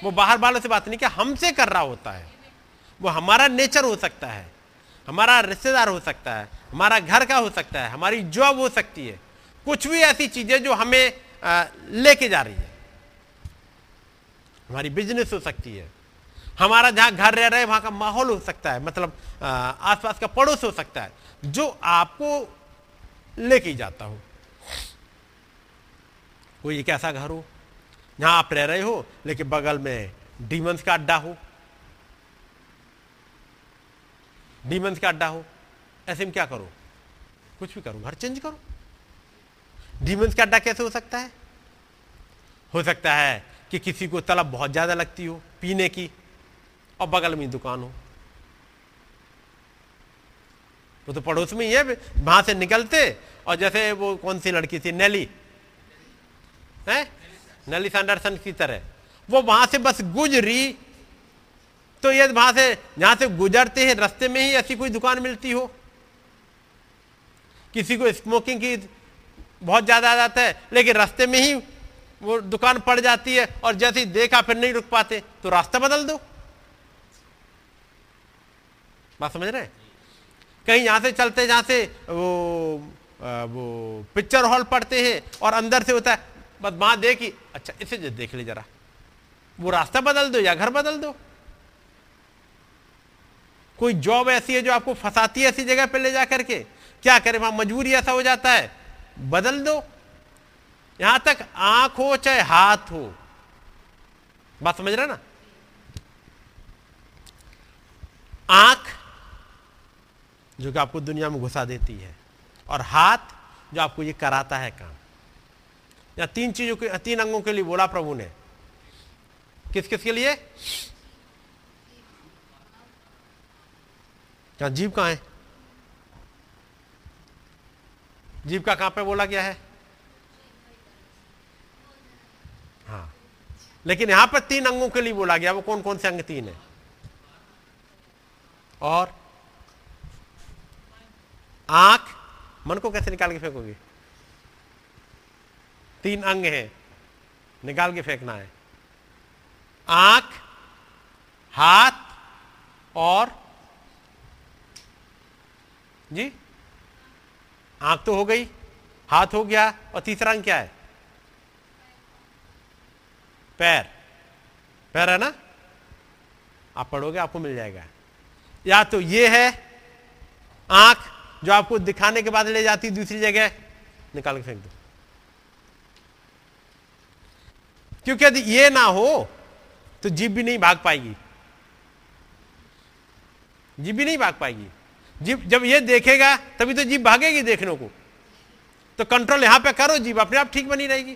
वो बाहर वालों से बात नहीं किया हमसे कर रहा होता है। वो हमारा नेचर हो सकता है, हमारा रिश्तेदार हो सकता है हमारा घर का हो सकता है, हमारी जॉब हो सकती है, कुछ भी ऐसी चीज़ें जो हमें लेके जा रही है। हमारी बिज़नेस हो सकती है, हमारा जहाँ घर रह रहे वहाँ का माहौल हो सकता है मतलब आसपास का पड़ोस हो सकता है, जो आपको लेके जाता हो। कोई एक ऐसा घर हो, जहाँ आप रह रहे हो, लेकिन बगल में डीमंस का अड्डा हो। डीमंस का अड्डा हो ऐसे में क्या करो? कुछ भी करो, घर चेंज करो। डीमंस का अड्डा कैसे हो सकता है? हो सकता है कि किसी को तलब बहुत ज़्यादा लगती हो पीने की, और बगल में दुकान हो। वो तो पड़ोस में ही है, वहाँ से निकलते, और जैसे वो कौन सी लड़की थी? नेली है? नेली सैंडरसन की तरह। वो वहाँ से बस गुजरी तो यदि वहाँ से, जहाँ से गुजरते हैं, रास्ते में ही ऐसी कोई दुकान मिलती हो। किसी को स्मोकिंग की बहुत ज़्यादा आदत है लेकिन रास्ते में ही वो दुकान पड़ जाती है और जैसे ही देखा फिर नहीं रुक पाते तो रास्ता बदल दो। बात समझ रहे कहीं यहाँ से चलते जहाँ से वो आ, वो पिक्चर हॉल पढ़ते हैं और अंदर से होता है बस वहाँ देखी अच्छा इसे देख ले जरा। वो रास्ता बदल दो या घर बदल दो। कोई जॉब ऐसी है जो आपको फंसाती है ऐसी जगह पे ले जा करके? क्या करें, वहाँ मजबूरी ऐसा हो जाता है। बदल दो। यहाँ तक आँख हो चाहे हाथ हो। बात समझ रहे ना? आँख जो कि आपको दुनिया में घुसा देती है और हाथ जो आपको ये कराता है काम। या तीन चीज़ों के, तीन अंगों के लिए बोला प्रभु ने। किस किस के लिए? क्या जीव कहाँ है? जीव का कहाँ पे बोला गया है? हाँ। लेकिन यहाँ पर तीन अंगों के लिए बोला गया, वो कौन कौन से अंग तीन है? और? आँख। मन को कैसे निकाल के फेंकोगे? तीन अंग हैं। निकाल के फेंकना है। आँख, हाथ और? जी? आँख तो हो गई, हाथ हो गया और तीसरा अंग क्या है? पैर। पैर है ना? आप पढ़ोगे आपको मिल जाएगा। या तो ये है, आँख जो आपको दिखाने के बाद ले जाती दूसरी जगह, निकाल के फेंक दो। क्योंकि यदि ये ना हो तो जीभ भी नहीं भाग पाएगी। जीभ भी नहीं भाग पाएगी। जीभ जब ये देखेगा, तभी तो जीभ भागेगी देखने को। तो कंट्रोल यहाँ पे करो जीभ अपने आप ठीक बनी रहेगी।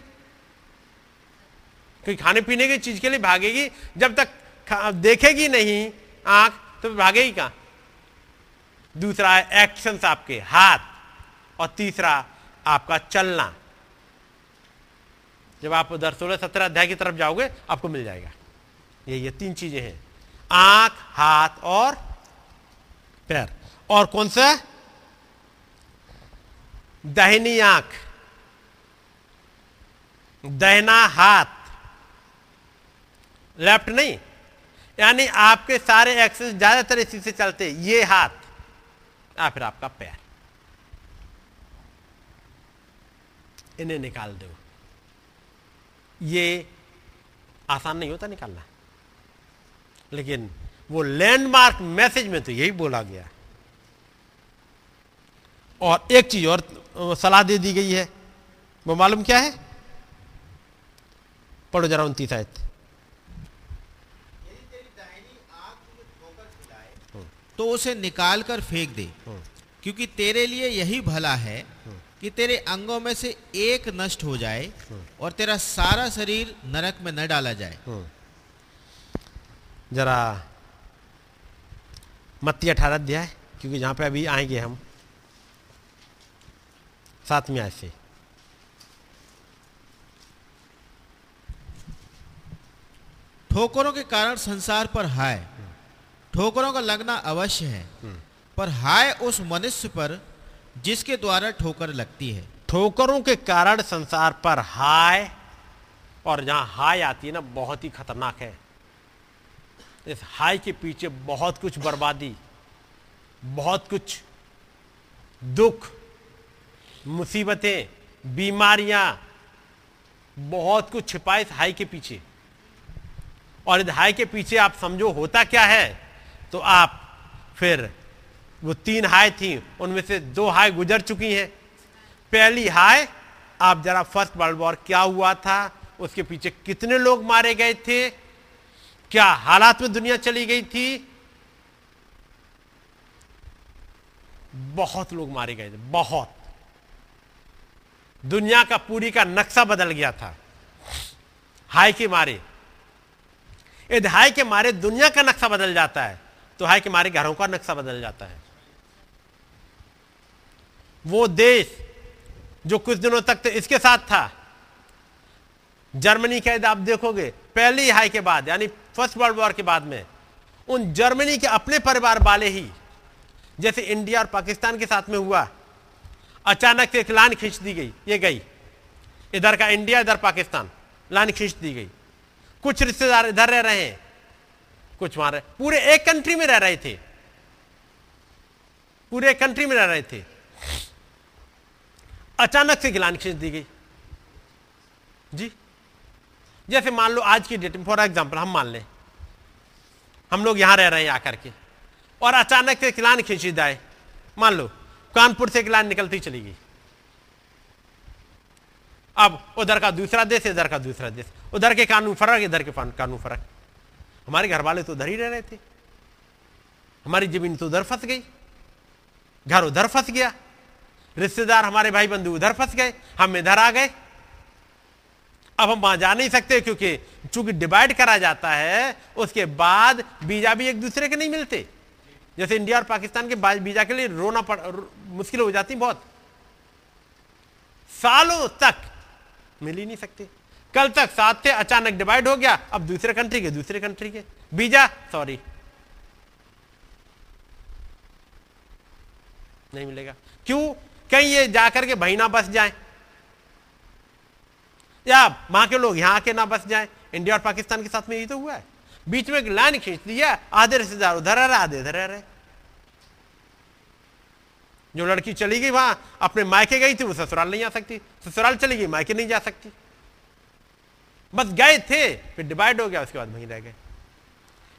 क्योंकि खाने पीने की चीज़ के लिए भागेगी, जब तक देखेगी नहीं, आँख तो भागेगी कहाँ? दूसरा है एक्शंस आपके, हाथ। और तीसरा, आपका चलना। जब आप उधर सोलह सत्रह अध्याय की तरफ़ जाओगे, आपको मिल जाएगा। ये ये तीन चीज़ें हैं। आँख, हाथ और पैर। और कौन सा? दहनी आँख। दहना हाथ। लेफ़्ट नहीं। यानी आपके सारे एक्सेस ज़्यादातर इसी से चलते ये हाथ। या फिर आपका पैर। इन्हें निकाल दो। ये आसान नहीं होता निकालना। लेकिन वो लैंडमार्क मैसेज में तो यही बोला गया। और एक चीज़ और सलाह दे दी गई है। वो मालूम क्या है? पढ़ो जरा उनतीस आयत। तो उसे निकाल कर फेंक दे क्योंकि तेरे लिए यही भला है कि तेरे अंगों में से एक नष्ट हो जाए और तेरा सारा शरीर नरक में न डाला जाए। जरा मत्ती अठारह अध्याय क्योंकि जहाँ पे अभी आएँगे हम। सातवीं आय से ठोकरों के कारण संसार पर हाय। ठोकरों का लगना अवश्य है, पर हाय उस मनुष्य पर जिसके द्वारा ठोकर लगती है। ठोकरों के कारण संसार पर हाय, और जहाँ हाय आती है ना, बहुत ही खतरनाक है। इस हाय के पीछे बहुत कुछ बर्बादी, बहुत कुछ दुख मुसीबतें, बीमारियाँ, बहुत कुछ छिपा इस हाई के पीछे। और इस हाई के पीछे आप समझो होता क्या है तो आप फिर वो तीन हाई थी, उनमें से दो हाई गुजर चुकी हैं। पहली हाई, आप जरा फ़र्स्ट वर्ल्ड वॉर क्या हुआ था, उसके पीछे कितने लोग मारे गए थे, क्या हालात में दुनिया चली गई थी। बहुत लोग मारे गए थे, बहुत। दुनिया का पूरी का नक्शा बदल गया था। हाई के मारे। यदि हाई के मारे दुनिया का नक्शा बदल जाता है तो हाई के मारे घरों का नक्शा बदल जाता है। वो देश जो कुछ दिनों तक तो इसके साथ था। जर्मनी का यदि आप देखोगे, पहली हाई के बाद, यानी फ़र्स्ट वर्ल्ड वॉर के बाद में, उन जर्मनी के अपने परिवार वाले ही, जैसे इंडिया और पाकिस्तान के साथ में हुआ अचानक से एक लाइन खींच दी गई, ये गई। इधर का इंडिया, इधर पाकिस्तान, लाइन खींच दी गई। कुछ रिश्तेदार इधर रह रहे हैं, कुछ वहाँ रहे, पूरे एक कंट्री में रह रहे थे। पूरे एक कंट्री में रह रहे थे। अचानक से गिलान खींच दी गई। जी, जैसे मान लो आज की डेट में फॉर एग्ज़ाम्पल हम मान लें, हम लोग यहाँ रह रहे हैं आकर के, और अचानक से गिलान खींची जाए। मान लो कानपुर से एक लाइन निकलती चली गई। अब उधर का दूसरा देश, इधर का दूसरा देश। उधर के कानून फ़र्क, इधर के कानून फ़र्क। हमारे घर वाले तो उधर ही रह रहे थे। हमारी ज़मीन तो उधर फंस गई। घर उधर फंस गया। रिश्तेदार, हमारे भाई बंधु उधर फंस गए। हम इधर आ गए। अब हम वहाँ जा नहीं सकते क्योंकि चूँकि डिवाइड करा जाता है, उसके बाद बीजा भी एक दूसरे के नहीं मिलते। जैसे इंडिया और पाकिस्तान के वीज़ा के लिए रोना पड़ मुश्किल हो जाती बहुत। सालों तक मिल ही नहीं सकते। कल तक साथ थे, अचानक डिवाइड हो गया, अब दूसरे कंट्री के, दूसरे कंट्री के। बीजा सॉरी नहीं मिलेगा। क्यों? कहीं ये जाकर के भाई ना बस जाए। या वहाँ के लोग यहाँ के ना बस जाए। इंडिया और पाकिस्तान के साथ में यही तो हुआ है। बीच में एक लाइन खींच दिया आधे रिश्तेदार उधर रह रहे आधे, इधर रह रहे जो लड़की चली गई वहाँ, अपने मायके गई थी, वो ससुराल नहीं आ सकती, ससुराल चली गई, मायके नहीं जा सकती। बस गए थे, फिर डिवाइड हो गया, उसके बाद वहीं रह गए।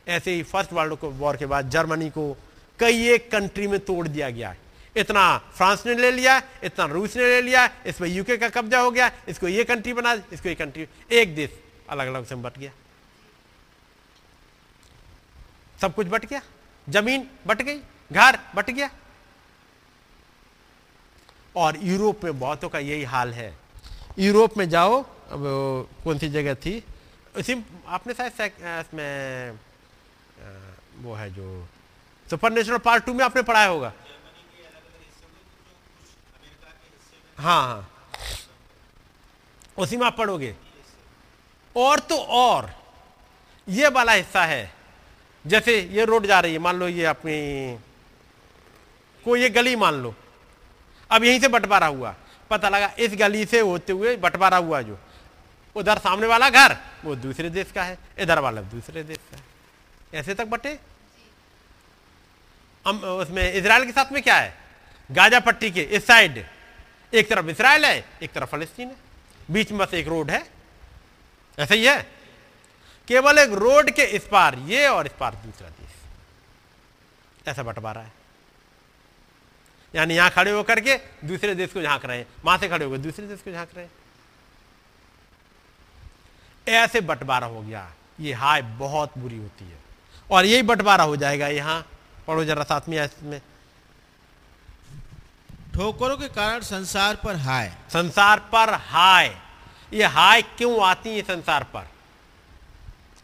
ऐसे ही फ़र्स्ट वर्ल्ड वॉर के बाद जर्मनी को कई एक कंट्री में तोड़ दिया गया इतना फ्रांस ने ले लिया, इतना रूस ने ले लिया, इसमें यूके का कब्जा हो गया, इसको ये कंट्री बना, इसको ये कंट्री एक देश अलग अलग से बट गया। सब कुछ बट गया। ज़मीन बट गई, घर बट गया। और यूरोप में बहुतों का यही हाल है। यूरोप में जाओ, अब कौन सी जगह थी? उसी आपने शायद इसमें वो है जो सुपर नेशनल पार्ट टू में आपने पढ़ाया होगा। हाँ हाँ। उसी में आप पढ़ोगे। और तो और, ये वाला हिस्सा है। जैसे ये रोड जा रही है, मान लो ये अपनी, कोई ये गली मान लो। अब यहीं से बंटवारा हुआ। पता लगा इस गली से होते हुए बंटवारा हुआ जो। उधर सामने वाला घर, वो दूसरे देश का है, इधर वाला दूसरे देश का है। ऐसे तक बटे? हम, उसमें इसराइल के साथ में क्या है? गाजा पट्टी के इस साइड। एक तरफ़ इसराइल है, एक तरफ़ फलस्तीन है। बीच में बस एक रोड है। ऐसा ही है? केवल एक रोड के इस पार ये और इस पार दूसरा देश। ऐसा बंटवारा है। यानी यहाँ खड़े होकर के दूसरे देश को झाँक रहे हैं। वहाँ से खड़े होकर दूसरे देश को झाँक रहे हैं। ऐसे बंटवारा हो गया। ये हाय बहुत बुरी होती है। और यही बंटवारा हो जाएगा यहाँ। पढ़ो जरा साथ में। इसमें ठोकरों के कारण संसार पर हाय। संसार पर हाय। ये हाय क्यों आती है संसार पर?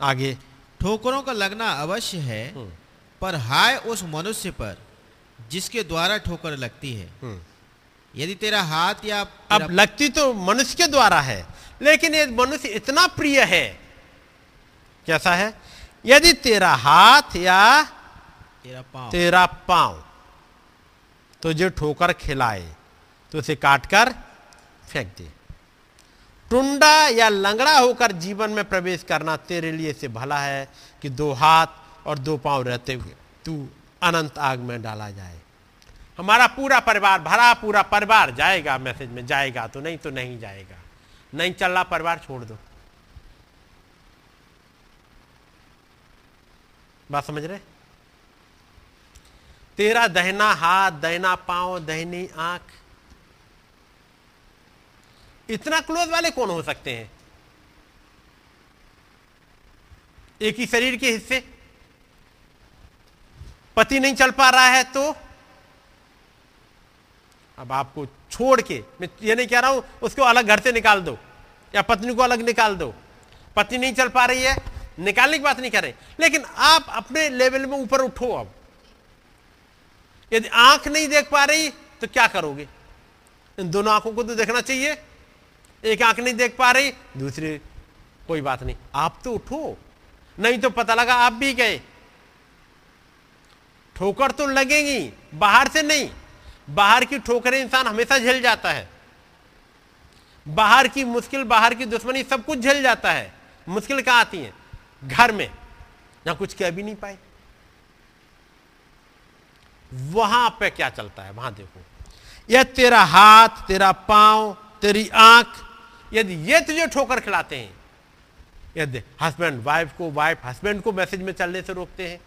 आगे ठोकरों का लगना अवश्य है हम्म। पर हाय उस मनुष्य पर जिसके द्वारा ठोकर लगती है। हम्म। यदि तेरा हाथ या अब लगती तो मनुष्य के द्वारा है लेकिन ये मनुष्य इतना प्रिय है। कैसा है? यदि तेरा हाथ या तेरा पाँव। तेरा पाँव तो जो ठोकर खिलाए तो उसे काटकर फेंक दे। टुंडा या लंगड़ा होकर जीवन में प्रवेश करना तेरे लिए से भला है कि दो हाथ और दो पाँव रहते हुए तू अनंत आग में डाला जाए। हमारा पूरा परिवार, भरा पूरा परिवार जाएगा, मैसेज में जाएगा तो नहीं तो नहीं जाएगा। नहीं चल रहा परिवार छोड़ दो। बात समझ रहे? तेरा दहना हाथ, दहना पाँव, दहनी आँख इतना क्लोज वाले कौन हो सकते हैं? एक ही शरीर के हिस्से। पति नहीं चल पा रहा है तो? अब आपको छोड़ के, मैं ये नहीं कह रहा हूँ, उसको अलग घर से निकाल दो, या पत्नी को अलग निकाल दो। पत्नी नहीं चल पा रही है, निकालने की बात नहीं कर रहे। लेकिन आप अपने लेवल में ऊपर उठो अब। यदि आँख नहीं देख पा रही तो क्या करोगे? इन दोनों आँखों को तो देखना चाहिए। एक आँख नहीं देख पा रही, दूसरी, कोई बात नहीं। आप तो उठो। नहीं तो पता लगा आप भी गए। ठोकर तो लगेगी, बाहर से नहीं। बाहर की ठोकरें इंसान हमेशा झेल जाता है। बाहर की मुश्किल, बाहर की दुश्मनी सब कुछ झेल जाता है। मुश्किल कहाँ आती है? घर में। जहाँ कुछ कह भी नहीं पाए। वहाँ पे क्या चलता है? वहाँ देखो। यह तेरा हाथ, तेरा पाँव, तेरी आँख यदि ये तुझे ठोकर खिलाते हैं, यदि हस्बैंड वाइफ को वाइफ हस्बैंड को मैसेज में चलने से रोकते हैं,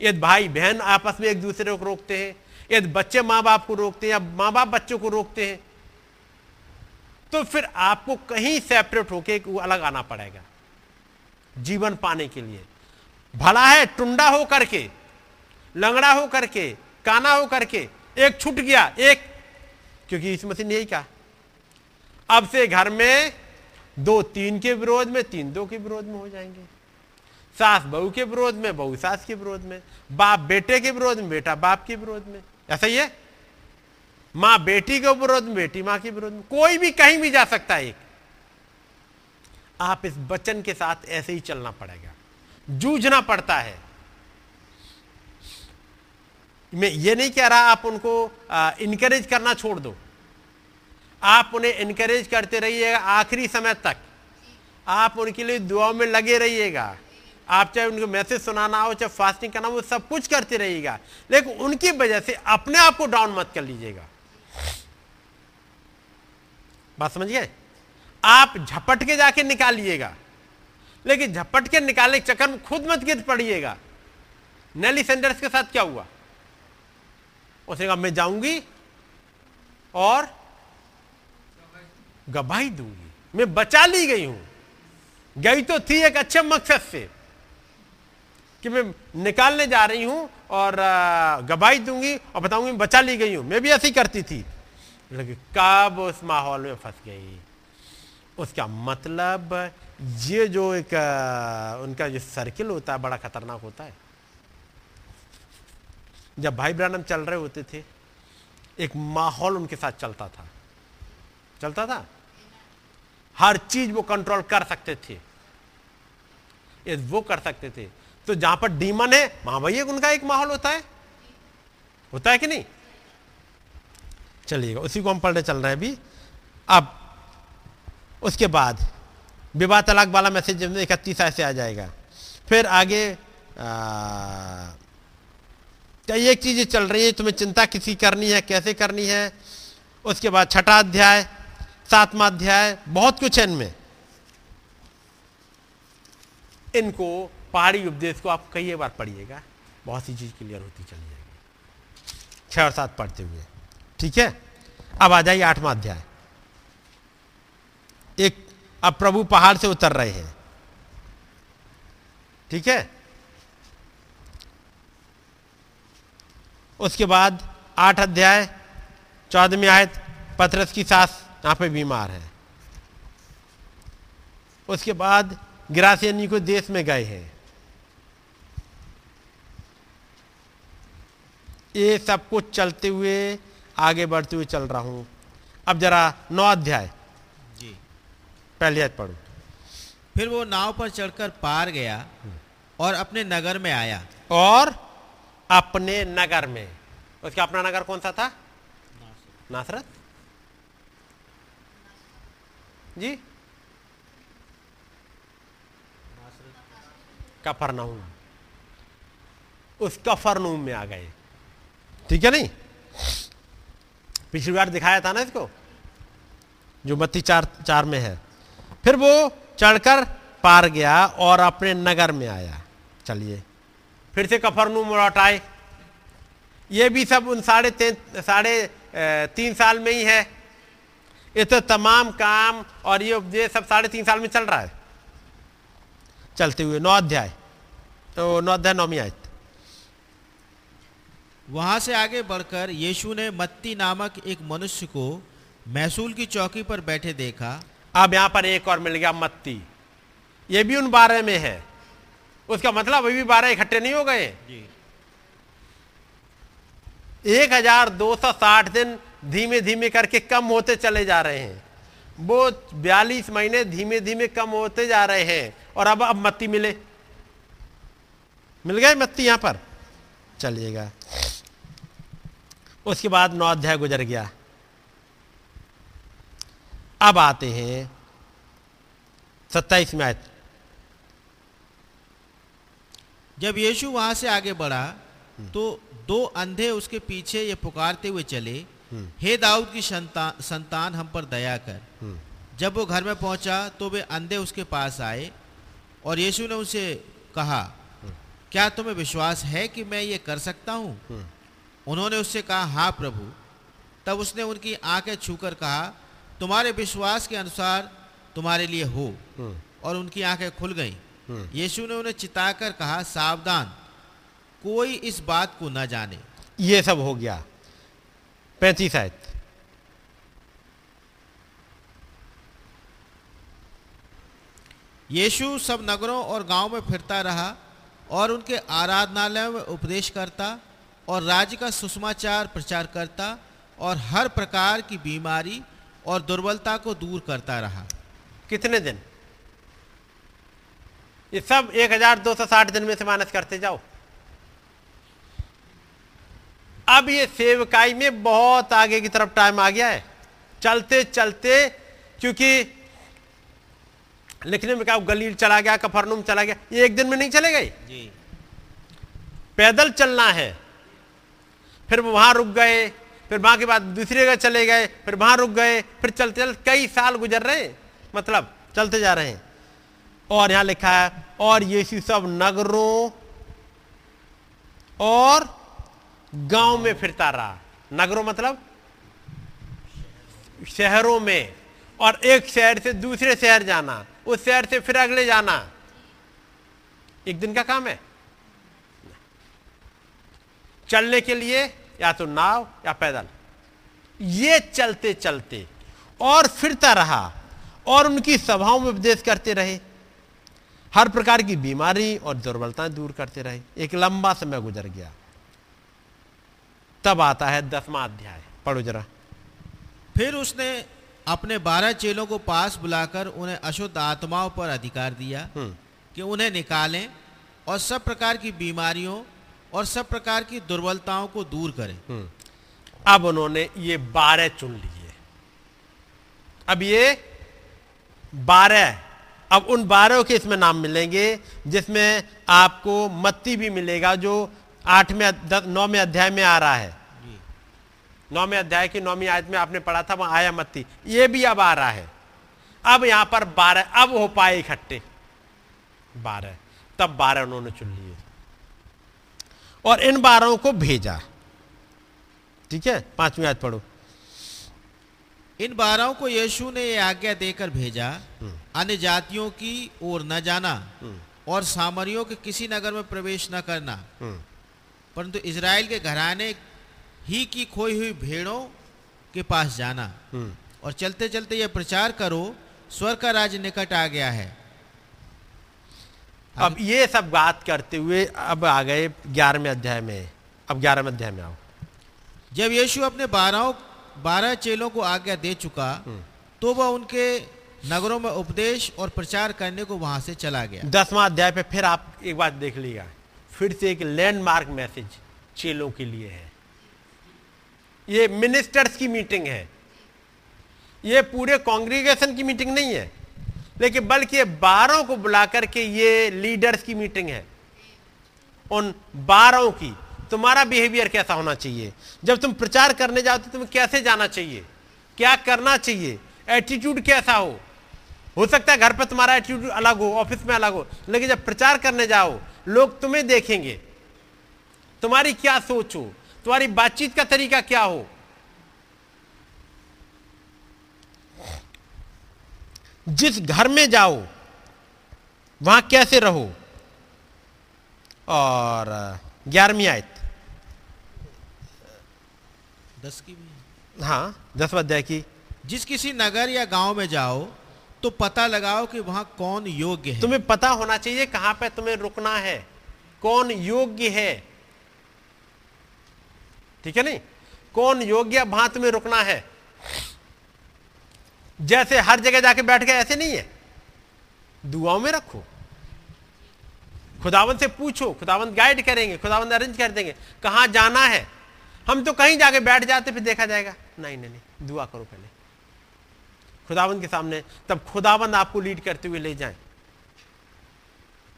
यदि भाई बहन आपस में एक दूसरे को रोकते हैं, यदि बच्चे माँ बाप को रोकते हैं या माँ बाप बच्चों को रोकते हैं तो फिर आपको कहीं सेपरेट होके अलग आना पड़ेगा, जीवन पाने के लिए। भला है टुंडा हो करके, लंगड़ा हो करके, काना हो करके, एक छूट गया, एक, क्योंकि इस मशीन यही क्या अब से घर में दो, तीन के विरोध में, तीन दो के विरोध में हो जाएँगे। सास बहू के विरोध में, बहू सास के विरोध में, बाप बेटे के विरोध में, बेटा बाप के विरोध में। ऐसा ही है? माँ बेटी के विरोध में, बेटी माँ के विरोध में। कोई भी कहीं भी जा सकता है एक। आप इस वचन के साथ ऐसे ही चलना पड़ेगा। जूझना पड़ता है। मैं ये नहीं कह रहा आप उनको इनकरेज करना छोड़ दो। आप उन्हें इनकरेज करते रहिएगा आखिरी समय तक। आप उनके लिए दुआओं में लगे रहिएगा। आप चाहे उनको मैसेज सुनाना हो, चाहे फास्टिंग करना हो सब कुछ करते रहिएगा। लेकिन उनकी वजह से अपने आप को डाउन मत कर लीजिएगा। बात समझ गए? आप झपट के जाके निकालिएगा। लेकिन झपट के निकालने के चक्कर में खुद मत गिर पड़िएगा। नेली सेंडर्स के साथ क्या हुआ? उसने कहा, मैं जाऊँगी और गवाही दूँगी। मैं बचा ली गई हूँ। गई तो थी एक अच्छे मकसद से कि मैं निकालने जा रही हूँ और गवाही दूँगी और बताऊँगी बचा ली गई हूँ। मैं भी ऐसी करती थी। लेकिन कब उस माहौल में फंस गई? उसका मतलब ये जो एक उनका जो सर्किल होता है, बड़ा खतरनाक होता है। जब भाई ब्रानम चल रहे होते थे, एक माहौल उनके साथ चलता था। चलता था? हर चीज़ वो कंट्रोल कर सकते थे। वो कर सकते थे। तो जहाँ पर डीमन है, वहाँ भाई उनका एक माहौल होता है। होता है कि नहीं? चलिएगा, उसी को हम पढ़ने चल रहे हैं अभी। अब, उसके बाद, विवाह तलाक वाला मैसेज इकतीस ऐसे आ जाएगा। फिर आगे कई एक चीज़ चल रही है, तुम्हें चिंता किसी करनी है, कैसे करनी है? उसके बाद छठा अध्याय सातवा अध्याय, बहुत कुछ है इनमें। इनको पहाड़ी उपदेश को आप कई बार पढ़िएगा, बहुत सी चीज़ क्लियर होती चली जाएगी। छह और सात पढ़ते हुए, ठीक है? अब आ जाइए आठवां अध्याय। एक, अब प्रभु पहाड़ से उतर रहे हैं। ठीक है? उसके बाद आठ अध्याय, चौदहवीं आयत पथरस की सास यहाँ पे बीमार है। उसके बाद गिरासियनी को देश में गए हैं। ये सब कुछ चलते हुए आगे बढ़ते हुए चल रहा हूँ। अब जरा नौ अध्याय। जी। पहले पढ़ो। फिर वो नाव पर चढ़कर पार गया और अपने नगर में आया। और अपने नगर में। उसका अपना नगर कौन सा था? नासरत? जी। कफरनहूम। उस कफरनहूम में आ गए। ठीक है नहीं? पिछली बार दिखाया था ना इसको? जो बत्ती चार चार में है। फिर वो चढ़कर पार गया और अपने नगर में आया। चलिए। फिर से कफरनूम लौट आए ये भी सब उन साढ़े साढ़े तीन साल में ही है। ये तो तमाम काम और ये उपदेश सब साढ़े तीन साल में चल रहा है। चलते हुए नौ अध्याय तो नौ अध्याय नौमी आयत। वहाँ से आगे बढ़कर यीशु ने मत्ती नामक एक मनुष्य को महसूल की चौकी पर बैठे देखा। अब यहाँ पर एक और मिल गया मत्ती। ये भी उन बारह में है। उसका मतलब अभी भी बारह इकट्ठे नहीं हो गए। एक हज़ार दो सौ साठ दिन धीमे धीमे करके कम होते चले जा रहे हैं। वो बयालीस महीने धीमे धीमे कम होते जा रहे हैं और अब अब मत्ती मिले। मिल गए मत्ती यहाँ पर? चलिएगा। उसके बाद नौ अध्याय गुजर गया। अब आते हैं सत्ताईस में आयत। जब यीशु वहाँ से आगे बढ़ा तो दो अंधे उसके पीछे ये पुकारते हुए चले हे दाऊद की संतान संतान हम पर दया कर। जब वो घर में पहुँचा तो वे अंधे उसके पास आए और यीशु ने उसे कहा क्या तुम्हें विश्वास है कि मैं ये कर सकता हूँ? उन्होंने उससे कहा हाँ प्रभु। तब उसने उनकी आँखें छूकर कहा तुम्हारे विश्वास के अनुसार तुम्हारे लिए हो। और उनकी आँखें खुल गईं। यीशु ने उन्हें चिताकर कहा सावधान कोई इस बात को न जाने। ये सब हो गया। पैंतीस आयत यीशु सब नगरों और गाँव में फिरता रहा और उनके आराधनालयों में उपदेश करता और राज्य का सुषमाचार प्रचार करता और हर प्रकार की बीमारी और दुर्बलता को दूर करता रहा। कितने दिन? ये सब 1260 दिन में से मानस करते जाओ। अब ये सेवकाई में बहुत आगे की तरफ़ टाइम आ गया है। चलते चलते क्योंकि लिखने में क्या गलील चला गया कफरनुम चला गया ये एक दिन में नहीं चले गए? जी। पैदल चलना है। फिर वो वहाँ रुक गए फिर वहाँ के बाद दूसरी जगह चले गए फिर वहाँ रुक गए फिर चलते चलते कई साल गुजर रहे हैं। मतलब चलते जा रहे हैं। और यहाँ लिखा है और यीशु सब नगरों और गाँव में फिरता रहा। नगरों मतलब? शहरों में। और एक शहर से दूसरे शहर जाना, उस शहर से फिर अगले जाना। एक दिन का काम है। चलने के लिए या तो नाव या पैदल। ये चलते चलते और फिरता रहा और उनकी सभाओं में उपदेश करते रहे। हर प्रकार की बीमारी और दुर्बलताएँ दूर करते रहे। एक लंबा समय गुजर गया। तब आता है दसवा अध्याय। पढ़ो जरा। फिर उसने अपने बारह चेलों को पास बुलाकर उन्हें अशुद्ध आत्माओं पर अधिकार दिया हम्म। कि उन्हें निकालें और सब प्रकार की बीमारियों और सब प्रकार की दुर्बलताओं को दूर करें। अब उन्होंने ये बारह चुन लिए। अब ये बारह अब उन बारह के इसमें नाम मिलेंगे जिसमें आपको मत्ती भी मिलेगा जो आठवें नौवें अध्याय में आ रहा है। नौवें अध्याय की नौवीं आयत में आपने पढ़ा था वहाँ आया मत्ती। ये भी अब आ रहा है। अब यहाँ पर बारह अब हो पाए इकट्ठे। बारह। तब बारह उन्होंने चुन लिए। और इन बारहों को भेजा। ठीक है? पांचवी आयत पढ़ो। इन बारहों को यीशु ने ये आज्ञा देकर भेजा अन्य जातियों की ओर न जाना और सामरियों के किसी नगर में प्रवेश न करना। हम्म, परंतु इज़राइल के घराने ही की खोई हुई भेड़ों के पास जाना। हम्म। और चलते चलते यह प्रचार करो स्वर्ग का राज्य निकट आ गया है। अब ये सब बात करते हुए अब आ गए ग्यारहवें अध्याय में। अब ग्यारहवें अध्याय में आओ। जब यीशु अपने बारह बारह चेलों को आज्ञा दे चुका तो वह उनके नगरों में उपदेश और प्रचार करने को वहाँ से चला गया। दसवां अध्याय पे फिर आप एक बात देख लिया फिर से एक लैंडमार्क मैसेज चेलों के लिए है। ये मिनिस्टर्स की मीटिंग है। ये पूरे कांग्रीगेशन की मीटिंग नहीं है, लेकिन बल्कि बारह को बुला करके ये लीडर्स की मीटिंग है। उन बारहों की, तुम्हारा बिहेवियर कैसा होना चाहिए? जब तुम प्रचार करने जाओ तो तुम्हें कैसे जाना चाहिए? क्या करना चाहिए? एटीट्यूड कैसा हो? हो सकता है घर पर तुम्हारा एटीट्यूड अलग हो ऑफ़िस में अलग हो, लेकिन जब प्रचार करने जाओ लोग तुम्हें देखेंगे। तुम्हारी क्या सोच हो? तुम्हारी बातचीत का तरीका क्या हो? जिस घर में जाओ वहाँ कैसे रहो? और ग्यारहवीं आयत। दस की भी हाँ। दसवा अध्याय की। जिस किसी नगर या गाँव में जाओ तो पता लगाओ कि वहाँ कौन योग्य है। तुम्हें पता होना चाहिए कहाँ पे तुम्हें रुकना है। कौन योग्य है? ठीक है नहीं? कौन योग्य वहाँ तुम्हें रुकना है? जैसे हर जगह जाके बैठ गए, ऐसे नहीं है। दुआओं में रखो। खुदावन से पूछो खुदावन गाइड करेंगे खुदावन अरेंज कर देंगे। कहाँ जाना है? हम तो कहीं जाके बैठ जाते, फिर देखा जाएगा, नहीं नहीं नहीं, दुआ करो पहले। खुदावन के सामने, तब खुदावन आपको लीड करते हुए ले जाए।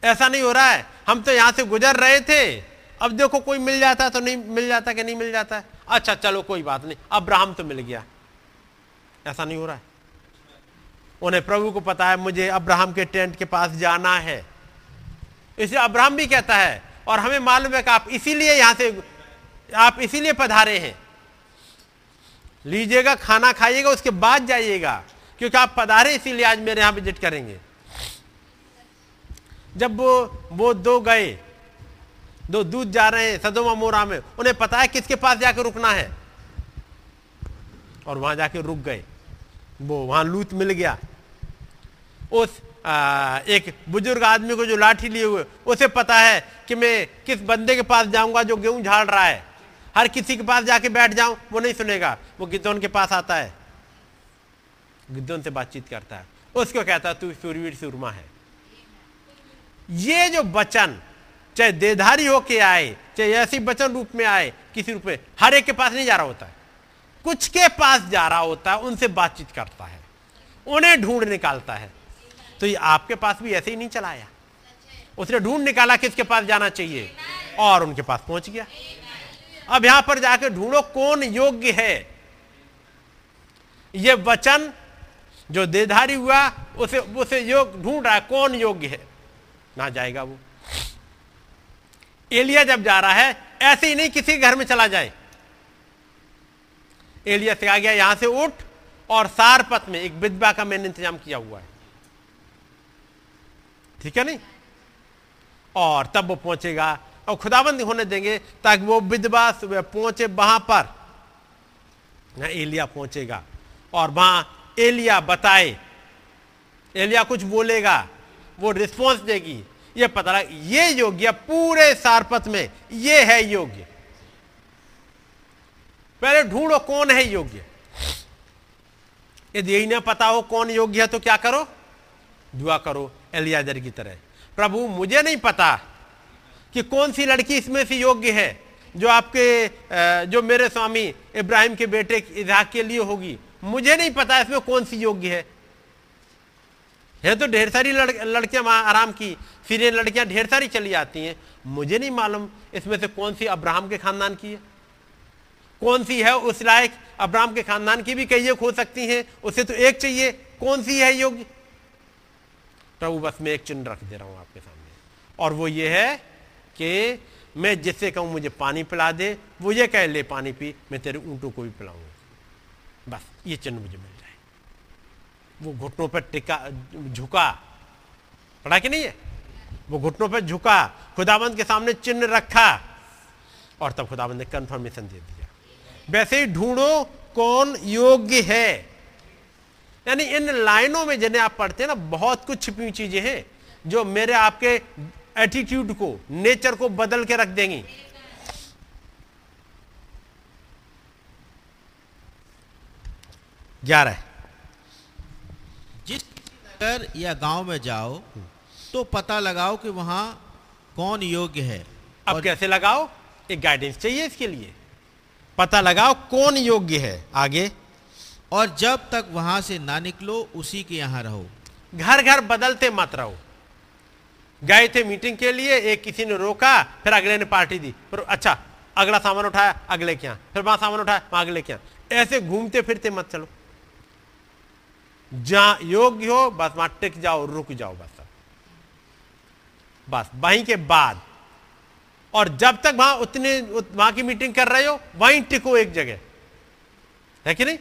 ऐसा नहीं हो रहा है। हम तो यहाँ से गुजर रहे थे। अब देखो कोई मिल जाता है तो नहीं, मिल जाता कि नहीं मिल जाता है। अच्छा चलो कोई बात नहीं। अब्राहम तो मिल गया। ऐसा नहीं हो रहा है। उन्हें प्रभु को पता है, मुझे अब्राहम के टेंट के पास जाना है। इसलिए अब्राहम भी कहता है। और हमें मालूम है कि आप इसीलिए यहाँ से, आप इसीलिए पधारे हैं। लीजिएगा, खाना खाइएगा, उसके बाद जाइएगा। क्योंकि आप पधारे इसीलिए आज मेरे यहाँ विज़िट करेंगे। जब वो वो दो गए दो दूध जा रहे हैं सदोमा मोरा में उन्हें पता है किसके पास जाकर रुकना है। और वहाँ जाके रुक गए। वो वहाँ लूत मिल गया। उस आ, एक बुज़ुर्ग आदमी को जो लाठी लिए हुए उसे पता है कि मैं किस बंदे के पास जाऊँगा जो गेहूँ झाड़ रहा है। हर किसी के पास जाके बैठ जाऊँ वो नहीं सुनेगा। वो गिद्धोन के पास आता है। गिद्धोन से बातचीत करता है। उसको कहता है, तू सूरवीर सुरमा है। ये जो वचन चाहे देधारी होके आए, चाहे ऐसी वचन रूप में आए, किसी रूप में, हर एक के पास नहीं जा रहा होता है। कुछ के पास जा रहा होता है, उनसे बातचीत करता है। उन्हें ढूंढ निकालता है। तो ये आपके पास भी ऐसे ही नहीं चलाया। उसने ढूंढ निकाला किसके पास जाना चाहिए, और उनके पास पहुँच गया। अब यहाँ पर जाकर ढूंढो कौन योग्य है। ये वचन जो देधारी हुआ, उसे उसे योग ढूंढ रहा है, कौन योग्य है? ना जाएगा वो। एलिया जब जा रहा है, ऐसे ही नहीं किसी घर में चला जाए। एलिया से आ गया, यहाँ से उठ और सारपत में, एक विधवा का मैंने इंतज़ाम किया हुआ है। ठीक है नहीं? और तब वो पहुंचेगा और खुदाबंदी होने देंगे, ताकि वो विधवा सुबह पहुँचे वहाँ पर। ना एलिया पहुंचेगा और वहाँ एलिया, बताए। एलिया कुछ बोलेगा, वो रिस्पॉन्स देगी। ये पता लगा, ये योग्य पूरे सारपत में, ये है योग्य। पहले ढूंढो कौन है योग्य। यदि यही ना पता हो कौन योग्य है तो क्या करो? दुआ करो, एलियाजर की तरह। प्रभु, मुझे नहीं पता कि कौन सी लड़की इसमें से योग्य है, जो आपके जो मेरे स्वामी इब्राहिम के बेटे इजहाक के लिए होगी। मुझे नहीं पता इसमें कौन सी योग्य है। है तो ढेर सारी लड़, लड़कियाँ आराम की फिर लड़कियाँ ढेर सारी चली आती हैं। मुझे नहीं मालूम इसमें से कौन सी अब्राहम के खानदान की है। कौन सी है उस लायक अब्राहम के खानदान की भी कई एक हो सकती हैं उसे तो एक चाहिए। कौन सी है योग्य प्रभु बस मैं एक चिन्ह रख दे रहा हूँ आपके सामने। और वो ये है कि मैं जिससे कहूँ मुझे पानी पिला दे वो ये कह ले पानी पी मैं तेरे ऊंटों को भी पिलाऊँगा। बस, ये चिन्ह मुझे मिल जाए। वो घुटनों पर टिका, झुका। पढ़ा कि नहीं है वो घुटनों पर झुका, खुदाबंद के सामने चिन्ह रखा और तब खुदाबंद ने कंफर्मेशन दे दिया। वैसे ही ढूंढो कौन योग्य है। यानी इन लाइनों में जिन्हें आप पढ़ते हैं ना, बहुत कुछ छिपी हुई चीज़ें हैं जो मेरे आपके एटीट्यूड को नेचर को बदल के रख देंगी। ग्यारह। जिस नगर या गाँव में जाओ तो पता लगाओ कि वहाँ कौन योग्य है। अब कैसे लगाओ? एक गाइडेंस चाहिए इसके लिए। पता लगाओ कौन योग्य है आगे। और जब तक वहाँ से ना निकलो उसी के यहाँ रहो। घर घर बदलते मत रहो। गए थे मीटिंग के लिए एक किसी ने रोका फिर अगले ने पार्टी दी। फिर अच्छा अगला सामान उठाया अगले क्या फिर वहाँ सामान उठाया वहाँ अगले क्या ऐसे घूमते फिरते मत चलो। जहाँ योग्य हो बस वहाँ टिक जाओ रुक जाओ बस। बस वहीं के बाद। और जब तक वहाँ उतने उत, वहाँ की मीटिंग कर रहे हो वहीं टिको एक जगह। है कि नहीं?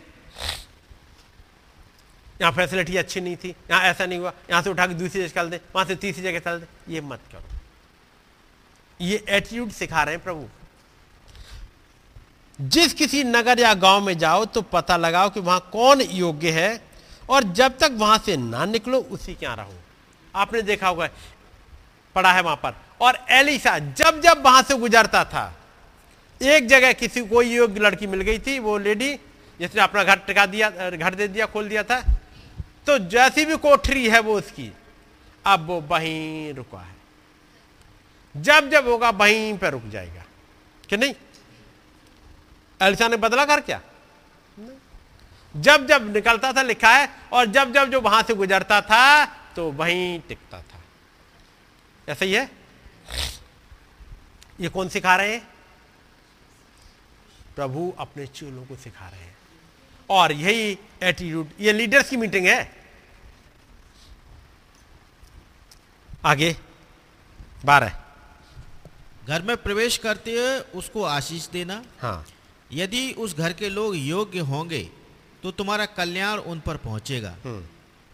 यहाँ फैसिलिटी अच्छी नहीं थी यहाँ ऐसा नहीं हुआ। यहाँ से उठा के दूसरी जगह चल दे वहाँ से तीसरी जगह चल दे। ये मत करो। ये एटीट्यूड सिखा रहे हैं प्रभु। जिस किसी नगर या गाँव में जाओ तो पता लगाओ कि वहाँ कौन योग्य है और जब तक वहाँ से ना निकलो, उसी के यहाँ रहो। आपने देखा होगा पढ़ा है वहाँ पर। और एलिशा, जब जब वहाँ से गुजरता था, एक जगह किसी कोई योग्य लड़की मिल गई थी, वो लेडी, जिसने अपना घर टिका दिया, घर दे दिया, खोल दिया था। तो जैसी भी कोठरी है वो उसकी। अब वो वहीं रुका है। जब जब होगा, वहीं पर रुक जाएगा। कि नहीं? एलिशा ने बदला कर क्या। जब जब निकलता था लिखा है और जब जब जो वहाँ से गुजरता था तो वहीं टिकता था। ऐसा ही है? ये कौन सिखा रहे हैं? प्रभु अपने चूलों को सिखा रहे हैं। और यही एटीट्यूड ये लीडर्स की मीटिंग है। आगे बारह। घर में प्रवेश करते हुए उसको आशीष देना। हाँ। यदि उस घर के लोग योग्य होंगे तो तुम्हारा कल्याण उन पर पहुंचेगा। हम्म,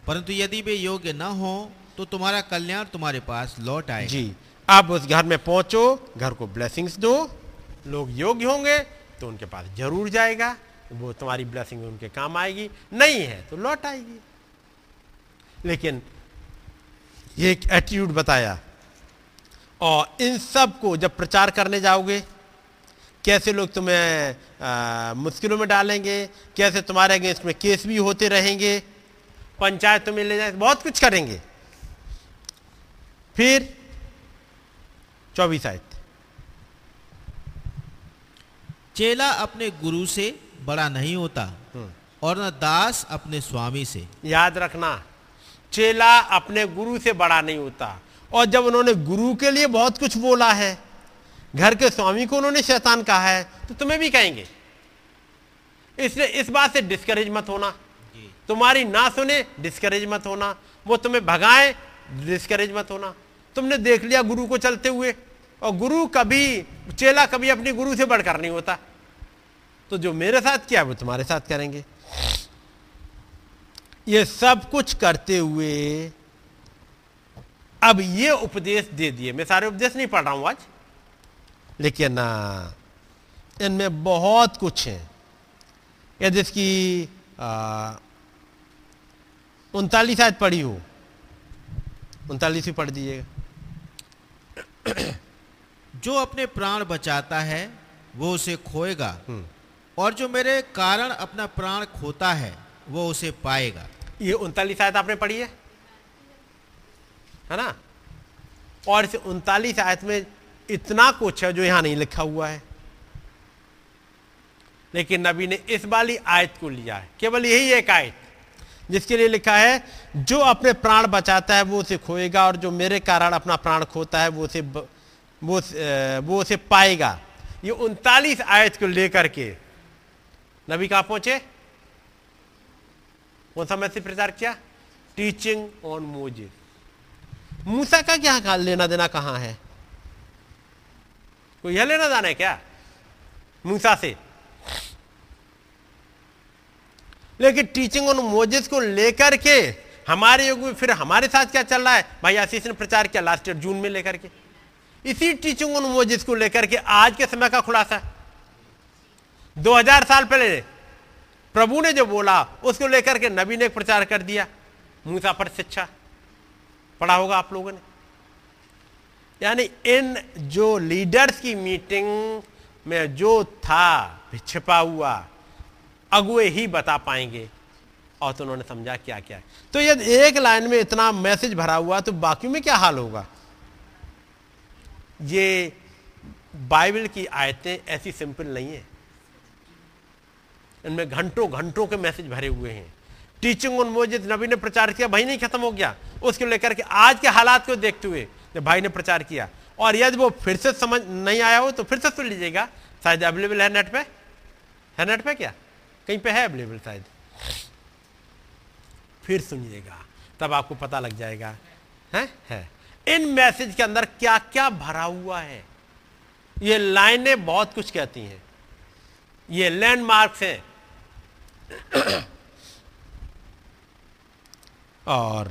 परंतु यदि वे योग्य न हो तो तुम्हारा कल्याण तुम्हारे पास लौट आएगा। जी। अब उस घर में पहुंचो घर को ब्लेसिंग्स दो। लोग योग्य होंगे तो उनके पास ज़रूर जाएगा। वो तुम्हारी ब्लेसिंग उनके काम आएगी। नहीं है तो लौट आएगी। लेकिन ये एक एटीट्यूड बताया। और इन सबको जब प्रचार करने जाओगे कैसे लोग तुम्हें आ, मुश्किलों में डालेंगे? कैसे तुम्हारे अगेंस्ट में केस भी होते रहेंगे? पंचायत तुम्हें ले जाए बहुत कुछ करेंगे। फिर चौबीस आयत। चेला अपने गुरु से बड़ा नहीं होता और न दास अपने स्वामी से। याद रखना चेला अपने गुरु से बड़ा नहीं होता। और जब उन्होंने गुरु के लिए बहुत कुछ बोला है घर के स्वामी को उन्होंने शैतान कहा है तो तुम्हें भी कहेंगे। इसलिए इस बात से डिस्करेज मत होना। तुम्हारी ना सुने डिस्करेज मत होना। वो तुम्हें भगाए डिस्करेज मत होना। तुमने देख लिया गुरु को चलते हुए और गुरु कभी चेला कभी अपने गुरु से बढ़कर नहीं होता। तो जो मेरे साथ किया वो तुम्हारे साथ करेंगे। ये सब कुछ करते हुए अब ये उपदेश दे दिए। मैं सारे उपदेश नहीं पढ़ रहा हूँ आज। लेकिन इनमें बहुत कुछ है। यदि इसकी उनतालीस आयत पढ़ी हो। उनतालीस भी पढ़ दीजिएगा। जो अपने प्राण बचाता है वो उसे खोएगा। और जो मेरे कारण अपना प्राण खोता है वो उसे पाएगा। ये उनतालीस आयत आपने पढ़ी है? है ना? और इस उनतालीस आयत में इतना कुछ है जो यहाँ नहीं लिखा हुआ है। लेकिन नबी ने इस वाली आयत को लिया है। केवल यही एक आयत जिसके लिए लिखा है, जो अपने प्राण बचाता है, वो उसे खोएगा और जो मेरे कारण अपना प्राण खोता है, वो उसे वो वो उसे पाएगा। ये उनतालीस आयत को लेकर के नबी कहाँ पहुँचे? कौन सा मैसेज प्रचार किया? टीचिंग ऑन मोजिस मूसा का क्या लेना देना कहाँ है? कोई यह लेना देना है क्या? मूसा से लेकिन टीचिंग ऑन मोजिस को लेकर के हमारे युग में फिर हमारे साथ क्या चल रहा है? भाई आशीष ने प्रचार किया लास्ट ईयर जून में लेकर के। इसी टीचिंग ऑन मोजिस को लेकर के आज के समय का खुलासा। 2000 साल पहले प्रभु ने जो बोला, उसको लेकर के नबी ने प्रचार कर दिया। मूसा पर शिक्षा। पढ़ा होगा आप लोगों ने। यानी इन जो लीडर्स की मीटिंग में जो था, छिपा हुआ अगुए ही बता पाएँगे। और तो उन्होंने समझा क्या क्या है। तो यदि एक लाइन में इतना मैसेज भरा हुआ तो बाकी में क्या हाल होगा? ये बाइबल की आयतें ऐसी सिंपल नहीं है। इनमें घंटों घंटों के मैसेज भरे हुए हैं। टीचिंग ऑन मोजिद नबी ने प्रचार किया भाई नहीं खत्म हो गया। उसको लेकर के आज के हालात को देखते हुए जब भाई ने प्रचार किया। और यदि वो फिर से समझ नहीं आया हो तो फिर से सुन लीजिएगा। शायद अवेलेबल है नेट पे? है नेट पे क्या? कहीं पे है अवेलेबल शायद? फिर सुनिएगा, तब आपको पता लग जाएगा। है? है। इन मैसेज के अंदर क्या क्या भरा हुआ है? ये लाइनें बहुत कुछ कहती हैं। ये लैंडमार्क्स हैं। और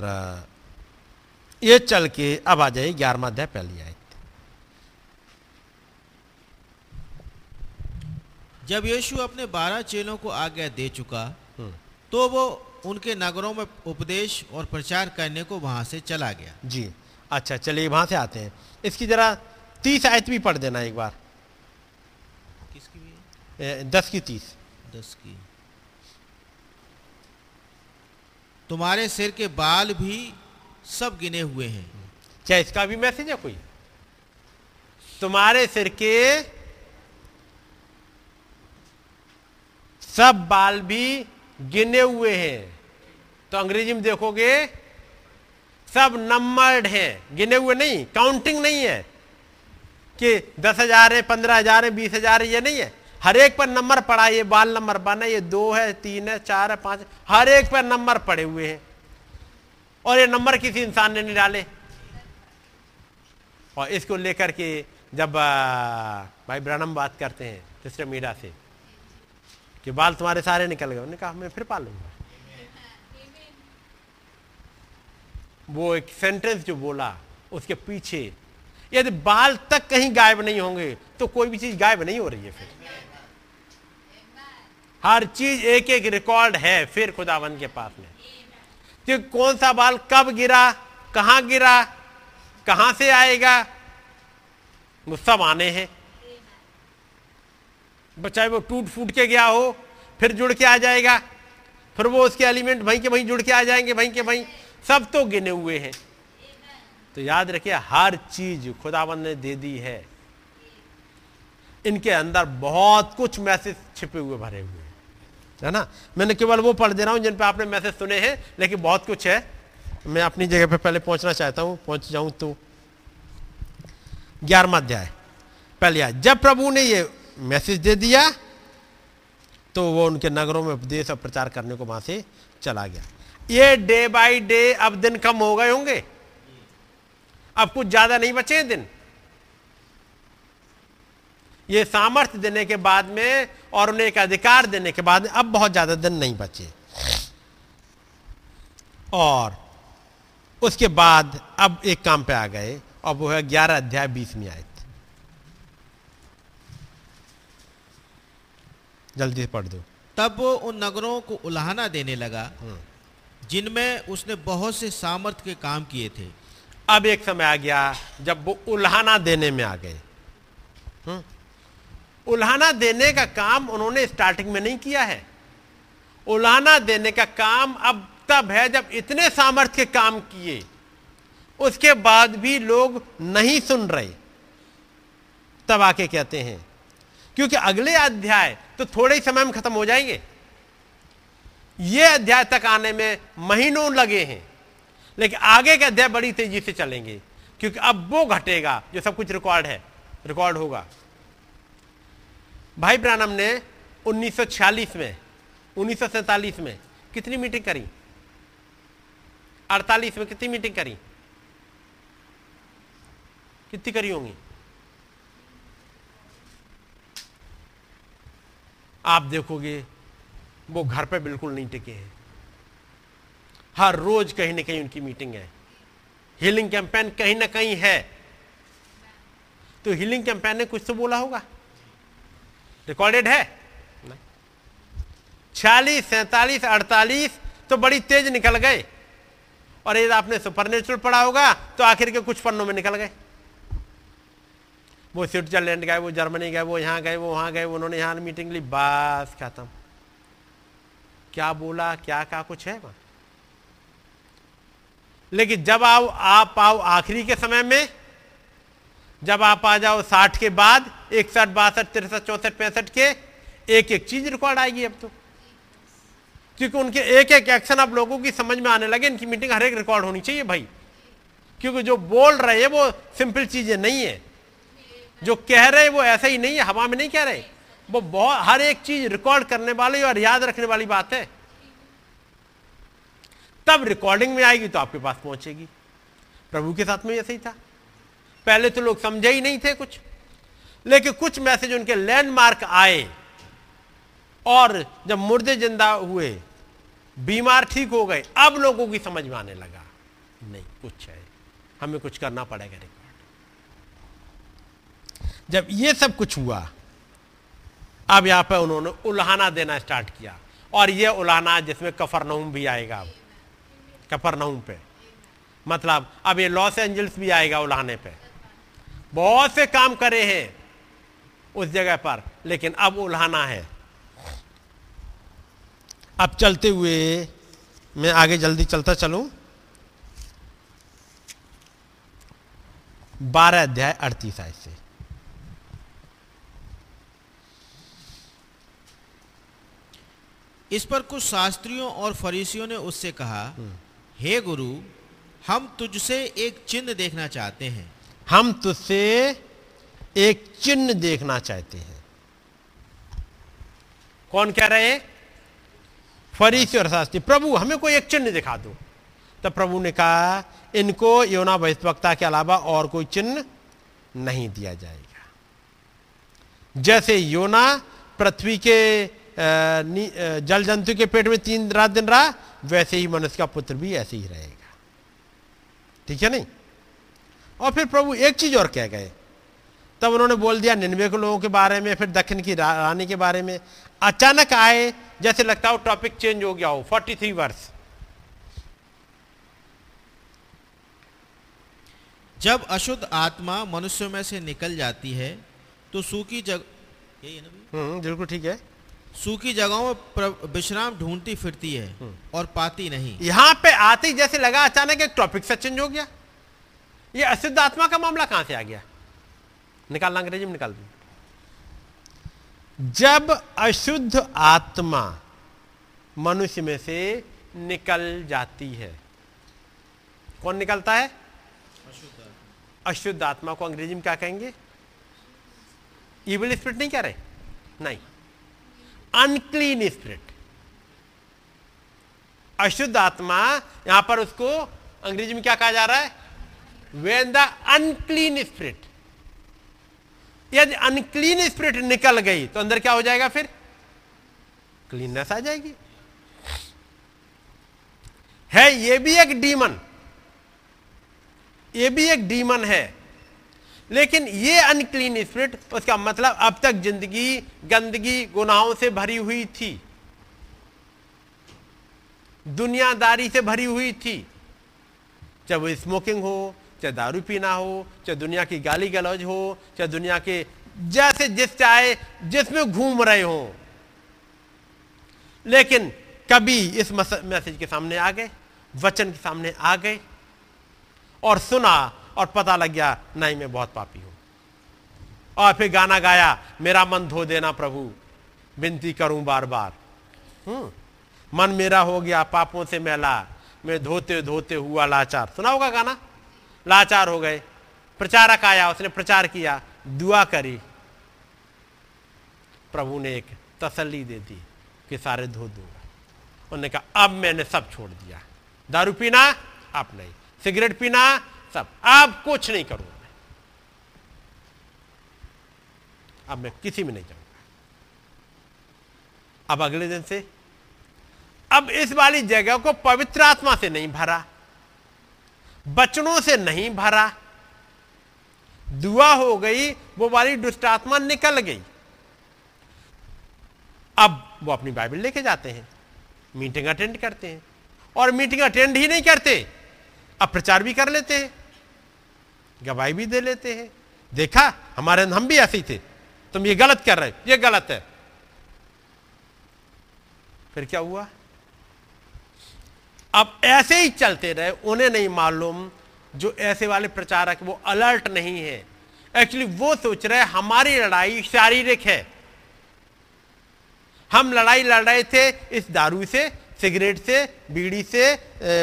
ये चल के अब आ जाए ग्यारहवा अध्याय पहली आयत। जब यीशु अपने बारह चेलों को आज्ञा दे चुका तो वो उनके नगरों में उपदेश और प्रचार करने को वहाँ से चला गया। जी। अच्छा चलिए वहाँ से आते हैं। इसकी जरा तीस आयत भी पढ़ देना एक बार। किसकी भी दस की तीस। दस की। तुम्हारे सिर के बाल भी सब गिने हुए हैं। क्या इसका भी मैसेज है कोई। तुम्हारे सिर के सब बाल भी गिने हुए हैं। तो अंग्रेज़ी में देखोगे, सब नंबर्ड हैं। गिने हुए नहीं काउंटिंग नहीं है कि दस हज़ार है, पंद्रह हज़ार है, बीस हज़ार है, ये नहीं है। हर एक पर नंबर पड़ा, ये बाल नंबर वन है ये दो है, तीन है, चार है, पाँच हर एक पर नंबर पड़े हुए हैं। और ये नंबर किसी इंसान ने नहीं डाले। और इसको लेकर के जब भाई ब्रनम बात करते हैं सिस्टर मीरा से कि बाल तुम्हारे सारे निकल गए। उन्होंने कहा, मैं फिर पाल लूँगा वो एक सेंटेंस जो बोला, उसके पीछे, यदि बाल तक कहीं गायब नहीं होंगे तो कोई भी चीज़ गायब नहीं हो रही है फिर। हर चीज़ एक एक रिकॉर्ड है फिर खुदावन के पास में। कि कौन सा बाल कब गिरा, कहाँ गिरा, कहाँ से आएगा? वो सब आने हैं। चाहे वो टूट फूट के गया हो, फिर जुड़ के आ जाएगा। फिर वो उसके एलिमेंट वहीं के वहीं जुड़ के आ जाएँगे, वहीं के वहीं। सब तो गिने हुए हैं। तो याद रखिए, हर चीज़ खुदाबंद ने दे दी है। इनके अंदर बहुत कुछ मैसेज छिपे हुए भरे हुए हैं ना? मैंने केवल वो पढ़ दे रहा हूँ जिन पे आपने मैसेज सुने हैं, लेकिन बहुत कुछ है। मैं अपनी जगह पे पहले पहुँचना चाहता हूँ, पहुँच जाऊँ तो। ग्यारहवा अध्याय। पहले आय जब प्रभु ने ये मैसेज दे दिया तो वो उनके नगरों में उपदेश और प्रचार करने को वहाँ से चला गया। ये डे बाय डे अब दिन कम हो गए होंगे। अब कुछ ज़्यादा नहीं बचे हैं दिन। ये सामर्थ्य देने के बाद में और उन्हें एक अधिकार देने के बाद अब बहुत ज़्यादा दिन नहीं बचे। और उसके बाद अब एक काम पे आ गए और वो है ग्यारह अध्याय बीस में आए जल्दी से पढ़ दो। तब वो उन नगरों को उल्हाना देने लगा जिनमें उसने बहुत से सामर्थ के काम किए थे। अब एक समय आ गया जब वो उल्हाना देने में आ गए। हम्म? उल्हाना देने का काम उन्होंने स्टार्टिंग में नहीं किया है। उल्हाना देने का काम अब तब है जब इतने सामर्थ्य के काम किए, उसके बाद भी लोग नहीं सुन रहे। तब आके कहते हैं, क्योंकि अगले अध्याय तो थोड़े ही समय में खत्म हो जाएँगे। ये अध्याय तक आने में महीनों लगे हैं, लेकिन आगे के अध्याय बड़ी तेज़ी से चलेंगे, क्योंकि अब वो घटेगा, जो सब कुछ रिकॉर्ड है रिकॉर्ड होगा। भाई ब्रानम ने 1946 में 1947 में कितनी मीटिंग करी? 48 में कितनी मीटिंग करी? कितनी करी होंगी? आप देखोगे, वो घर पे बिल्कुल नहीं टिके हैं। हर रोज कहीं ना कहीं उनकी मीटिंग है। हीलिंग कैंपेन कहीं ना कहीं है। तो हीलिंग कैंपेन ने कुछ तो बोला होगा। रिकॉर्डेड है? छियालीस सैतालीस अड़तालीस तो बड़ी तेज निकल गए। और यदि आपने सुपर पढ़ा होगा तो आखिर के कुछ पन्नों में निकल गए। वो स्विट्जरलैंड गए वो जर्मनी गए वो यहाँ गए वो वहाँ गए उन्होंने यहाँ मीटिंग ली बस खत्म। क्या बोला क्या क्या कुछ है वहाँ? लेकिन जब आओ आप आओ आखिरी के समय में जब आप आ जाओ साठ के बाद, इकसठ, बासठ, तिरसठ, चौसठ, पैंसठ के एक एक चीज़ रिकॉर्ड आएगी अब तो। क्योंकि उनके एक एक एक्शन अब लोगों की समझ में आने लगे, इनकी मीटिंग हर एक रिकॉर्ड होनी चाहिए भाई। क्योंकि जो बोल रहे हैं, वो सिंपल चीज़ें नहीं है। जो कह रहे हैं, वो ऐसा ही नहीं है, हवा में नहीं कह रहे। वो बहुत, हर एक चीज़ रिकॉर्ड करने वाली और याद रखने वाली बात है। तब रिकॉर्डिंग में आएगी तो आपके पास पहुंचेगी। प्रभु के साथ में ऐसे ही था। पहले तो लोग समझे ही नहीं थे कुछ। लेकिन कुछ मैसेज उनके लैंडमार्क आए। और जब मुर्दे ज़िंदा हुए, बीमार ठीक हो गए, अब लोगों की समझ में आने लगा, नहीं, कुछ है। हमें कुछ करना पड़ेगा रिकॉर्ड। जब ये सब कुछ हुआ, अब यहाँ पर उन्होंने उल्हाना देना स्टार्ट किया। और ये उल्हाना जिसमें कफरनहूम भी आएगा अब कफरनहूम पे। मतलब अब ये लॉस एंजल्स भी आएगा उल्हाने पे। बहुत से काम करे हैं उस जगह पर लेकिन अब उल्हाना है। अब चलते हुए मैं आगे जल्दी चलता चलूँ। बारह अध्याय अड़तीस आय से। इस पर कुछ शास्त्रियों और फरीसियों ने उससे कहा हे गुरु हम तुझसे एक चिन्ह देखना चाहते हैं। हम तुझसे एक चिन्ह देखना चाहते हैं। कौन कह रहे फरीसी और शास्त्री, प्रभु, हमें कोई एक चिन्ह दिखा दो। तब प्रभु ने कहा, इनको योना भविष्यवक्ता के अलावा और कोई चिन्ह नहीं दिया जाएगा। जैसे योना पृथ्वी के जल जंतु के पेट में तीन रात दिन रहा, वैसे ही मनुष्य का पुत्र भी ऐसे ही रहेगा। ठीक है नहीं? और फिर प्रभु एक चीज़ और कह गए। तब उन्होंने बोल दिया निन्वे के लोगों के बारे में फिर दक्षिण की रानी के बारे में। अचानक आए जैसे लगता हो टॉपिक चेंज हो गया हो फोर्टी थ्री वर्ष। जब अशुद्ध आत्मा मनुष्यों में से निकल जाती है तो सूखी जग यही है ना हम्म बिल्कुल ठीक है। सूखी जगहों में विश्राम ढूंढती फिरती है और पाती नहीं। यहाँ पे आती जैसे लगा अचानक एक टॉपिक से चेंज हो गया। ये अशुद्ध आत्मा का मामला कहाँ से आ गया? निकालना अंग्रेज़ी में निकाल दो। जब अशुद्ध आत्मा मनुष्य में से निकल जाती है, कौन निकलता है? अशुद्ध आत्मा। को अंग्रेज़ी में क्या कहेंगे? इविल स्पिरिट नहीं कह रहे? नहीं। अनक्लीन स्पिरिट अशुद्ध आत्मा, यहाँ पर उसको अंग्रेज़ी में क्या कहा जा रहा है? वेन द अनक्लीन स्पिरिट यदि अनक्लीन स्पिरिट निकल गई तो अंदर क्या हो जाएगा फिर? क्लीननेस आ जाएगी। है, ये भी एक डीमन ये भी एक डीमन है। लेकिन ये अनक्लीन स्पिरिट उसका मतलब अब तक ज़िंदगी, गंदगी, गुनाहों से भरी हुई थी। दुनियादारी से भरी हुई थी। चाहे वो स्मोकिंग हो चाहे दारू पीना हो, चाहे दुनिया की गाली गलौज हो, चाहे दुनिया के जैसे जिस चाहे, जिसमें घूम रहे हो। लेकिन कभी इस मैसेज के सामने आ गए, वचन के सामने आ गए, और सुना, और पता लग गया, नहीं, मैं बहुत पापी हूँ। और फिर गाना गाया, मेरा मन धो देना प्रभु, विनती करूँ बार बार हम्म मन मेरा हो गया, पापों से मैला, मैं धोते धोते हुआ लाचार। सुना होगा गाना? लाचार हो गए। प्रचारक आया, उसने प्रचार किया, दुआ करी। प्रभु ने एक तसल्ली दे दी कि सारे धो दूँगा। उन्होंने कहा, अब मैंने सब छोड़ दिया। दारू पीना, आप नहीं। सिगरेट पीना, सब। अब कुछ नहीं करूँगा अब मैं किसी में नहीं जाऊँगा। अब अगले दिन से, अब इस वाली जगह को पवित्र आत्मा से नहीं भरा। बचनों से नहीं भरा। दुआ हो गई, वो वाली दुष्ट आत्मा निकल गई। अब वो अपनी बाइबल लेके जाते हैं, मीटिंग अटेंड करते हैं, और मीटिंग अटेंड ही नहीं करते, अब प्रचार भी कर लेते हैं, गवाही भी दे लेते हैं। देखा, हमारे, हम भी ऐसे ही थे, तुम ये गलत कर रहे हो, ये गलत है। फिर क्या हुआ? अब ऐसे ही चलते रहे, उन्हें नहीं मालूम जो ऐसे वाले प्रचारक, वो अलर्ट नहीं है। एक्चुअली वो सोच रहे हमारी लड़ाई शारीरिक है। हम लड़ाई लड़ रहे थे इस दारू से, सिगरेट से, बीड़ी से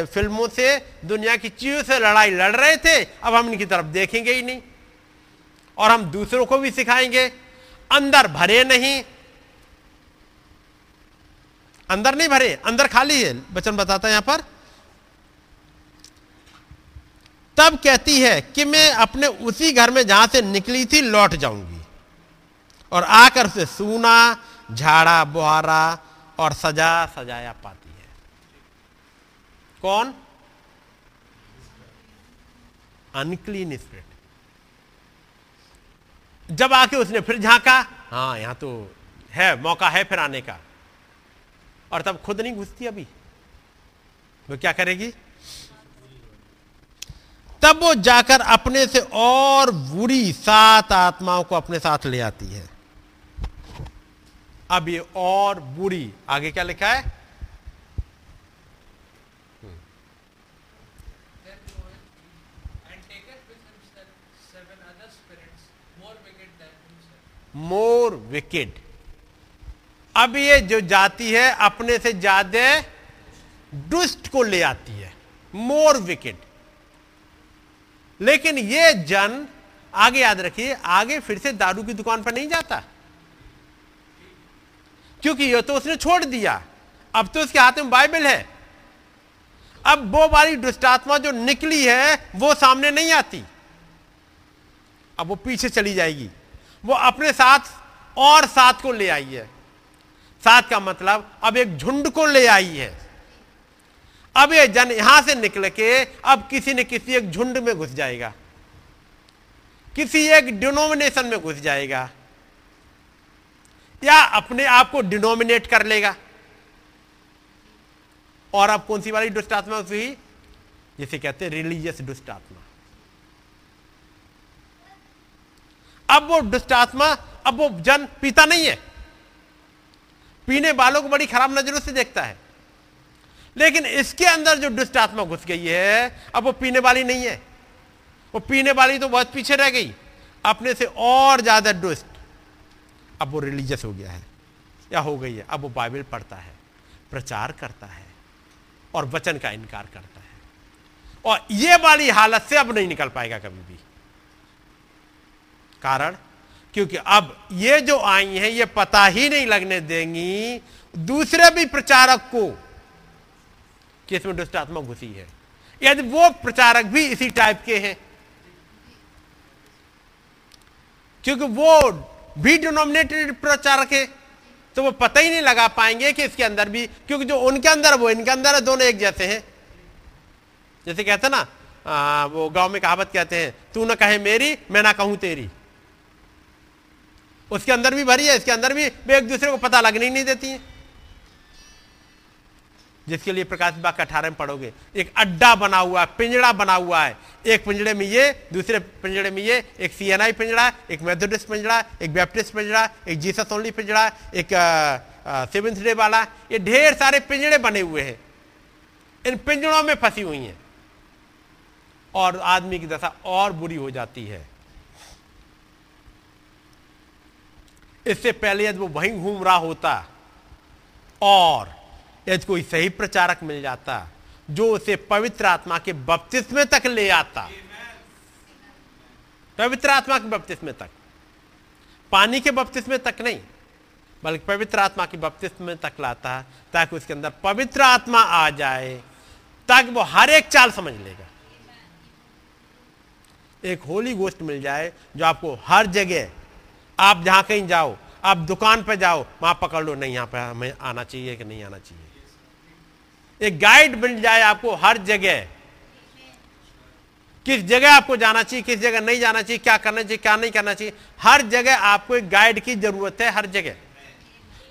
फ़िल्मों से, दुनिया की चीज़ों से लड़ाई लड़ रहे थे। अब हम इनकी तरफ़ देखेंगे ही नहीं। और हम दूसरों को भी सिखाएँगे। अंदर भरे नहीं अंदर नहीं भरे, अंदर खाली है। बचन बताता है यहाँ पर। तब कहती है कि मैं अपने उसी घर में जहाँ से निकली थी, लौट जाऊँगी। और आकर उसे सूना, झाड़ा, बुहारा और सजा सजाया पाती है। कौन? Unclean spirit. जब आके उसने फिर झांका हाँ यहाँ तो है, मौका है फिर आने का। और तब खुद नहीं घुसती अभी। वो क्या करेगी? तब वो जाकर अपने से और बुरी सात आत्माओं को अपने साथ ले आती है। अब ये और बुरी आगे क्या लिखा है? मोर विकेड अब ये जो जाती है, अपने से ज़्यादा दुष्ट को ले आती है। More wicked. लेकिन ये जन, आगे याद रखिए, आगे फिर से दारू की दुकान पर नहीं जाता। क्योंकि ये तो उसने छोड़ दिया। अब तो उसके हाथ में बाइबल है। अब वो वाली दुष्टात्मा जो निकली है, वो सामने नहीं आती। अब वो पीछे चली जाएगी। वो अपने साथ और साथ को ले आई है। साथ का मतलब अब एक झुंड को ले आई है। अब ये जन यहाँ से निकल के, अब किसी न किसी एक झुंड में घुस जाएगा। किसी एक डिनोमिनेशन में घुस जाएगा। या अपने आप को डिनोमिनेट कर लेगा। और अब कौन सी वाली दुष्ट आत्मा हुई जिसे कहते हैं रिलीजियस दुष्ट आत्मा। अब वो दुष्ट आत्मा, अब वो जन पीता नहीं है। पीने वालों को बड़ी खराब नज़रों से देखता है। लेकिन इसके अंदर जो दुष्ट आत्मा घुस गई है, अब वो पीने वाली नहीं है। वो पीने वाली तो बहुत पीछे रह गई। अपने से और ज़्यादा दुष्ट। अब वो रिलीजियस हो गया है। या हो गई है। अब वो बाइबल पढ़ता है, प्रचार करता है, और वचन का इनकार करता है। और ये वाली हालत से अब नहीं निकल पाएगा कभी भी। कारण? क्योंकि अब ये जो आई हैं ये पता ही नहीं लगने देंगी दूसरे भी प्रचारक को कि इसमें दुष्ट आत्मा घुसी है। यदि वो प्रचारक भी इसी टाइप के हैं। क्योंकि वो भी डिनोमिनेटेड प्रचारक है तो वो पता ही नहीं लगा पाएँगे कि इसके अंदर भी क्योंकि जो उनके अंदर वो इनके अंदर है दोनों एक जैसे हैं। जैसे कहते ना आ, वो गाँव में कहावत कहते हैं तू ना कहे मेरी मैं ना कहूँ तेरी। उसके अंदर भी भरी है, इसके अंदर भी वे एक दूसरे को पता लगने ही नहीं देती हैं। जिसके लिए प्रकाश बाग का अठारह में पढ़ोगे। एक अड्डा बना हुआ है, पिंजड़ा बना हुआ है। एक पिंजड़े में ये, दूसरे पिंजड़े में ये, एक सीएनआई पिंजड़ा एक मेथोडिस्ट पिंजड़ा एक बैप्टिस्ट पिंजड़ा एक जीसस ओनली पिंजड़ा एक सेवेंथ डे वाला। ये ढेर सारे पिंजड़े बने हुए हैं। इन पिंजड़ों में फंसी हुई हैं। और आदमी की दशा और बुरी हो जाती है। इससे पहले यदि वो वहीं घूम रहा होता और यदि कोई सही प्रचारक मिल जाता, जो उसे पवित्र आत्मा के बपतिस्मे तक ले आता। पवित्र आत्मा के बपतिस्मे तक। पानी के बपतिस्मे तक नहीं, बल्कि पवित्र आत्मा के बपतिस्मे तक लाता, ताकि उसके अंदर पवित्र आत्मा आ जाए, ताकि वो हर एक चाल समझ लेगा। एक होली गोष्ट मिल जाए, जो आपको हर जगह आप जहाँ कहीं जाओ, आप दुकान पर जाओ, वहाँ पकड़ लो, नहीं, यहाँ पर हमें आना चाहिए कि नहीं आना चाहिए। एक गाइड मिल जाए आपको हर जगह। किस जगह आपको जाना चाहिए, किस जगह नहीं जाना चाहिए, क्या करना चाहिए, क्या नहीं करना चाहिए, हर जगह आपको एक गाइड की ज़रूरत है, हर जगह।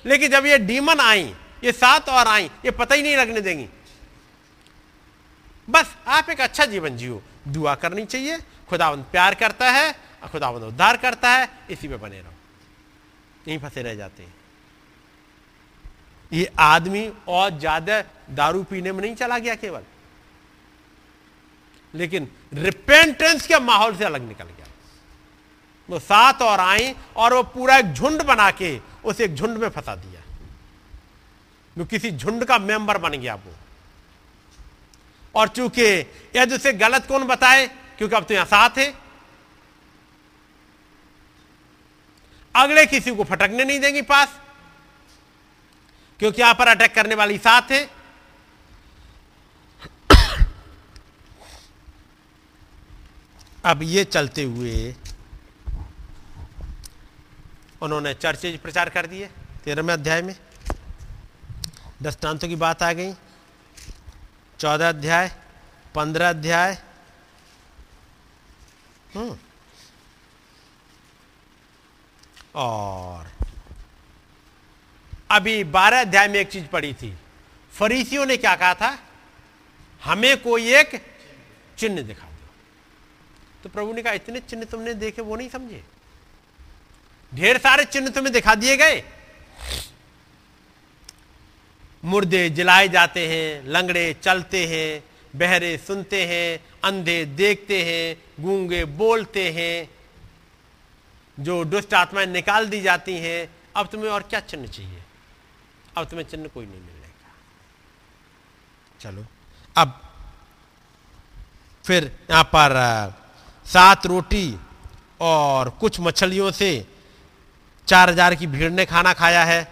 लेकिन जब ये डीमन आई, ये सात और आई, ये पता ही नहीं लगने देंगी। बस आप एक अच्छा जीवन जियो। दुआ करनी चाहिए खुदावंत प्यार करता है और उद्धार करता है, इसी में बने रहो। यहीं फंसे रह जाते हैं। ये आदमी और ज़्यादा दारू पीने में नहीं चला गया केवल, लेकिन रिपेंटेंस के माहौल से अलग निकल गया। वो सात और आई और वो पूरा एक झुंड बना के उस एक झुंड में फंसा दिया। वो किसी झुंड का मेंबर बन गया वो। और चूँकि यदि उसे गलत कौन बताए, क्योंकि अब तो यहाँ साथ है अगले किसी को फटकने नहीं देंगी पास, क्योंकि यहाँ पर अटैक करने वाली साथ है। अब ये चलते हुए उन्होंने चर्चे प्रचार कर दिए, तेरहवें अध्याय में। दृष्टांतों की बात आ गई। चौदह अध्याय, पंद्रह अध्याय। हम्म। और अभी बारह अध्याय में एक चीज़ पड़ी थी। फरीसियों ने क्या कहा था? हमें कोई एक चिन्ह दिखा दो। तो प्रभु ने कहा, इतने चिन्ह तुमने देखे, वो नहीं समझे। ढेर सारे चिन्ह तुम्हें दिखा दिए गए। मुर्दे जलाए जाते हैं, लंगड़े चलते हैं, बहरे सुनते हैं, अंधे देखते हैं, गूँगे बोलते हैं। जो दुष्ट आत्माएँ निकाल दी जाती हैं, अब तुम्हें और क्या चिन्ह चाहिए? अब तुम्हें चिन्ह कोई नहीं मिलेगा। चलो, अब फिर यहाँ पर सात रोटी और कुछ मछलियों से चार हज़ार की भीड़ ने खाना खाया है,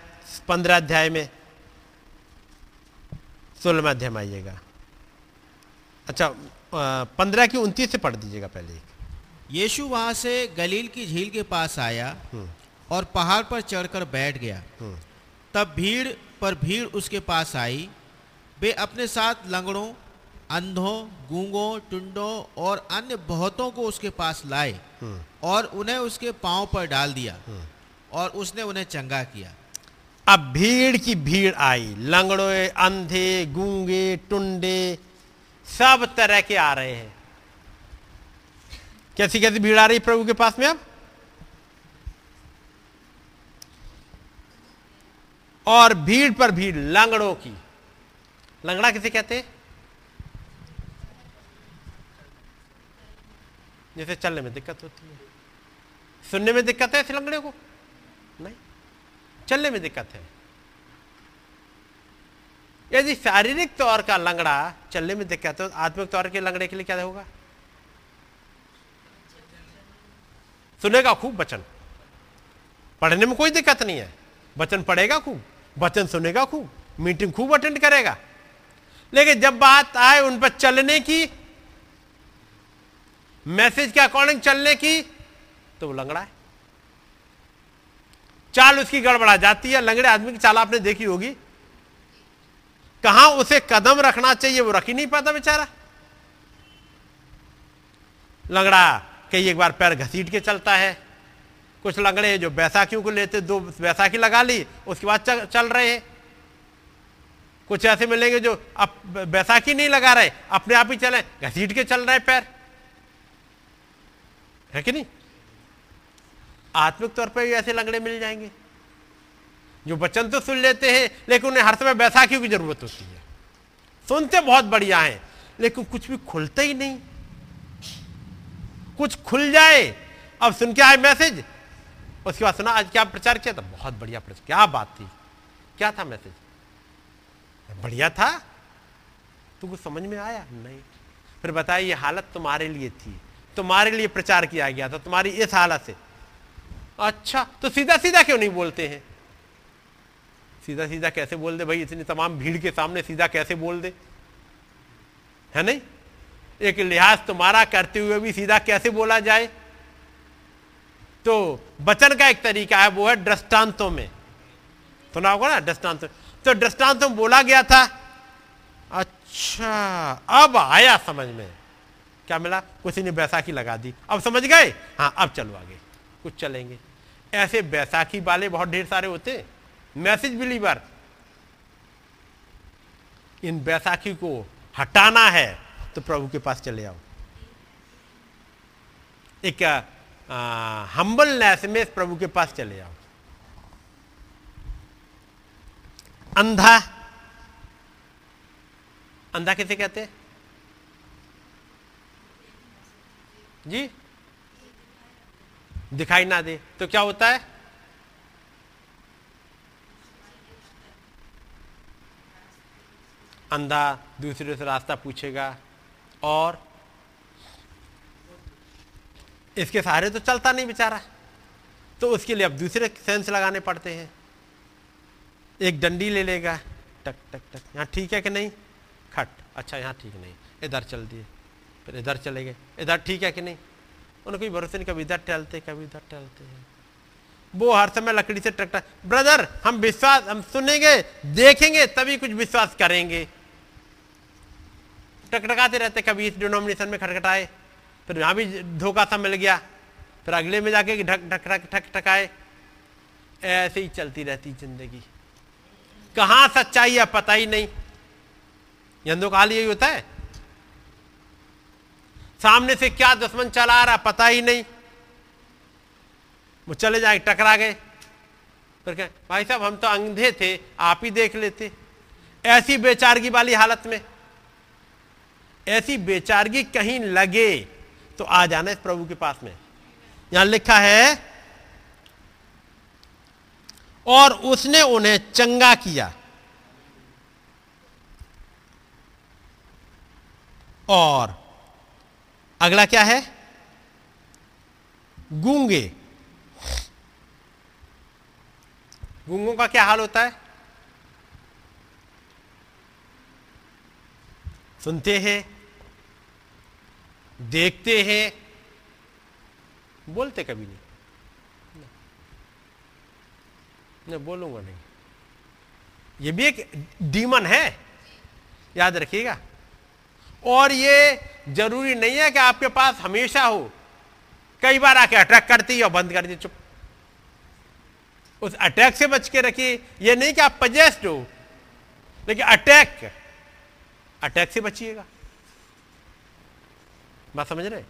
पंद्रह अध्याय में। सोलहवें अध्याय में आइएगा। अच्छा पंद्रह की उनतीस से पढ़ दीजिएगा पहले यीशु वहाँ से गलील की झील के पास आया और पहाड़ पर चढ़कर बैठ गया। तब भीड़ पर भीड़ उसके पास आई। वे अपने साथ लंगड़ों अंधों गूंगों टुंडों और अन्य बहुतों को उसके पास लाए और उन्हें उसके पाँव पर डाल दिया और उसने उन्हें चंगा किया। अब भीड़ की भीड़ आई। लंगड़े अंधे गूँगे टुंडे सब तरह के आ रहे हैं। कैसी कैसी भीड़ आ रही प्रभु के पास में अब? और भीड़ पर भीड़, लंगड़ों की। लंगड़ा किसे कहते हैं? जैसे चलने में दिक्कत होती है। सुनने में दिक्कत है ऐसे लंगड़े को? नहीं। चलने में दिक्कत है। यदि शारीरिक तौर का लंगड़ा चलने में दिक्कत है तो आत्मिक तौर के लंगड़े के लिए क्या होगा? सुनेगा खूब वचन। पढ़ने में कोई दिक्कत नहीं है। वचन पढ़ेगा खूब, वचन सुनेगा खूब, मीटिंग खूब अटेंड करेगा। लेकिन जब बात आए उन पर चलने की, मैसेज के अकॉर्डिंग चलने की तो वो लंगड़ा है। चाल उसकी गड़बड़ा जाती है। लंगड़े आदमी की चाल आपने देखी होगी। कहाँ उसे कदम रखना चाहिए, वो रख ही नहीं पाता बेचारा। लंगड़ा कई एक बार पैर घसीट के चलता है। कुछ लंगड़े जो बैसाखियों को लेते दो बैसाखी लगा ली उसके बाद चल, रहे हैं। कुछ ऐसे मिलेंगे जो अब बैसाखी नहीं लगा रहे अपने आप ही चले घसीट के चल रहे पैर। है कि नहीं? आत्मिक तौर पर भी ऐसे लंगड़े मिल जाएँगे। जो वचन तो सुन लेते हैं लेकिन उन्हें हर समय बैसाखियों की ज़रूरत होती है। सुनते बहुत बढ़िया है लेकिन कुछ भी खुलते ही नहीं। कुछ खुल जाए, अब सुन के आए मैसेज। उसके बाद सुना, आज क्या प्रचार किया था? बहुत बढ़िया प्रचार, क्या बात थी। क्या था मैसेज? बढ़िया था। तुमको समझ में आया? नहीं। फिर बताइए ये हालत तुम्हारे लिए थी। तुम्हारे लिए प्रचार किया गया था, तुम्हारी इस हालत से। अच्छा तो सीधा सीधा क्यों नहीं बोलते हैं? सीधा सीधा कैसे बोल दे भाई? इतनी तमाम भीड़ के सामने सीधा कैसे बोल दे? है नहीं? एक लिहाज तुम्हारा करते हुए भी सीधा कैसे बोला जाए? तो बचन का एक तरीका है, वो है दृष्टांतों में। सुना होगा ना, दृष्टांत? तो दृष्टांत में बोला गया था अच्छा अब आया समझ में। क्या मिला? किसी ने बैसाखी लगा दी। अब समझ गए? हाँ अब चलो आगे। कुछ चलेंगे। ऐसे बैसाखी वाले बहुत ढेर सारे होते मैसेज बिलीवर इन बैसाखी को हटाना है। तो प्रभु के पास चले आओ। एक हम्बलनेस में प्रभु के पास चले आओ। अंधा अंधा कैसे कहते जी? दिखाई ना दे तो क्या होता है? अंधा दूसरे से रास्ता पूछेगा। और इसके सहारे तो चलता नहीं बेचारा। तो उसके लिए अब दूसरे सेंस लगाने पड़ते हैं। एक डंडी ले लेगा। टक टक टक। यहाँ ठीक है कि नहीं? खट। अच्छा यहाँ ठीक नहीं। इधर चल दिए। फिर इधर चले गए। इधर ठीक है कि नहीं? उन्हें कोई भरोसे नहीं, कभी इधर टहलते, कभी इधर टहलते हैं। वो हर समय लकड़ी से टकटा। ब्रदर, हम विश्वास, हम सुनेंगे, देखेंगे, तभी कुछ विश्वास करेंगे। टकटकाते रहते, कभी इस डिनोमिनेशन में खटखटाए, फिर यहाँ भी धोखा सा मिल गया। फिर अगले में जाके ढक ढक ढक ठक टकाए। ऐसे ही चलती रहती ज़िंदगी। कहाँ सच्चाई है, पता ही नहीं। यंदो काल यही होता है। सामने से क्या दुश्मन चला रहा, पता ही नहीं। वो चले जाए, टकरा गए। फिर कहें, भाई साहब, हम तो अंधे थे, आप ही देख लेते। ऐसी बेचारगी वाली हालत में ऐसी बेचारगी कहीं लगे तो आ जाना इस प्रभु के पास में। यहाँ लिखा है, और उसने उन्हें चंगा किया, और अगला क्या है? गूँगे। गूंगों का क्या हाल होता है? सुनते हैं, देखते हैं, बोलते कभी नहीं। नहीं बोलूँगा नहीं। ये भी एक डीमन है, याद रखिएगा। और ये ज़रूरी नहीं है कि आपके पास हमेशा हो। कई बार आके अटैक करती है और बंद कर दी, चुप। उस अटैक से बच के रखिए। ये नहीं कि आप पजेस्ट हो, लेकिन अटैक अटैक से बचिएगा। बात समझ रहे?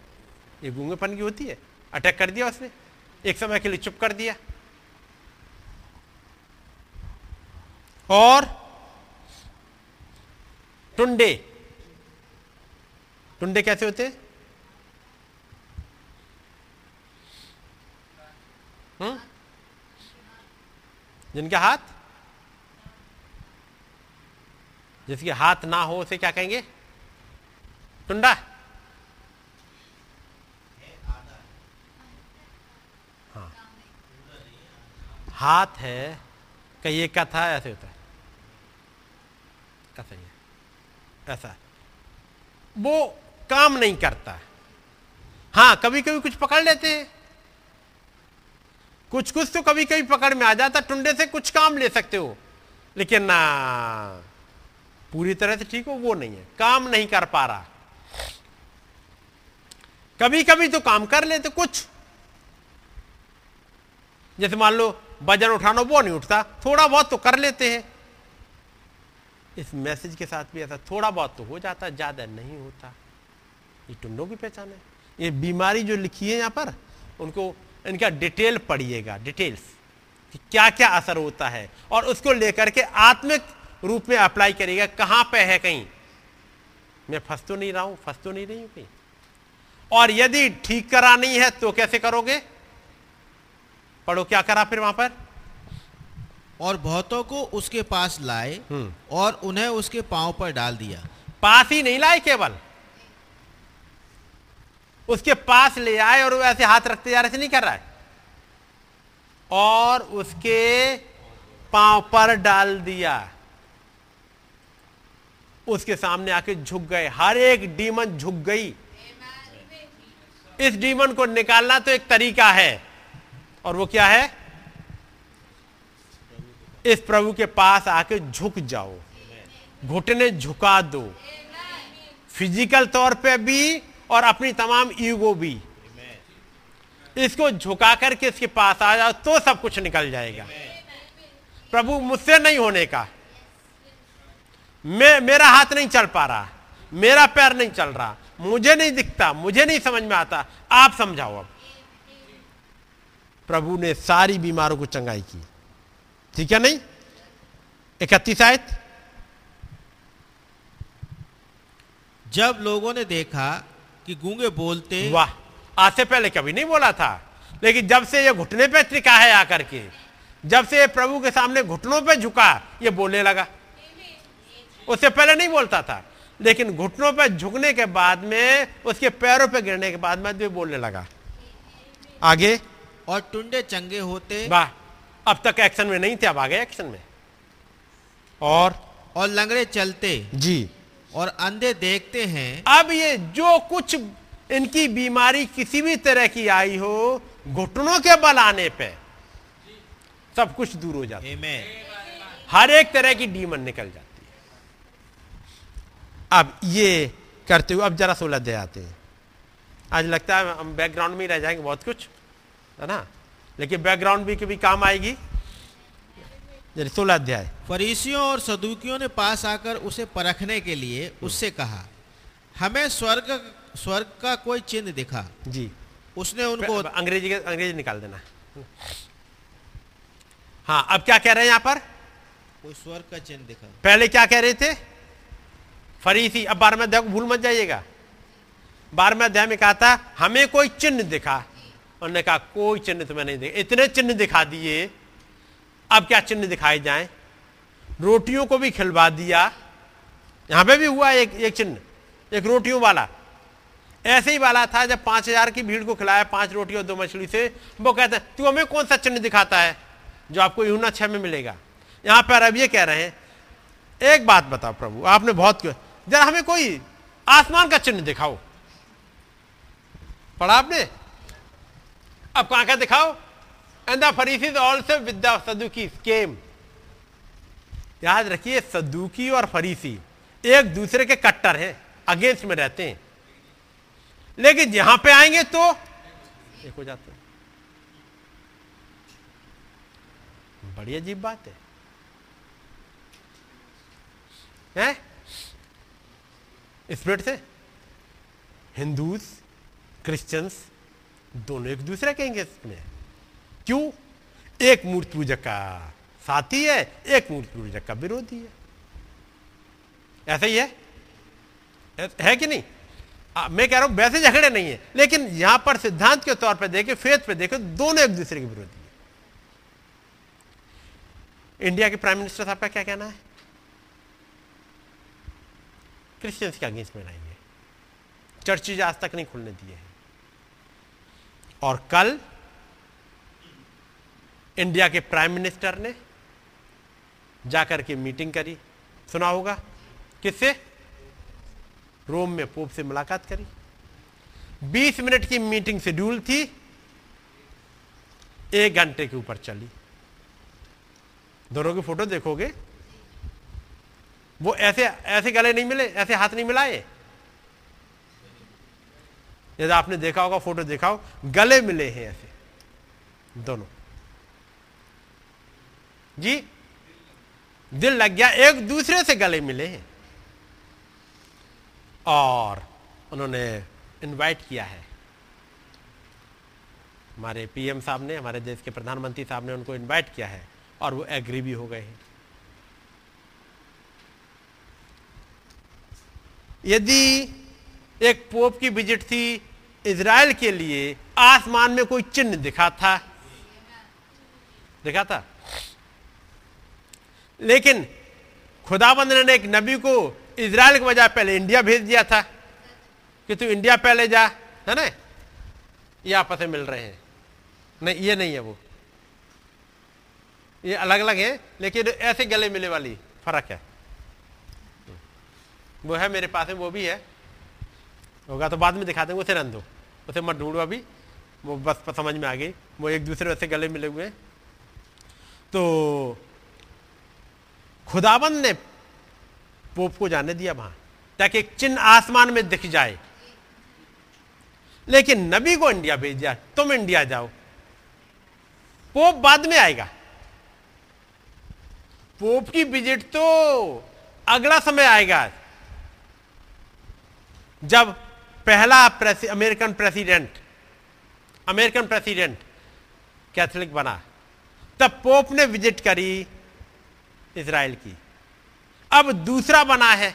ये गूंगेपन की होती है। अटैक कर दिया उसने। एक समय के लिए चुप कर दिया। और टुंडे। टुंडे कैसे होते? हैं हम्म? जिनके हाथ? जिसके हाथ ना हो उसे क्या कहेंगे? टुंडा। हाँ। हाथ है, कहीं एक का था? ऐसे होता है। कैसा ये ऐसा। वो काम नहीं करता। हाँ कभी कभी कुछ पकड़ लेते हैं। कुछ कुछ तो कभी कभी पकड़ में आ जाता। टुंडे से कुछ काम ले सकते हो। लेकिन ना। पूरी तरह से ठीक हो, वो नहीं है। काम नहीं कर पा रहा। कभी कभी तो काम कर लेते कुछ। जैसे मान लो, वज़न उठाना, वो नहीं उठता। थोड़ा बहुत तो कर लेते हैं। इस मैसेज के साथ भी ऐसा थोड़ा बहुत तो हो जाता, ज़्यादा नहीं होता। ये टुंडों की पहचान है। ये बीमारी जो लिखी है यहाँ पर, उनको, इनका डिटेल पढ़िएगा, डिटेल्स। कि क्या क्या असर होता है। और उसको लेकर के आत्मिक रूप में अप्लाई करेगा कहाँ पे है कहीं? मैं फंस तो नहीं रहा हूँ फंस तो नहीं रही हूँ कहीं। और यदि ठीक करानी है तो कैसे करोगे? पढ़ो क्या करा फिर वहाँ पर? और बहुतों को उसके पास लाए हम्म। और उन्हें उसके पाँव पर डाल दिया। पास ही नहीं लाए केवल। उसके पास ले आए और वो ऐसे हाथ रखते जा रहे ऐसे नहीं कर रहा है। और उसके पाँव पर डाल दिया। उसके सामने आके झुक गए। हर एक डीमन झुक गई। इस डीमन को निकालना तो एक तरीका है। और वो क्या है? इस प्रभु के पास आके झुक जाओ। घुटने झुका दो। फ़िज़िकल तौर पे भी और अपनी तमाम ईगो भी। इसको झुका करके इसके पास आ जाओ तो सब कुछ निकल जाएगा। प्रभु मुझसे नहीं होने का। मैं मेरा हाथ नहीं चल पा रहा मेरा पैर नहीं चल रहा मुझे नहीं दिखता मुझे नहीं समझ में आता आप समझाओ अब। प्रभु ने सारी बीमारों को चंगाई की। ठीक है नहीं? इकतीस आयत। जब लोगों ने देखा कि गूँगे बोलते वाह आज से पहले कभी नहीं बोला था लेकिन जब से ये घुटने पे त्रिका है आकर के जब से ये प्रभु के सामने घुटनों पे झुका ये बोलने लगा। उससे पहले नहीं बोलता था। लेकिन घुटनों पर झुकने के बाद में उसके पैरों पर गिरने के बाद में ये बोलने लगा। आगे। और टुंडे चंगे होते वाह अब तक एक्शन में नहीं थे अब आ गए एक्शन में। और? और लंगड़े चलते। जी। और अंधे देखते हैं। अब ये जो कुछ इनकी बीमारी किसी भी तरह की आई हो घुटनों के बल आने पे सब कुछ दूर हो जाता है। हर एक तरह की डीमन निकल जाती है। अब ये करते हुए अब जरा सोलह दे आते हैं। आज लगता है हम बैकग्राउंड में ही रह जाएँगे बहुत कुछ है ना? लेकिन बैकग्राउंड भी कभी काम आएगी। सोलह अध्याय फरीसियों और सदुकियों ने पास आकर उसे परखने के लिए उससे कहा हमें स्वर्ग स्वर्ग का कोई चिन्ह दिखा। जी। उसने उनको अंग्रेज़ी अंग्रेज़ी निकाल देना। हाँ अब क्या कह रहे हैं यहाँ पर? कोई स्वर्ग का चिन्ह दिखा। पहले क्या कह रहे थे? फरीसी, अब बारहवें अध्याय को भूल मत जाइएगा। बारहवें अध्याय में कहा था, हमें कोई चिन्ह दिखा। उन्होंने कहा, कोई चिन्ह तुम्हें नहीं दिखा। इतने चिन्ह दिखा दिए, अब क्या चिन्ह दिखाए जाए? रोटियों को भी खिलवा दिया। यहाँ पे भी हुआ एक एक चिन्ह, एक रोटियों वाला। ऐसे ही वाला था, जब पाँच हज़ार की भीड़ को खिलाया, पाँच रोटी और दो मछली से, वो कहते हैं, तू हमें कौन सा चिन्ह दिखाता है, जो आपको यूना छह में मिलेगा? यहाँ पर अब ये कह रहे हैं, एक बात बताओ प्रभु, आपने बहुत क्यों जरा हमें कोई आसमान का चिन्ह दिखाओ। पढ़ा आपने? अब कहाँ का दिखाओ? And the Pharisees also with the Sadducees came याद रखिए सदुकी और फरीसी एक दूसरे के कट्टर हैं अगेंस्ट में रहते हैं। लेकिन यहाँ पे आएँगे तो एक हो जाते बड़ी अजीब बात है। हैं? स्पिरिट से? हिंदूज क्रिश्चियंस दोनों एक दूसरे के इसमें। क्यों? एक मूर्ति पूजक का साथी है एक मूर्ति पूजक का विरोधी है। ऐसा ही है? है कि नहीं? आ, मैं कह रहा हूँ वैसे झगड़े नहीं है लेकिन यहाँ पर सिद्धांत के तौर पर देखे फेथ पे देखे दोनों एक दूसरे के विरोधी है। इंडिया के प्राइम मिनिस्टर साहब का क्या कहना है? क्रिश्चियंस के अगेंस्ट में नहीं चर्चेज आज तक नहीं खुलने दिए हैं। और कल इंडिया के प्राइम मिनिस्टर ने जाकर के मीटिंग करी। सुना होगा? किससे? रोम में पोप से मुलाकात करी। 20 मिनट की मीटिंग शेड्यूल थी। एक घंटे के ऊपर चली। दोनों की फ़ोटो देखोगे? वो ऐसे ऐसे गले नहीं मिले, ऐसे हाथ नहीं मिलाए? यदि आपने देखा होगा, फ़ोटो देखा हो, गले मिले हैं ऐसे, दोनों। जी? दिल लग गया, एक दूसरे से गले मिले हैं। और उन्होंने इनवाइट किया है। हमारे पीएम साहब ने, हमारे देश के प्रधानमंत्री साहब ने उनको इनवाइट किया है, और वो एग्री भी हो गए हैं। यदि एक पोप की विज़िट थी इज़राइल के लिए, आसमान में कोई चिन्ह दिखा था? दिखा था। लेकिन खुदाबंद ने एक नबी को इज़राइल के बजाय पहले इंडिया भेज दिया था कि तू इंडिया पहले जा, है ना? ये आपस में मिल रहे हैं। नहीं, ये नहीं है वो। ये अलग अलग है, लेकिन ऐसे गले मिले वाली फ़र्क है। वो है मेरे पास में, वो भी है। होगा तो बाद में दिखा देंगे उसे रन दो उसे मत ढूंढो अभी वो बस समझ में आ गई। वो एक दूसरे से गले मिले हुए। तो खुदाबंद ने पोप को जाने दिया वहाँ, ताकि एक चिन्ह आसमान में दिख जाए। लेकिन नबी को इंडिया भेज दिया तुम इंडिया जाओ। पोप बाद में आएगा। पोप की विज़िट तो अगला समय आएगा। जब पहला प्रेसि, American president American president Catholic बना तब पोप ने विज़िट करी इसराइल की। अब दूसरा बना है।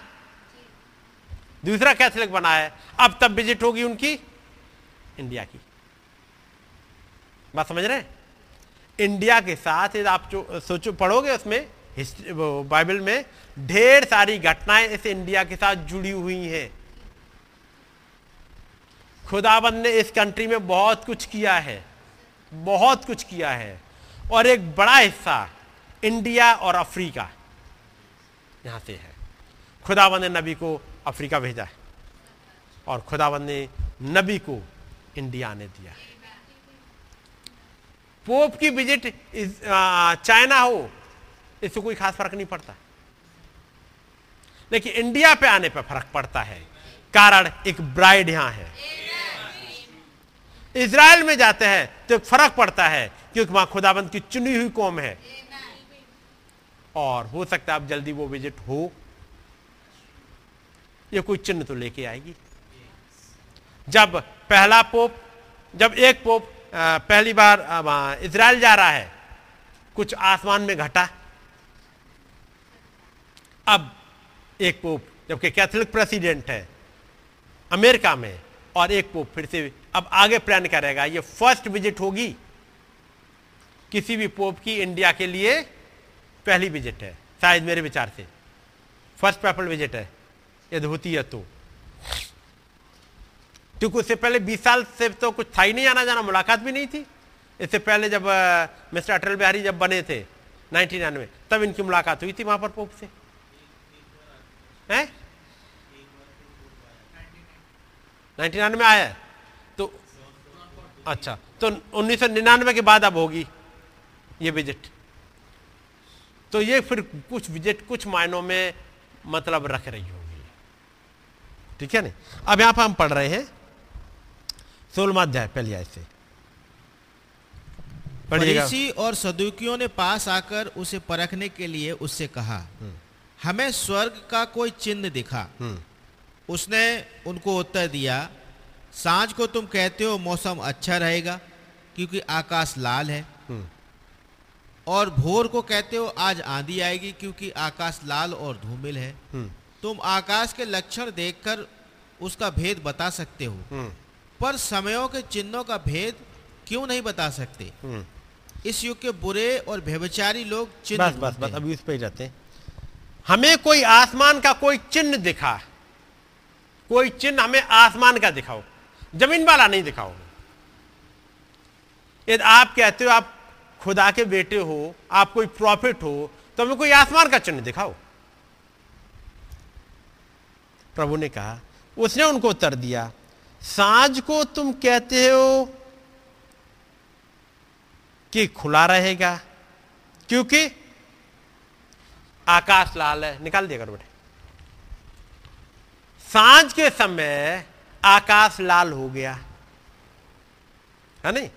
दूसरा कैथोलिक बना है। अब तब विज़िट होगी उनकी इंडिया की। बात समझ रहे हैं? इंडिया के साथ यदि आप सोचो पढ़ोगे उसमें हिस्ट्री बाइबल में ढेर सारी घटनाएँ इस इंडिया के साथ जुड़ी हुई हैं। खुदाबंद ने इस कंट्री में बहुत कुछ किया है, बहुत कुछ किया है, और एक बड़ा हिस्सा इंडिया और अफ्रीका यहाँ से है। खुदाबंद ने नबी को अफ्रीका भेजा है, और खुदाबंद ने नबी को इंडिया आने दिया है। पोप की विज़िट चाइना हो, इससे कोई खास फ़र्क नहीं पड़ता। लेकिन इंडिया पे आने पे फ़र्क पड़ता है, कारण एक ब्राइड यहाँ है। इसराइल में जाते हैं तो एक फ़र्क पड़ता है, क्योंकि वहाँ खुदाबंद की चुनी हुई कौम है। और हो सकता है अब जल्दी वो विज़िट हो। ये कोई चिन्ह तो लेके आएगी। जब पहला पोप, जब एक पोप पहली बार इसराइल जा रहा है, कुछ आसमान में घटा। अब एक पोप, जबकि कैथोलिक प्रेसिडेंट है, अमेरिका में, और एक पोप फिर से अब आगे प्लान करेगा ये फ़र्स्ट विज़िट होगी किसी भी पोप की इंडिया के लिए पहली विज़िट है, शायद मेरे विचार से। फ़र्स्ट पेपल विज़िट है यदि होती है तो। क्योंकि उससे पहले 20 साल से तो कुछ था ही नहीं, आना जाना, मुलाकात भी नहीं थी। इससे पहले जब मिस्टर अटल बिहारी जब बने थे नाइनटीन में, तब इनकी मुलाकात हुई थी वहाँ पर पोप से। हैं? नाइनटीन में आया अच्छा तो उन्नीस के बाद अब होगी ये विज़िट। तो ये फिर कुछ विज़िट कुछ मायनों में मतलब रख रही होगी। ठीक है ना? अब यहाँ पर हम पढ़ रहे हैं। सोलवा अध्याय पहली आय से। फरीसी और सदुकियों ने पास आकर उसे परखने के लिए उससे कहा हमें स्वर्ग का कोई चिन्ह दिखा। उसने उनको उत्तर दिया साँझ को तुम कहते हो मौसम अच्छा रहेगा क्योंकि आकाश लाल है। और भोर को कहते हो आज आंधी आएगी क्योंकि आकाश लाल और धूमिल है। हम्म, तुम आकाश के लक्षण देखकर उसका भेद बता सकते हो। हम्म, पर समयों के चिन्हों का भेद क्यों नहीं बता सकते? हम्म। इस युग के बुरे और व्यभिचारी लोग चिन्ह बस बस बस अभी उस पर ही रहते हमें कोई आसमान का कोई चिन्ह दिखा। कोई चिन्ह हमें आसमान का दिखाओ। ज़मीन वाला नहीं दिखाओ यदि आप कहते हो, आप खुदा के बेटे हो, आप कोई प्रॉफिट हो तो हमें कोई आसमान का चिन्ह दिखाओ। प्रभु ने कहा, उसने उनको उत्तर दिया, साँझ को तुम कहते हो कि खुला रहेगा, क्योंकि आकाश लाल है। निकाल दिया कर बेटे। साँझ के समय आकाश लाल हो गया। है नहीं?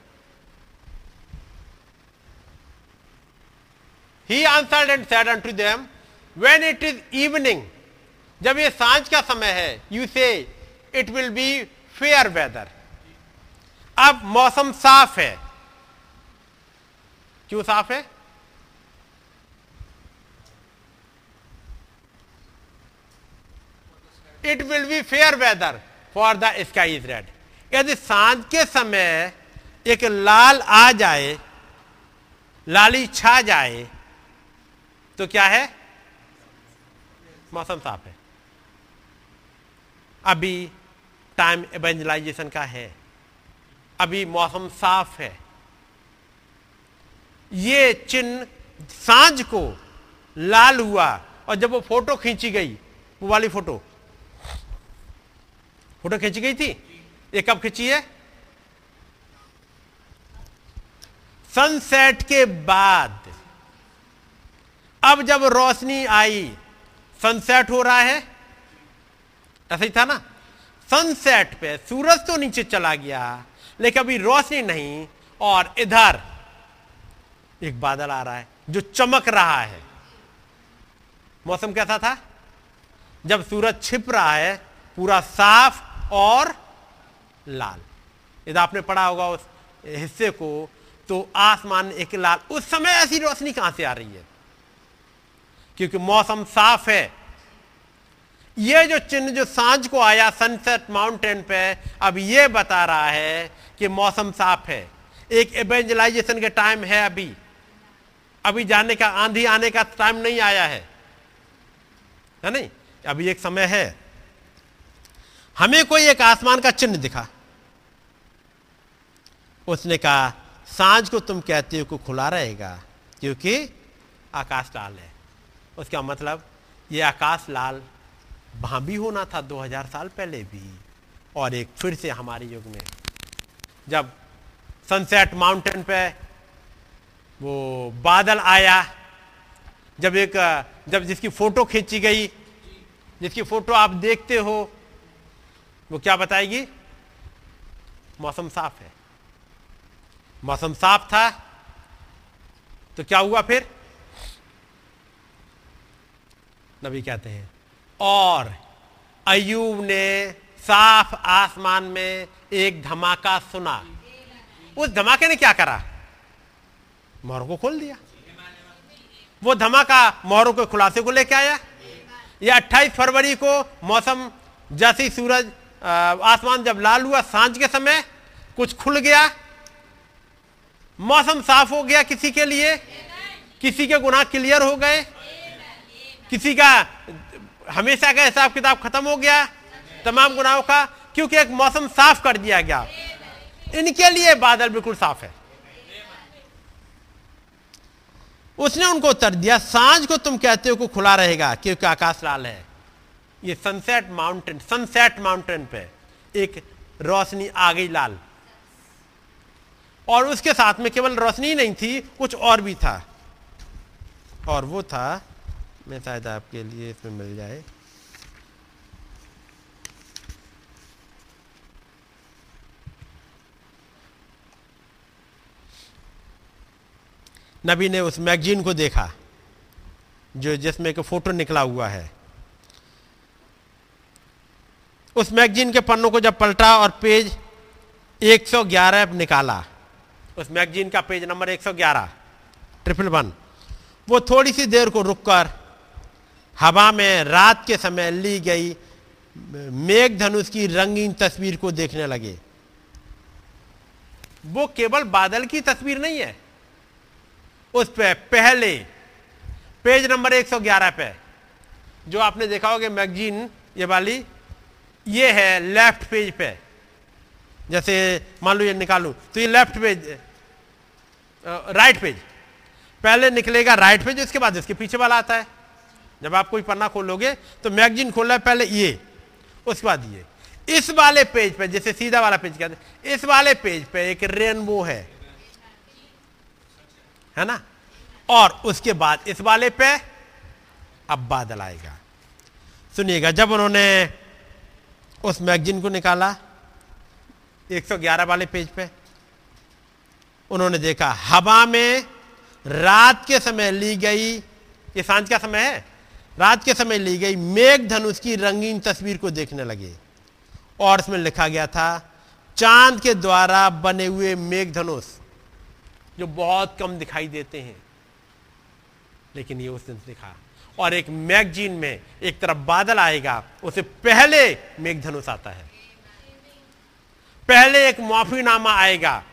He answered and said unto them when it is evening जब ये साँझ का समय है you say it will be fair weather अब मौसम साफ़ है। क्यों साफ़ है? It will be fair weather for the sky is red यदि साँझ के समय एक लाल आ जाए, लाली छा जाए तो क्या है? मौसम साफ़ है। अभी टाइम एवेंजलाइजेशन का है। अभी मौसम साफ़ है। ये चिन्ह साँझ को लाल हुआ और जब वो फ़ोटो खींची गई, वो वाली फ़ोटो फ़ोटो खींची गई थी? ये कब खींची है? सनसेट के बाद। अब जब रोशनी आई सनसेट हो रहा है। ऐसा ही था ना? सनसेट पे सूरज तो नीचे चला गया, लेकिन अभी रोशनी नहीं, और इधर एक बादल आ रहा है, जो चमक रहा है। मौसम कैसा था? जब सूरज छिप रहा है, पूरा साफ़ और लाल। यदि आपने पढ़ा होगा उस हिस्से को तो आसमान एक लाल। उस समय ऐसी रोशनी कहाँ से आ रही है? क्योंकि मौसम साफ़ है। ये जो चिन्ह, जो साँझ को आया सनसेट माउंटेन पे, अब ये बता रहा है कि मौसम साफ़ है। एक एवेंजलाइजेशन के टाइम है अभी। अभी जाने का, आंधी आने का टाइम नहीं आया है। है नहीं? अभी एक समय है। हमें कोई एक आसमान का चिन्ह दिखा। उसने कहा, साँझ को तुम कहते हो कि खुला रहेगा, क्योंकि आकाश लाल है। उसका मतलब ये आकाश लाल वहाँ भी होना था 2000 साल पहले भी, और एक फिर से हमारे युग में। जब सनसेट माउंटेन पे वो बादल आया, जब एक, जब जिसकी फ़ोटो खींची गई, जिसकी फ़ोटो आप देखते हो वो क्या बताएगी? मौसम साफ़ है। मौसम साफ़ था तो क्या हुआ फिर? नबी कहते हैं, और अयूब ने साफ़ आसमान में एक धमाका सुना। उस धमाके ने क्या करा? मोहरों को खोल दिया। वो धमाका मोहरों के खुलासे को लेके आया। ये 28 फरवरी को मौसम, जैसी सूरज आसमान जब लाल हुआ, साँझ के समय कुछ खुल गया। मौसम साफ़ हो गया किसी के लिए। किसी के गुनाह क्लियर हो गए। किसी का, हमेशा का हिसाब किताब खत्म हो गया, तमाम गुनाहों का, क्योंकि एक मौसम साफ़ कर दिया गया। इनके लिए बादल बिल्कुल साफ़ है। उसने उनको उत्तर दिया, साँझ को तुम कहते हो कि खुला रहेगा, क्योंकि आकाश लाल है। ये सनसेट माउंटेन सनसेट माउंटेन पे एक रोशनी आ गई लाल। और उसके साथ में केवल रोशनी नहीं थी, कुछ और भी था। और वो था, मैं शायद आपके लिए इसमें मिल जाए। नबी ने उस मैगजीन को देखा, जो जिसमें एक फ़ोटो निकला हुआ है। उस मैगजीन के पन्नों को जब पलटा और पेज 111 निकाला। उस मैगजीन का पेज नंबर 111 ट्रिपल वन। वो थोड़ी सी देर को रुककर हवा में रात के समय ली गई मेघ धनुष की रंगीन तस्वीर को देखने लगे। वो केवल बादल की तस्वीर नहीं है। उस पे पहले पेज नंबर 111 पे, जो आपने देखा होगा मैगजीन, ये वाली ये है लेफ़्ट पेज पे। जैसे मान लो ये निकालू तो ये लेफ़्ट पेज राइट पेज पहले निकलेगा राइट पेज उसके बाद इसके पीछे वाला आता है। जब आप कोई पन्ना खोलोगे तो मैगजीन खोल रहा है पहले ये, उसके बाद ये। इस वाले पेज पे, जैसे सीधा वाला पेज कहते इस वाले पेज पे एक रेनबो है। है ना? और उसके बाद इस वाले पे अब बादल आएगा। सुनिएगा, जब उन्होंने उस मैगजीन को निकाला 111 वाले पेज पे। उन्होंने देखा, हवा में रात के समय ली गई, ये साँझ का समय है, रात के समय ली गई मेघ धनुष की रंगीन तस्वीर को देखने लगे। और इसमें लिखा गया था, चाँद के द्वारा बने हुए मेघ धनुष जो बहुत कम दिखाई देते हैं। लेकिन ये उस दिन दिखा। और एक मैगजीन में एक तरफ़ बादल आएगा, उसे पहले मेघधनुष आता है। पहले एक माफीनामा आएगा।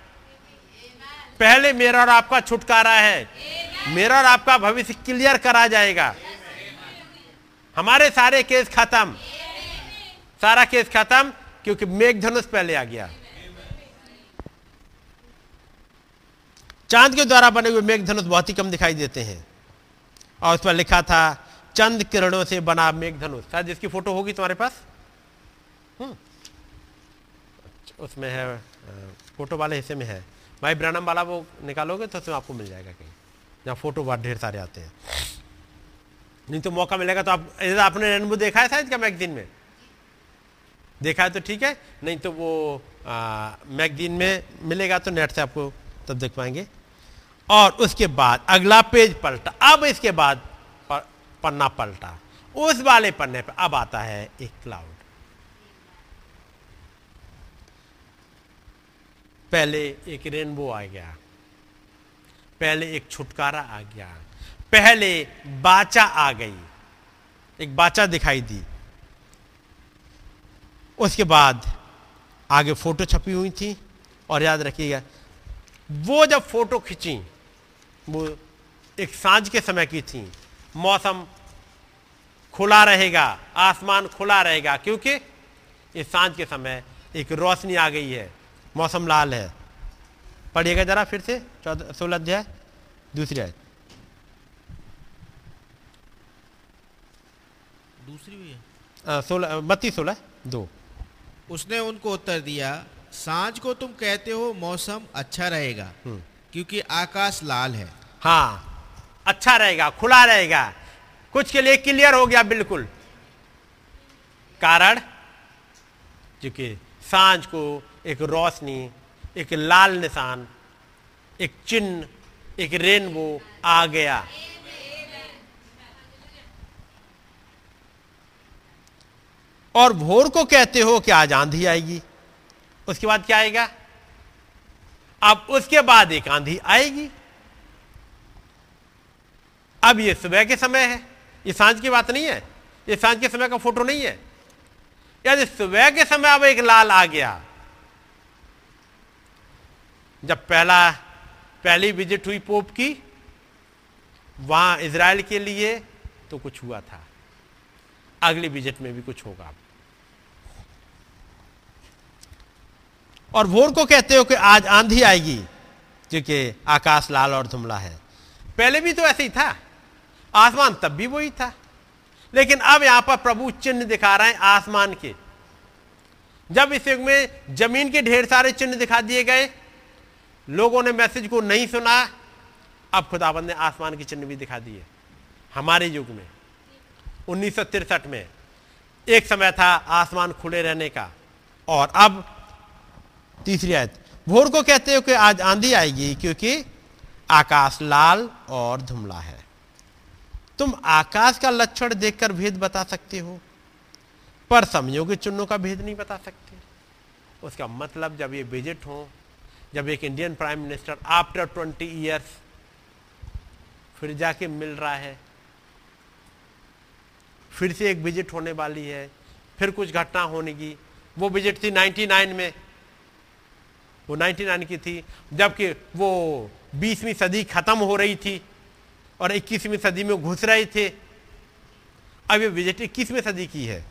पहले मेरा और आपका छुटकारा है। मेरा और आपका भविष्य क्लियर करा जाएगा। हमारे सारे केस खत्म। सारा केस खत्म, क्योंकि मेघधनुष पहले आ गया। चाँद के द्वारा बने हुए मेघ धनुष बहुत ही कम दिखाई देते हैं। और उस पर लिखा था, चंद किरणों से बना मेघ धनुष शायद जिसकी फ़ोटो होगी तुम्हारे पास? हम्म। उसमें है फ़ोटो वाले हिस्से में है। भाई ब्रानम वाला वो निकालोगे तो उसमें आपको मिल जाएगा कहीं। जहाँ फ़ोटो बहुत ढेर सारे आते हैं। नहीं तो मौका मिलेगा तो आप आपने रेनबो देखा है शायद क्या मैगजीन में? देखा है तो ठीक है, नहीं तो वो मैगजीन में मिलेगा तो नेट से आपको तब देख पाएँगे। और उसके बाद अगला पेज पलटा। अब इसके बाद पन्ना पलटा। उस वाले पन्ने पर अब आता है एक क्लाउड पहले एक रेनबो आ गया। पहले एक छुटकारा आ गया। पहले बाचा आ गई। एक बाचा दिखाई दी। उसके बाद आगे फ़ोटो छपी हुई थी। और याद रखिएगा, वो जब फ़ोटो खींची वो एक साँझ के समय की थी। मौसम खुला रहेगा आसमान खुला रहेगा क्योंकि इस साँझ के समय एक रोशनी आ गई है। मौसम लाल है। पढ़िएगा जरा फिर से चौदह सोलह अध्याय दूसरी आयत। दूसरी भी है? सोलह बत्तीस सोलह दो। उसने उनको उत्तर दिया साँझ को तुम कहते हो मौसम अच्छा रहेगा। क्योंकि आकाश लाल है। हाँ अच्छा रहेगा, खुला रहेगा। कुछ के लिए क्लियर हो गया बिल्कुल। कारण? क्योंकि साँझ को एक रोशनी, एक लाल निशान, एक चिन्ह, एक रेनबो आ गया। और भोर को कहते हो कि आज आंधी आएगी। उसके बाद क्या आएगा? अब उसके बाद एक आंधी आएगी। अब ये सुबह के समय है। ये साँझ की बात नहीं है। ये साँझ के समय का फ़ोटो नहीं है। यदि सुबह के समय अब एक लाल आ गया। जब पहला, पहली विज़िट हुई पोप की, वहाँ इज़राइल के लिए तो कुछ हुआ था। अगली विज़िट में भी कुछ होगा। और भोर को कहते हो कि आज आंधी आएगी, क्योंकि आकाश लाल और धुमला है। पहले भी तो ऐसे ही था। आसमान तब भी वही था। लेकिन अब यहाँ पर प्रभु चिन्ह दिखा रहे हैं आसमान के। जब इस युग में ज़मीन के ढेर सारे चिन्ह दिखा दिए गए, लोगों ने मैसेज को नहीं सुना, अब खुदाबंद ने आसमान के चिन्ह भी दिखा दिए। हमारे युग में, उन्नीस में, एक समय था आसमान खुले रहने का, और अब तीसरी आयत, भोर को कहते हो कि आज आंधी आएगी क्योंकि आकाश लाल और धुमला है। तुम आकाश का लक्षण देखकर भेद बता सकते हो, पर समयों के चिन्हों का भेद नहीं बता सकते। उसका मतलब जब ये विज़िट हो, जब एक Indian prime minister after twenty years फिर जाके मिल रहा है, फिर से एक विज़िट होने वाली है, फिर कुछ घटना होने की, वो विज़िट थी 99 में वो 99 की थी, जबकि वो 20वीं सदी खत्म हो रही थी और 21वीं सदी में घुस रहे थे। अब ये विज़िट 21वीं सदी की है।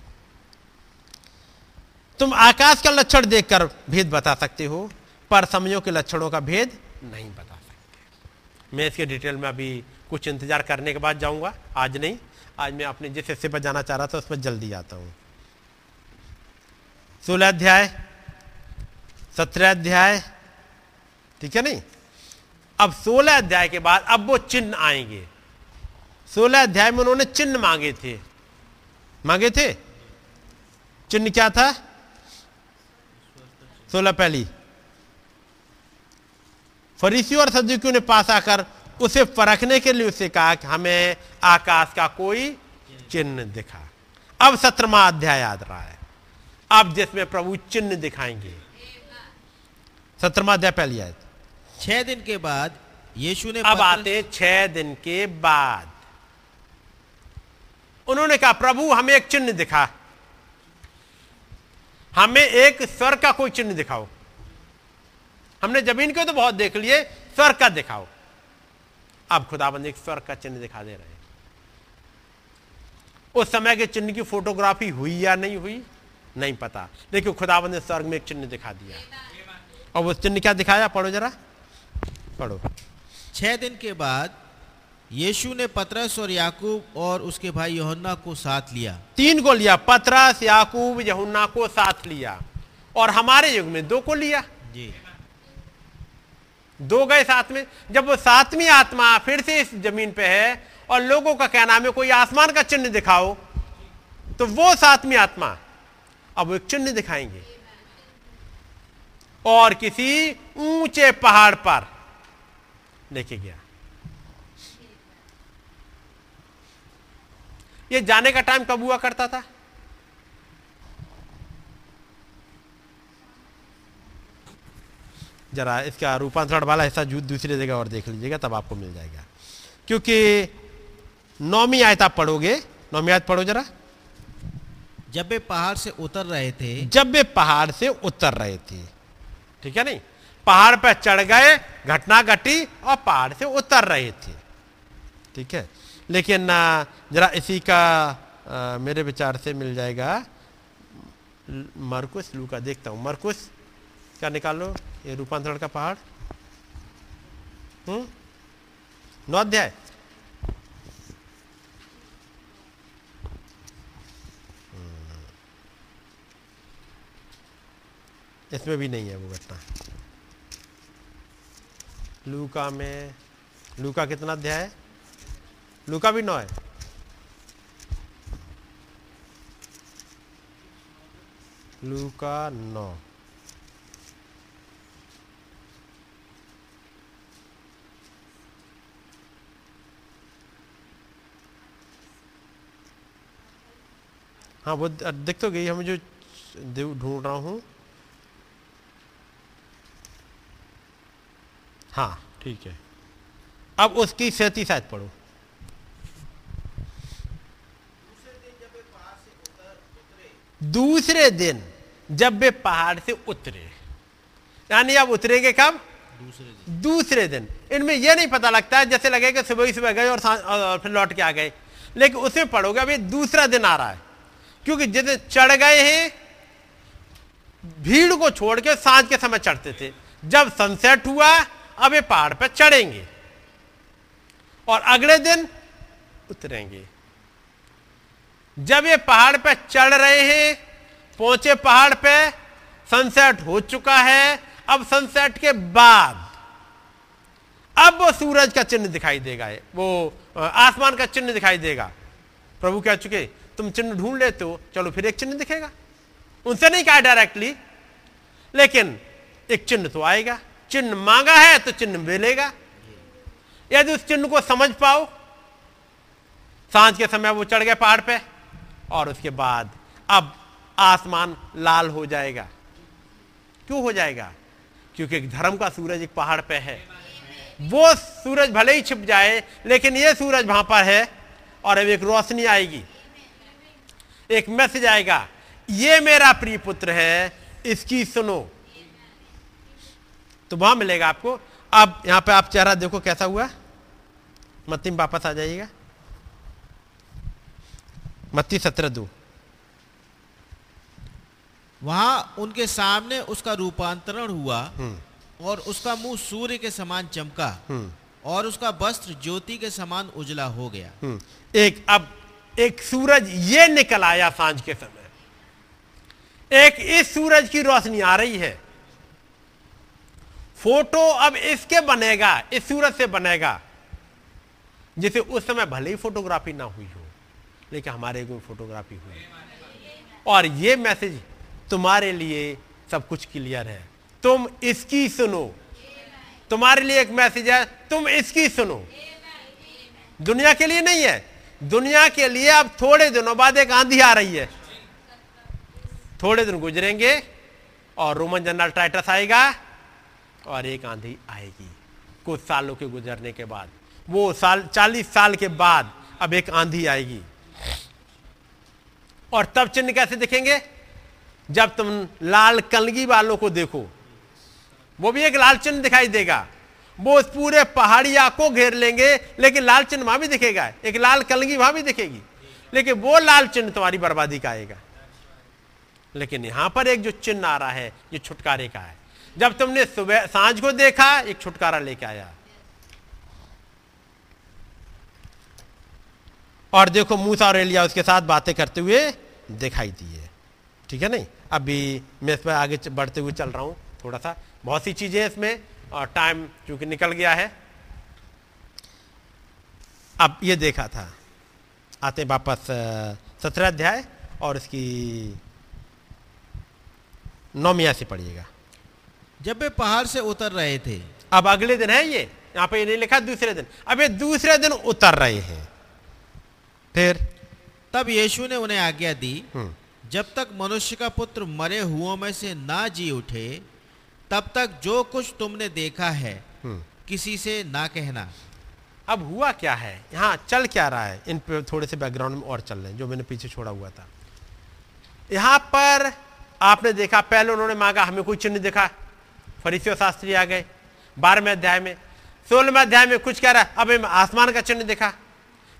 तुम आकाश का लक्षण देखकर भेद बता सकते हो, पर समयों के लक्षणों का भेद नहीं बता सकते। मैं इसके डिटेल में अभी कुछ इंतज़ार करने के बाद जाऊँगा, आज नहीं। आज मैं अपने जिस हिस्से पर जाना चाह रहा था उस पर जल्दी जाता हूँ। सोलह अध्याय। सत्रह अध्याय। ठीक है नहीं? अब सोलह अध्याय के बाद अब वो चिन्ह आएँगे। सोलह अध्याय में उन्होंने चिन्ह मांगे थे। मांगे थे? चिन्ह क्या था? सोलह पहली। फरीसियों और सदुकियों ने पास आकर उसे परखने के लिए उसे कहा कि हमें आकाश का कोई चिन्ह दिखा। अब सत्रवा अध्याय याद रहा है। अब जिसमें प्रभु चिन्ह दिखाएँगे। सत्रमा अध्याय पहली आयत। छह दिन के बाद यीशु ने अब आते छह दिन के बाद। उन्होंने कहा प्रभु हमें एक चिन्ह दिखा। हमें एक स्वर्ग का कोई चिन्ह दिखाओ। हमने ज़मीन के तो बहुत देख लिए स्वर्ग का दिखाओ। अब खुदाबंद एक स्वर्ग का चिन्ह दिखा दे रहे हैं। उस समय के चिन्ह की फोटोग्राफी हुई या नहीं हुई नहीं पता। लेकिन खुदाबंद ने स्वर्ग में एक चिन्ह दिखा दिया। और वो चिन्ह क्या दिखाया? पढ़ो जरा। पढ़ो। छह दिन के बाद यीशु ने पतरस और याकूब और उसके भाई यहुन्ना को साथ लिया। तीन को लिया पतरस याकूब यहुन्ना को साथ लिया और हमारे युग में दो को लिया। जी। दो गए साथ में। जब वो सातवीं आत्मा फिर से इस ज़मीन पे है और लोगों का कहना है कोई आसमान का चिन्ह दिखाओ तो वो सातवीं आत्मा अब वो एक चिन्ह दिखाएँगे। और किसी ऊँचे पहाड़ पर। लेके गया ये जाने का टाइम कब हुआ करता था? जरा इसका रूपांतरण वाला हिस्सा जू- दूसरी जगह और देख लीजिएगा तब आपको मिल जाएगा। क्योंकि नौमी आयत आप पढ़ोगे नौवीं आयत पढ़ो जरा। जब वे पहाड़ से उतर रहे थे जब वे पहाड़ से उतर रहे थे। ठीक है नहीं? पहाड़ पर चढ़ गए घटना घटी और पहाड़ से उतर रहे थे। ठीक है? लेकिन जरा इसी का आ, मेरे विचार से मिल जाएगा। मरकुस लू का देखता हूँ। मरकुस क्या निकालो? ये रूपांतरण का पहाड़। हम्म? नौ अध्याय। इसमें भी नहीं है वो घटना। लूका में, लूका कितना अध्याय है? लूका भी नौ है। लूका नौ। हाँ वो दिख तो गई, हमें जो ढूंढ रहा हूँ। हाँ। ठीक है। अब उसकी सैतीस शायद पढ़ो। दूसरे दिन जब वे पहाड़ से उतरे यानी अब उतरेंगे कब? दूसरे दिन। दूसरे दिन। इनमें यह नहीं पता लगता है जैसे लगेगा सुबह ही सुबह गए और, और फिर लौट के आ गए। लेकिन उसमें पढ़ोगे अभी दूसरा दिन आ रहा है। क्योंकि जिस दिन चढ़ गए हैं भीड़ को छोड़ के साँझ के समय चढ़ते थे। जब सनसेट हुआ अब ये पहाड़ पर चढ़ेंगे। और अगले दिन उतरेंगे। जब ये पहाड़ पे चढ़ रहे हैं, पहुँचे पहाड़ पे सनसेट हो चुका है। अब सनसेट के बाद, अब वो सूरज का चिन्ह दिखाई देगा। वो आसमान का चिन्ह दिखाई देगा। प्रभु कह चुके, तुम चिन्ह ढूंढ लेते हो, चलो फिर एक चिन्ह दिखेगा। उनसे नहीं कहा डायरेक्टली लेकिन एक चिन्ह तो आएगा। चिन्ह मांगा है तो चिन्ह मिलेगा। यदि उस चिन्ह को समझ पाओ, साँझ के समय वो चढ़ गए पहाड़ पे, और उसके बाद अब आसमान लाल हो जाएगा। क्यों हो जाएगा? क्योंकि एक धर्म का सूरज एक पहाड़ पे है। वो सूरज भले ही छिप जाए, लेकिन ये सूरज वहाँ पर है, और अब एक रोशनी आएगी। एक मैसेज आएगा, ये मेरा प्रिय पुत्र है, इसकी सुनो। तो वहाँ मिलेगा आपको। अब यहाँ पे आप चेहरा देखो कैसा हुआ। मत्ती में वापस आ जाइएगा। मत्ती सत्रह दो। वहाँ उनके सामने उसका रूपांतरण हुआ और उसका मुँह सूर्य के समान चमका और उसका वस्त्र ज्योति के समान उजला हो गया। हम्म, एक अब एक सूरज ये निकल आया साँझ के समय। एक इस सूरज की रोशनी आ रही है। फ़ोटो अब इसके बनेगा, इस सूरज से बनेगा, जिसे उस समय भले ही फोटोग्राफी ना हुई हो, लेकिन हमारे को फोटोग्राफी हुई। और ये मैसेज तुम्हारे लिए सब कुछ क्लियर है। तुम इसकी सुनो। तुम्हारे लिए एक मैसेज है, तुम इसकी सुनो। दुनिया के लिए नहीं है। दुनिया के लिए अब थोड़े दिनों बाद एक आंधी आ रही है। थोड़े दिन गुजरेंगे और रोमन जनरल टाइटस आएगा। और एक आंधी आएगी। कुछ सालों के गुजरने के बाद। वो साल, चालीस साल के बाद अब एक आंधी आएगी। और तब चिन्ह कैसे दिखेंगे? जब तुम लाल कलगी वालों को देखो, वो भी एक लाल चिन्ह दिखाई देगा। वो उस पूरे पहाड़िया को घेर लेंगे, लेकिन लाल चिन्ह वहाँ भी दिखेगा। एक लाल कलगी वहाँ भी दिखेगी। लेकिन वो लाल चिन्ह तुम्हारी बर्बादी का आएगा। लेकिन यहाँ पर एक जो चिन्ह आ रहा है, ये छुटकारे का है। जब तुमने सुबह साँझ को देखा, एक छुटकारा लेके आया। और देखो, मूसा और एलिया उसके साथ बातें करते हुए दिखाई दिए। ठीक है नहीं? अभी मैं इस पर आगे बढ़ते हुए चल रहा हूँ थोड़ा सा बहुत सी चीज़ें इसमें, और टाइम चूँकि निकल गया है। अब ये देखा था। आते वापस सत्रह अध्याय, और इसकी नौमिया से पढ़िएगा। जब वे पहाड़ से उतर रहे थे। अब अगले दिन है ये। यहाँ पे ये नहीं लिखा दूसरे दिन। अब ये दूसरे दिन उतर रहे हैं। फिर? तब यीशु ने उन्हें आज्ञा दी हम्म, जब तक मनुष्य का पुत्र मरे हुओं में से ना जी उठे तब तक जो कुछ तुमने देखा है हम्म। किसी से ना कहना। अब हुआ क्या है? यहाँ चल क्या रहा है? इन पे थोड़े से बैकग्राउंड में और चल रहे हैं जो मैंने पीछे छोड़ा हुआ था। यहाँ पर आपने देखा पहले उन्होंने मांगा हमें कोई चिन्ह दिखा। फरीसियों शास्त्री आ गए बारहवें अध्याय में सोलहवें अध्याय में कुछ कह रहा है अब हमें आसमान का चिन्ह दिखा।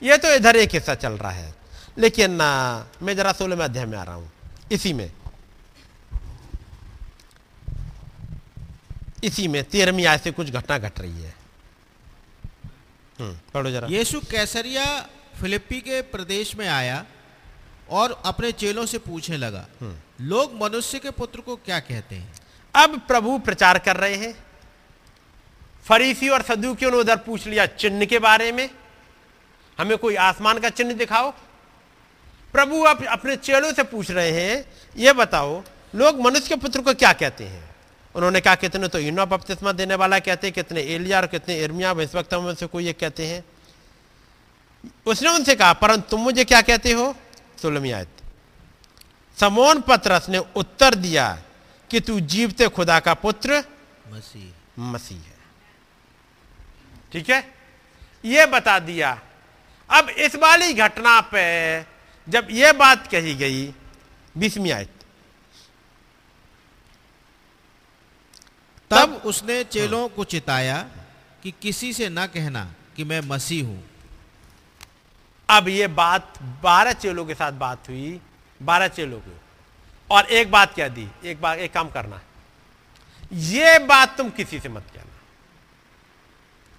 ये तो इधर एक हिस्सा चल रहा है लेकिन मैं जरा सोलहवें अध्याय में आ रहा हूँ इसी में। इसी में तेरहवीं आय से कुछ घटना घट रही है। हम्म, पढ़ो जरा। यीशु कैसरिया फिलिप्पी के प्रदेश में आया और अपने चेलों से पूछने लगा लोग मनुष्य के पुत्र को क्या कहते हैं? अब प्रभु प्रचार कर रहे हैं। फरीसी और सदूकियों ने उधर पूछ लिया, चिन्ह के बारे में? हमें कोई आसमान का चिन्ह दिखाओ? प्रभु अब अपने चेलों से पूछ रहे हैं, ये बताओ, लोग मनुष्य के पुत्र को क्या कहते हैं? उन्होंने कहा, कितने तो यूना बपतिस्मा देने वाला कहते हैं, कितने एलिया और कितने इर्मिया इस वक्त में से कोई एक कहते हैं? उसने उनसे कहा, परंतु तुम मुझे क्या कहते हो? सोलहवीं आयत समोन पत्रस ने उत्तर दिया कि तू जीवते खुदा का पुत्र मसीह। मसीह है। ठीक है? यह बता दिया। अब इस वाली घटना पे जब यह बात कही गई बीसवीं आयत। तब उसने चेलों को चिताया कि किसी से ना कहना कि मैं मसीह हूँ। अब ये बात बारह चेलों के साथ बात हुई बारह चेलों को। और एक बात क्या दी एक बात एक काम करना। ये बात तुम किसी से मत कहना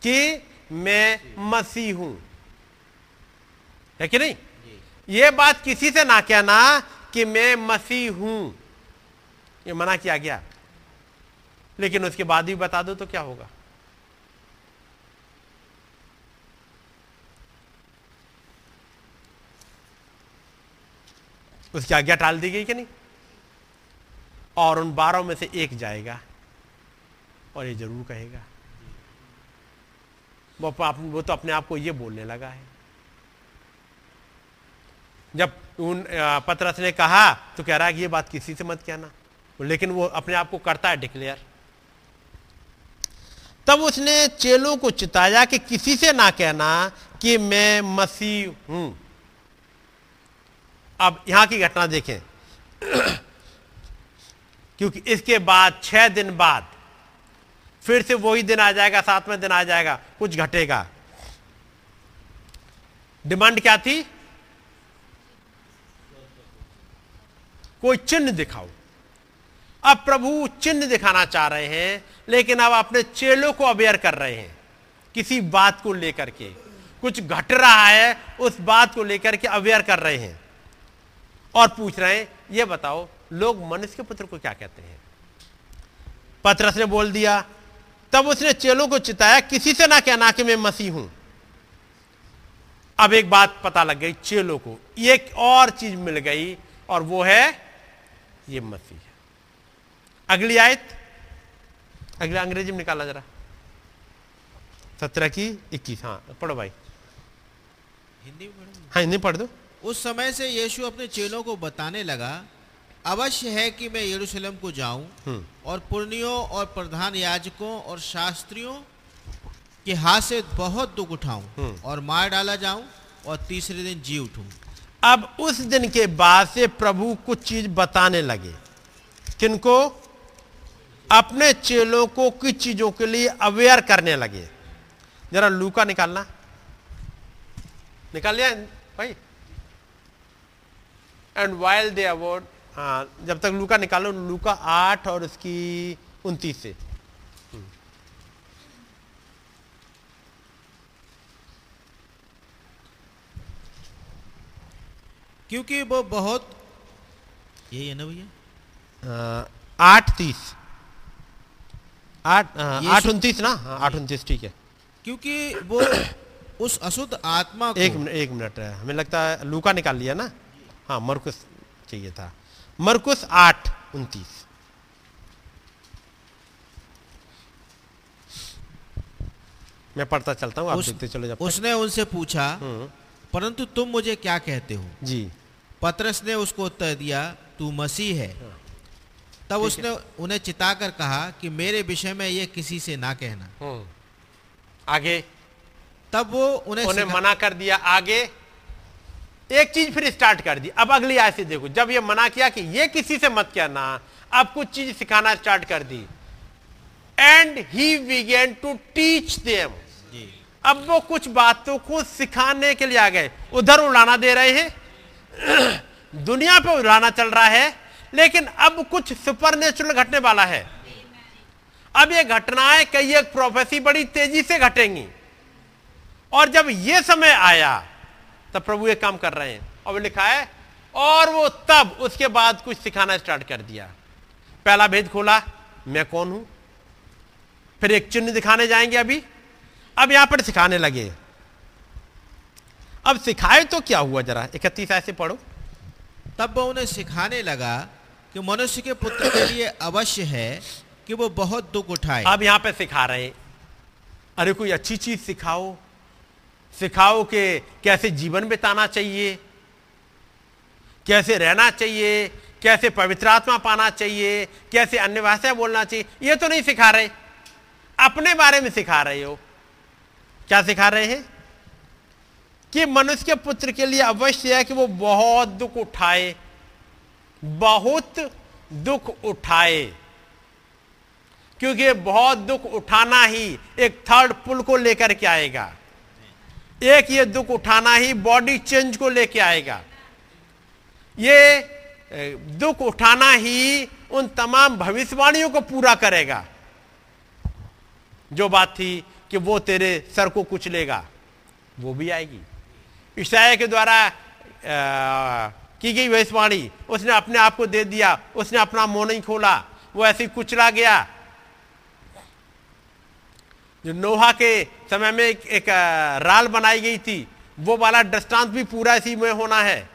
कि मैं मसीह हूँ। है कि नहीं? ये बात किसी से ना कहना कि मैं मसीह हूँ। ये मना किया गया। लेकिन उसके बाद भी बता दो तो क्या होगा? उसकी आज्ञा टाल दी गई कि नहीं? और उन बारह में से एक जाएगा और ये ज़रूर कहेगा। वो वो तो अपने आप को ये बोलने लगा है। जब उन पतरस ने कहा तो कह रहा है कि ये बात किसी से मत कहना। लेकिन वो अपने आप को करता है डिक्लेयर। तब उसने चेलों को चिताया कि किसी से ना कहना कि मैं मसीह हूँ। अब यहाँ की घटना देखें। क्योंकि इसके बाद छह दिन बाद फिर से वही दिन आ जाएगा, सातवें दिन आ जाएगा, कुछ घटेगा। डिमांड क्या थी? कोई चिन्ह दिखाओ। अब प्रभु चिन्ह दिखाना चाह रहे हैं, लेकिन अब अपने चेलों को अवेयर कर रहे हैं, किसी बात को लेकर के। कुछ घट रहा है, उस बात को लेकर के अवेयर कर रहे हैं। और पूछ रहे हैं, ये बताओ लोग मनुष्य के पुत्र को क्या कहते हैं? पत्रस ने बोल दिया तब उसने चेलों को चिताया किसी से ना कहना कि मैं मसीह हूँ. अब एक बात पता लग गई चेलों को एक और चीज़ मिल गई और वो है ये मसीह अगली आयत अगला अंग्रेज़ी में निकाला जरा। सत्रह की इक्कीस हाँ पढ़ो भाई। हिंदी हाँ हिंदी पढ़ दो। उस समय से यीशु अपने चेलों को बताने लगा अवश्य है कि मैं यरूशलेम को जाऊँ हम्म। और पुर्णियों और प्रधान याजकों और शास्त्रियों के हाथ से बहुत दुख उठाऊं हम्म। और मार डाला जाऊँ और तीसरे दिन जी उठूं। अब उस दिन के बाद से प्रभु कुछ चीज़ बताने लगे। किनको? अपने चेलों को कुछ चीज़ों के लिए अवेयर करने लगे? जरा लूका निकालना। निकाल लिया भाई? एंड वाइल्ड दे अवॉर्ड हाँ जब तक लूका निकालो लूका आठ और उसकी उनतीस से। क्योंकि वो बहुत यही है ना भैया? आठ तीस। आठ आठ उनतीस ना? हाँ आठ उनतीस ठीक है। क्योंकि वो उस अशुद्ध आत्मा को एक मिनट एक मिनट है हमें लगता है लूका निकाल लिया ना? हाँ मरकुस चाहिए था। मरकुस आठ उनतीस। मैं पढ़ता चलता हूँ आप उस- देखते चलो जब उसने उनसे पूछा हम्म, परंतु तुम मुझे क्या कहते हो? जी। पतरस ने उसको उत्तर दिया तू मसीह है। तब उसने उन्हें चिताकर कहा कि मेरे विषय में यह किसी से ना कहना। हम्म, आगे। तब वो उन्हें उन्हें मना कर दिया आगे एक चीज़ फिर स्टार्ट कर दी। अब अगली आय से देखो जब ये मना किया कि ये किसी से मत कहना अब कुछ चीज़ सिखाना स्टार्ट कर दी। And he began to teach them अब वो कुछ बातों को सिखाने के लिए आ गए। उधर उड़ाना दे रहे हैं। दुनिया पे उड़ाना चल रहा है लेकिन अब कुछ सुपर नेचुरल घटने वाला है। अब ये घटनाएँ कई एक प्रोफेसी बड़ी तेज़ी से घटेंगी। और जब ये समय आया तब प्रभु ये काम कर रहे हैं। और वो लिखा है और वो तब उसके बाद कुछ सिखाना स्टार्ट कर दिया। पहला भेद खोला मैं कौन हूँ? फिर एक चिन्ह दिखाने जाएँगे अभी। अब यहाँ पर सिखाने लगे। अब सिखाए तो क्या हुआ जरा? इकतीस ऐसे पढ़ो। तब वो उन्हें सिखाने लगा कि मनुष्य के पुत्र के लिए अवश्य है कि वो बहुत दुख उठाए। अब यहाँ पे सिखा रहे अरे कोई अच्छी चीज़ सिखाओ। सिखाओ कि कैसे जीवन बिताना चाहिए, कैसे रहना चाहिए, कैसे पवित्र आत्मा पाना चाहिए, कैसे अन्य भाषा बोलना चाहिए, ये तो नहीं सिखा रहे। अपने बारे में सिखा रहे हो। क्या सिखा रहे हैं? कि मनुष्य के पुत्र के लिए अवश्य है कि वो बहुत दुख उठाए, बहुत दुख उठाए। क्योंकि बहुत दुख उठाना ही एक थर्ड पुल को लेकर के आएगा। एक ये दुख उठाना ही बॉडी चेंज को लेके आएगा। ये दुख उठाना ही उन तमाम भविष्यवाणियों को पूरा करेगा। जो बात थी कि वो तेरे सर को कुचलेगा वो भी आएगी। ईसाया के द्वारा की गई भविष्यवाणी, उसने अपने आप को दे दिया, उसने अपना मुँह नहीं खोला, वो ऐसे कुचला गया। जो नोहा के समय में एक, एक राल बनाई गई थी वो वाला दृष्टांत भी पूरा इसी में होना है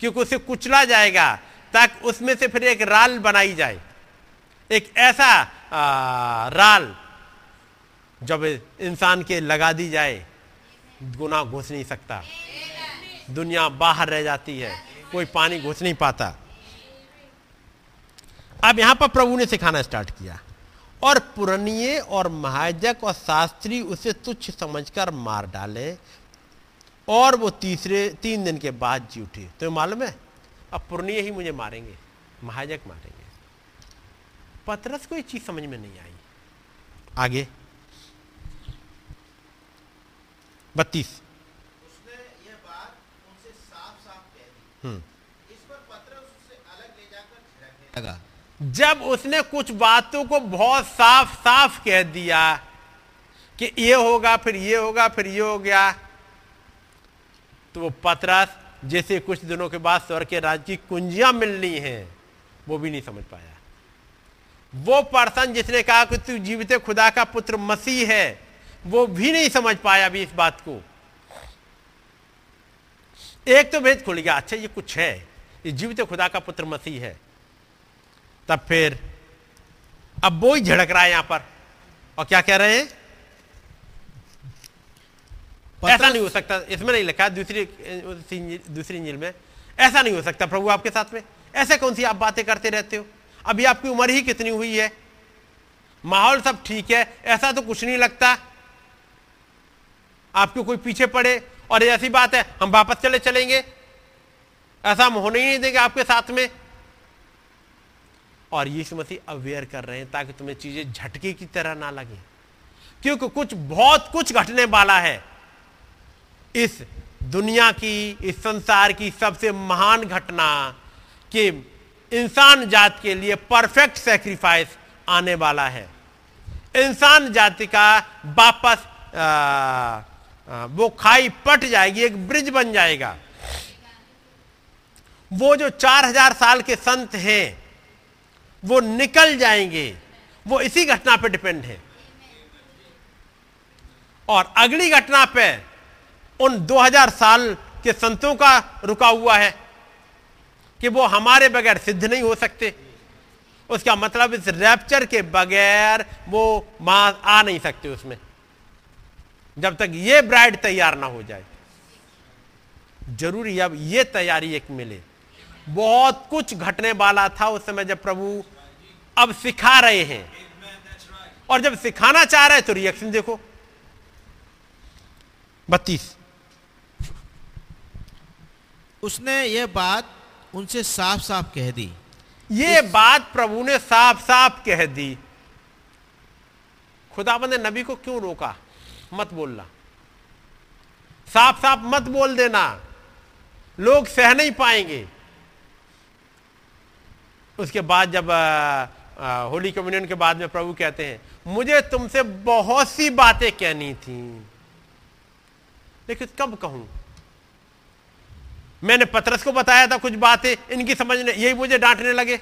क्योंकि उसे कुचला जाएगा ताकि उसमें से फिर एक राल बनाई जाए। एक ऐसा आ, राल जब इंसान के लगा दी जाए गुना घुस नहीं सकता। दुनिया बाहर रह जाती है कोई पानी घुस नहीं पाता। अब यहाँ पर प्रभु ने सिखाना स्टार्ट किया। और पुरनिये और महाजक और शास्त्री उसे तुच्छ समझकर मार डाले और वो तीसरे तीन दिन के बाद जी उठे। तो मालूम है? अब पुरनिये ही मुझे मारेंगे महाजक मारेंगे। पतरस को ये चीज़ समझ में नहीं आई। आगे। बत्तीस। उसने यह बात उनसे साफ़ साफ़ कह दी। हम्म। इस पर पत्रस उससे अलग ले जाकर छिड़कने लगा। जब उसने कुछ बातों को बहुत साफ़ साफ़ कह दिया कि ये होगा, फिर ये होगा, फिर ये हो गया तो वो पतरस, जैसे कुछ दिनों के बाद स्वर के राज्य की कुंजियाँ मिलनी हैं, वो भी नहीं समझ पाया। वो पर्सन जिसने कहा कि तू जीवित खुदा का पुत्र मसीह है, वो भी नहीं समझ पाया अभी इस बात को। एक तो भेद खुल गया अच्छा ये कुछ है, ये जीवित खुदा का पुत्र मसीह है। तब फिर अब वो ही झड़क रहा है यहाँ पर। और क्या कह रहे हैं? ऐसा नहीं हो सकता। इसमें नहीं लिखा दूसरी दूसरी इंजिल में। ऐसा नहीं हो सकता प्रभु आपके साथ में। ऐसे कौन सी आप बातें करते रहते हो? अभी आपकी उम्र ही कितनी हुई है? माहौल सब ठीक है ऐसा तो कुछ नहीं लगता। आपको कोई पीछे पड़े और ऐसी बात है हम वापस चले चलेंगे। ऐसा हम होने ही नहीं देंगे आपके साथ में। और यीशु मसीह अवेयर कर रहे हैं ताकि तुम्हें चीज़ें झटके की तरह ना लगे। क्योंकि कुछ, बहुत कुछ घटने वाला है। इस दुनिया की, इस संसार की सबसे महान घटना कि इंसान जात के लिए परफेक्ट सेक्रीफाइस आने वाला है। इंसान जाति का वापस वो खाई पट जाएगी, एक ब्रिज बन जाएगा। वो जो चार हज़ार साल के संत हैं वो निकल जाएँगे। वो इसी घटना पे डिपेंड है। और अगली घटना पे उन 2000 साल के संतों का रुका हुआ है कि वो हमारे बगैर सिद्ध नहीं हो सकते। उसका मतलब इस रैप्चर के बगैर वो माँ आ नहीं सकते उसमें। जब तक ये ब्राइड तैयार ना हो जाए। ज़रूरी अब ये तैयारी एक मिले। बहुत कुछ घटने वाला था उस समय जब प्रभु अब सिखा रहे हैं। और जब सिखाना चाह रहे हैं तो रिएक्शन देखो। बत्तीस। उसने यह बात उनसे साफ़ साफ़ कह दी। ये बात प्रभु ने साफ़ साफ़ कह दी। खुदाबंद ने नबी को क्यों रोका? मत बोलना। साफ़ साफ़ मत बोल देना। लोग सह नहीं पाएँगे। उसके बाद जब होली कम्युनियन के बाद में प्रभु कहते हैं, मुझे तुमसे बहुत सी बातें कहनी थी। लेकिन कब कहूँ? मैंने पतरस को बताया था कुछ बातें, इनकी समझने यही मुझे डांटने लगे।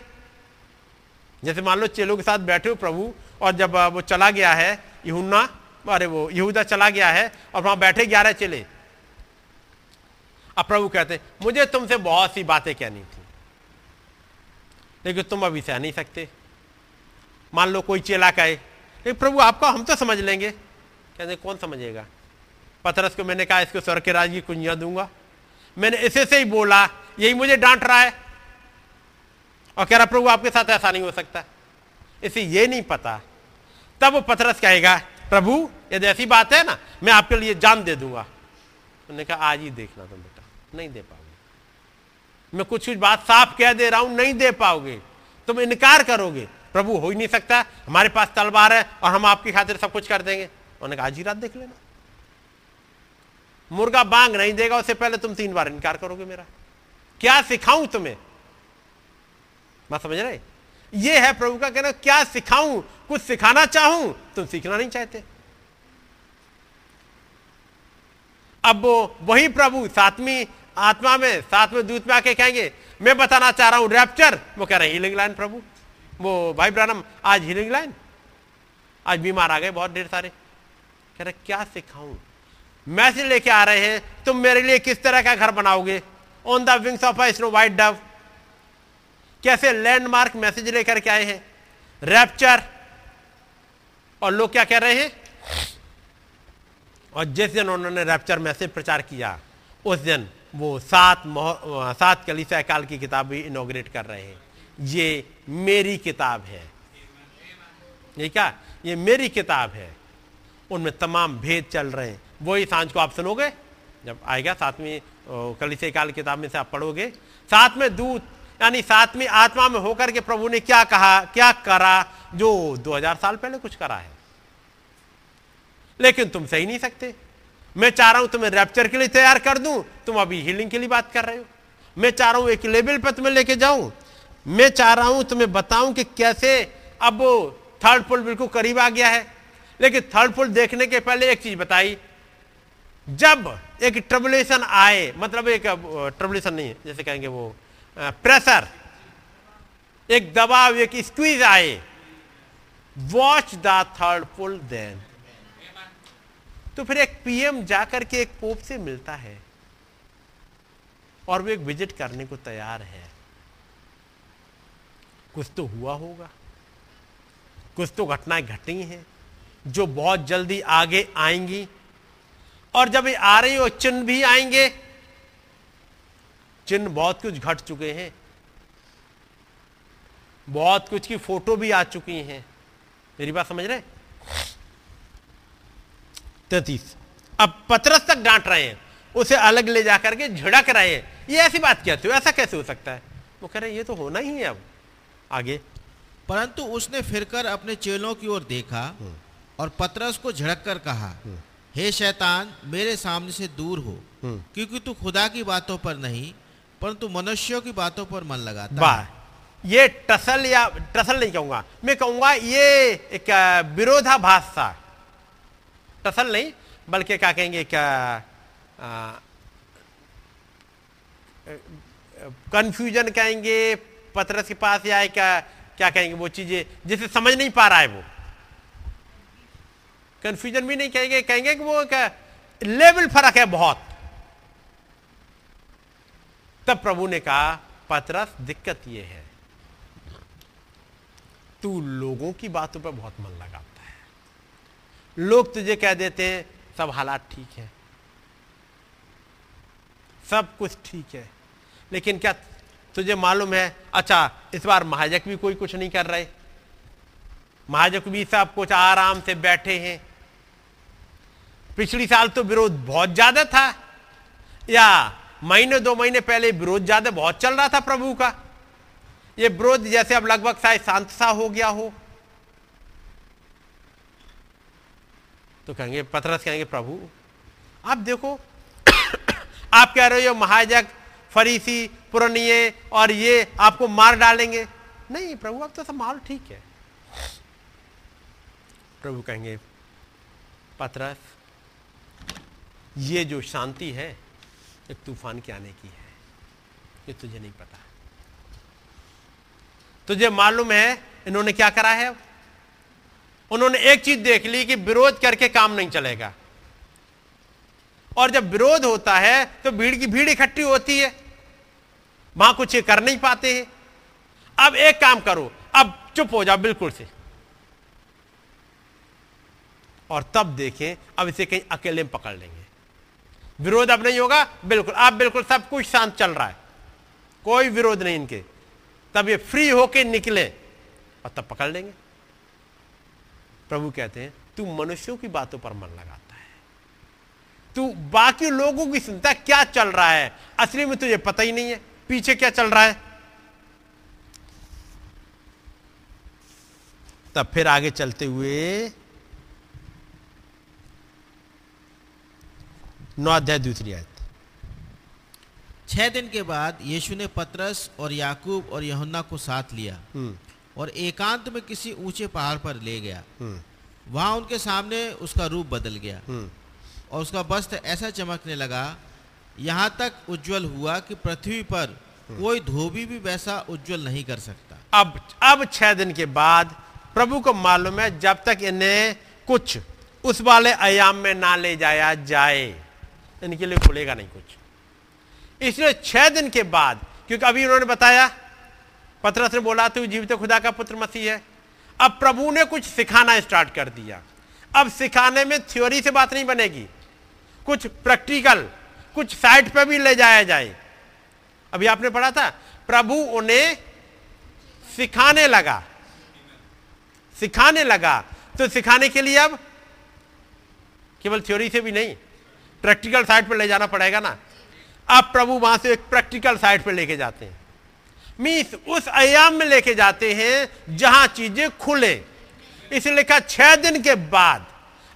जैसे मान लो चेलों के साथ बैठे हो प्रभु, और जब वो चला गया है, यहुन्ना, अरे वो, यहूदा चला गया है, और वहाँ बैठे ग्यारह चेले। अब प्रभु कहते मुझे तुमसे बहुत सी बातें कहनी थी। लेकिन तुम अभी सह नहीं सकते। मान लो कोई चेला कहे लेकिन प्रभु, आपका हम तो समझ लेंगे। कहते, कौन समझेगा? पथरस को मैंने कहा, इसको स्वर के राज की कुंजियाँ दूँगा। मैंने इसे से ही बोला, यही मुझे डांट रहा है। और कह रहा, प्रभु, आपके साथ ऐसा नहीं हो सकता। इसे ये नहीं पता। तब वो पथरस कहेगा, प्रभु यदि ऐसी बात है ना, मैं आपके लिए जान दे दूँगा। उन्होंने कहा, आज ही देखना तुम बेटा, नहीं दे पाओगे मैं कुछ कुछ बात साफ़ कह दे रहा हूँ, नहीं दे पाओगे। तुम इनकार करोगे। प्रभु, हो ही नहीं सकता। हमारे पास तलवार है और हम आपकी खातिर सब कुछ कर देंगे। उन्होंने कहा, आज ही रात देख लेना। मुर्गा बांग नहीं देगा, उससे पहले तुम तीन बार इनकार करोगे मेरा। क्या सिखाऊं तुम्हें? बात समझ रहे? ये है प्रभु का कहना, क्या सिखाऊं? कुछ सिखाना चाहूँ? तुम सीखना नहीं चाहते। अब वही प्रभु, सातवीं आत्मा में सातवें दूत में आके कहेंगे, मैं बताना चाह रहा हूँ रैप्चर वो कह रहे हीलिंग लाइन प्रभु. वो, भाई ब्रानम आज हीलिंग लाइन आज बीमार आ गए बहुत ढेर सारे. कह रहे, क्या सिखाऊं? मैसेज लेके आ रहे हैं, तुम मेरे लिए किस तरह का घर बनाओगे? On the wings of a snow white dove कैसे लैंडमार्क मैसेज लेकर के आए हैं? रैप्चर और लोग क्या कह रहे हैं? और जिस दिन उन्होंने रैप्चर मैसेज प्रचार किया, उस दिन वो सात सात कलीसिया काल की किताब भी इनोग्रेट कर रहे हैं। ये मेरी किताब है। ये क्या? ये मेरी किताब है। उनमें तमाम भेद चल रहे हैं। वही साँझ को आप सुनोगे, जब आएगा सातवीं कलिसे काल किताब में से आप पढ़ोगे, सातवें दूत, यानी सातवीं आत्मा में होकर के प्रभु ने क्या कहा, क्या करा, जो 2000 साल पहले कुछ करा है। लेकिन तुम सही नहीं सकते। मैं चाह रहा हूँ तुम्हें रैप्चर के लिए तैयार कर दूँ। तुम अभी हीलिंग के लिए बात कर रहे हो। मैं चाह रहा हूँ एक लेवल पर तुम्हें लेके जाऊँ। मैं चाह रहा हूँ तुम्हें बताऊँ कि कैसे अब थर्ड पुल बिल्कुल करीब आ गया है। लेकिन थर्ड पुल देखने के पहले एक चीज़ बताई। जब एक ट्रबुलेशन आए मतलब एक ट्रबुलेशन नहीं है जैसे कहेंगे वो प्रेशर एक दबाव, एक स्क्वीज आए। Watch the third pull then तो फिर एक पीएम जाकर के एक पोप से मिलता है। और वो एक विज़िट करने को तैयार है। कुछ तो हुआ होगा। कुछ तो घटनाएँ घटी हैं, जो बहुत जल्दी आगे आएँगी। और जब ये आ रही हो चिन्ह भी आएँगे। चिन्ह बहुत कुछ घट चुके हैं। बहुत कुछ की फ़ोटो भी आ चुकी हैं। मेरी बात समझ रहे तैतीस अब पतरस तक डांट रहे हैं उसे अलग ले जाकर के झिड़क रहे हैं। ये ऐसी बात कहते हो ऐसा कैसे हो सकता है? वो कह रहे हैं ये तो होना ही है अब। आगे। परंतु उसने फिरकर अपने चेलों की ओर देखा और पतरस को झड़क कर कहा हे शैतान मेरे सामने से दूर हो क्योंकि तू खुदा की बातों पर नहीं परंतु मनुष्यों की बातों पर मन लगाता वाह। ये टसल या टसल नहीं कहूँगा। मैं कहूँगा ये एक विरोधाभास था। टसल नहीं बल्कि क्या कहेंगे क्या कंफ्यूजन कहेंगे पतरस के पास या अ, क्या कहेंगे वो चीज़ें जिसे समझ नहीं पा रहा है वो। कंफ्यूजन भी नहीं कहेंगे कहेंगे कि वो एक लेवल फ़र्क है बहुत। तब प्रभु ने कहा पतरस दिक्कत ये है तू लोगों की बातों पर बहुत मन लगाता है लोग तुझे कह देते हैं, सब हालात ठीक है। सब कुछ ठीक है। लेकिन क्या तुझे मालूम है अच्छा इस बार महाजक भी कोई कुछ नहीं कर रहे। महाजक भी सब कुछ आराम से बैठे हैं। पिछली साल तो विरोध बहुत ज़्यादा था। या महीने, दो महीने पहले विरोध ज़्यादा बहुत चल रहा था प्रभु का। ये विरोध जैसे अब लगभग शायद शांत सा हो गया हो। तो कहेंगे, पतरस कहेंगे, प्रभु, आप देखो, आप कह रहे हो महाजक फरीसी, पुरनिये, और ये आपको मार डालेंगे। नहीं, प्रभु, अब तो माहौल ठीक है। प्रभु कहेंगे, पतरस, ये जो शांति है एक तूफ़ान के आने की है। ये तुझे नहीं पता। तुझे मालूम है, इन्होंने क्या करा है? उन्होंने एक चीज़ देख ली कि विरोध करके काम नहीं चलेगा। और जब विरोध होता है तो भीड़ की भीड़ इकट्ठी होती है। वहाँ कुछ कर नहीं पाते हैं। अब एक काम करो, अब चुप हो जाओ बिल्कुल से। और तब देखें, अब इसे कहीं अकेले में पकड़ लेंगे। विरोध अब नहीं होगा, बिल्कुल, अब बिल्कुल सब कुछ शांत चल रहा है। कोई विरोध नहीं इनके। तब ये फ्री होके निकले, और तब पकड़ लेंगे। प्रभु कहते हैं तू मनुष्यों की बातों पर मन लगाता है। तू बाकी लोगों की सुनता है क्या चल रहा है? असली में तुझे पता ही नहीं है पीछे क्या चल रहा है? तब फिर आगे चलते हुए नौ अध्याय दूसरी आयत। छह दिन के बाद यीशु ने पतरस और याकूब और यहुन्ना को साथ लिया। हम्म। और एकांत में किसी ऊँचे पहाड़ पर ले गया। हम्म। वहाँ उनके सामने उसका रूप बदल गया। हम्म। और उसका वस्त्र ऐसा चमकने लगा यहाँ तक उज्जवल हुआ कि पृथ्वी पर कोई धोबी भी वैसा उज्जवल नहीं कर सकता। अब अब छह दिन के बाद प्रभु को मालूम है जब तक इन्हें कुछ उस वाले आयाम में ना ले जाया जाए इनके लिए खुलेगा नहीं कुछ। इसलिए छह दिन के बाद क्योंकि अभी उन्होंने बताया पत्रस ने बोला, तू जीवित खुदा का पुत्र मसीह है। अब प्रभु ने कुछ सिखाना स्टार्ट कर दिया। अब सिखाने में थ्योरी से बात नहीं बनेगी। कुछ प्रैक्टिकल कुछ साइट पर भी ले जाया जाए। अभी आपने पढ़ा था, प्रभु उन्हें सिखाने लगा। सिखाने लगा। तो सिखाने के लिए अब केवल थ्योरी से भी नहीं प्रैक्टिकल साइड पर ले जाना पड़ेगा ना। अब प्रभु वहाँ से एक प्रैक्टिकल साइड पर लेके जाते हैं। मीन्स उस आयाम में लेके जाते हैं जहाँ चीज़ें खुले। इसलिए लिखा छह दिन के बाद।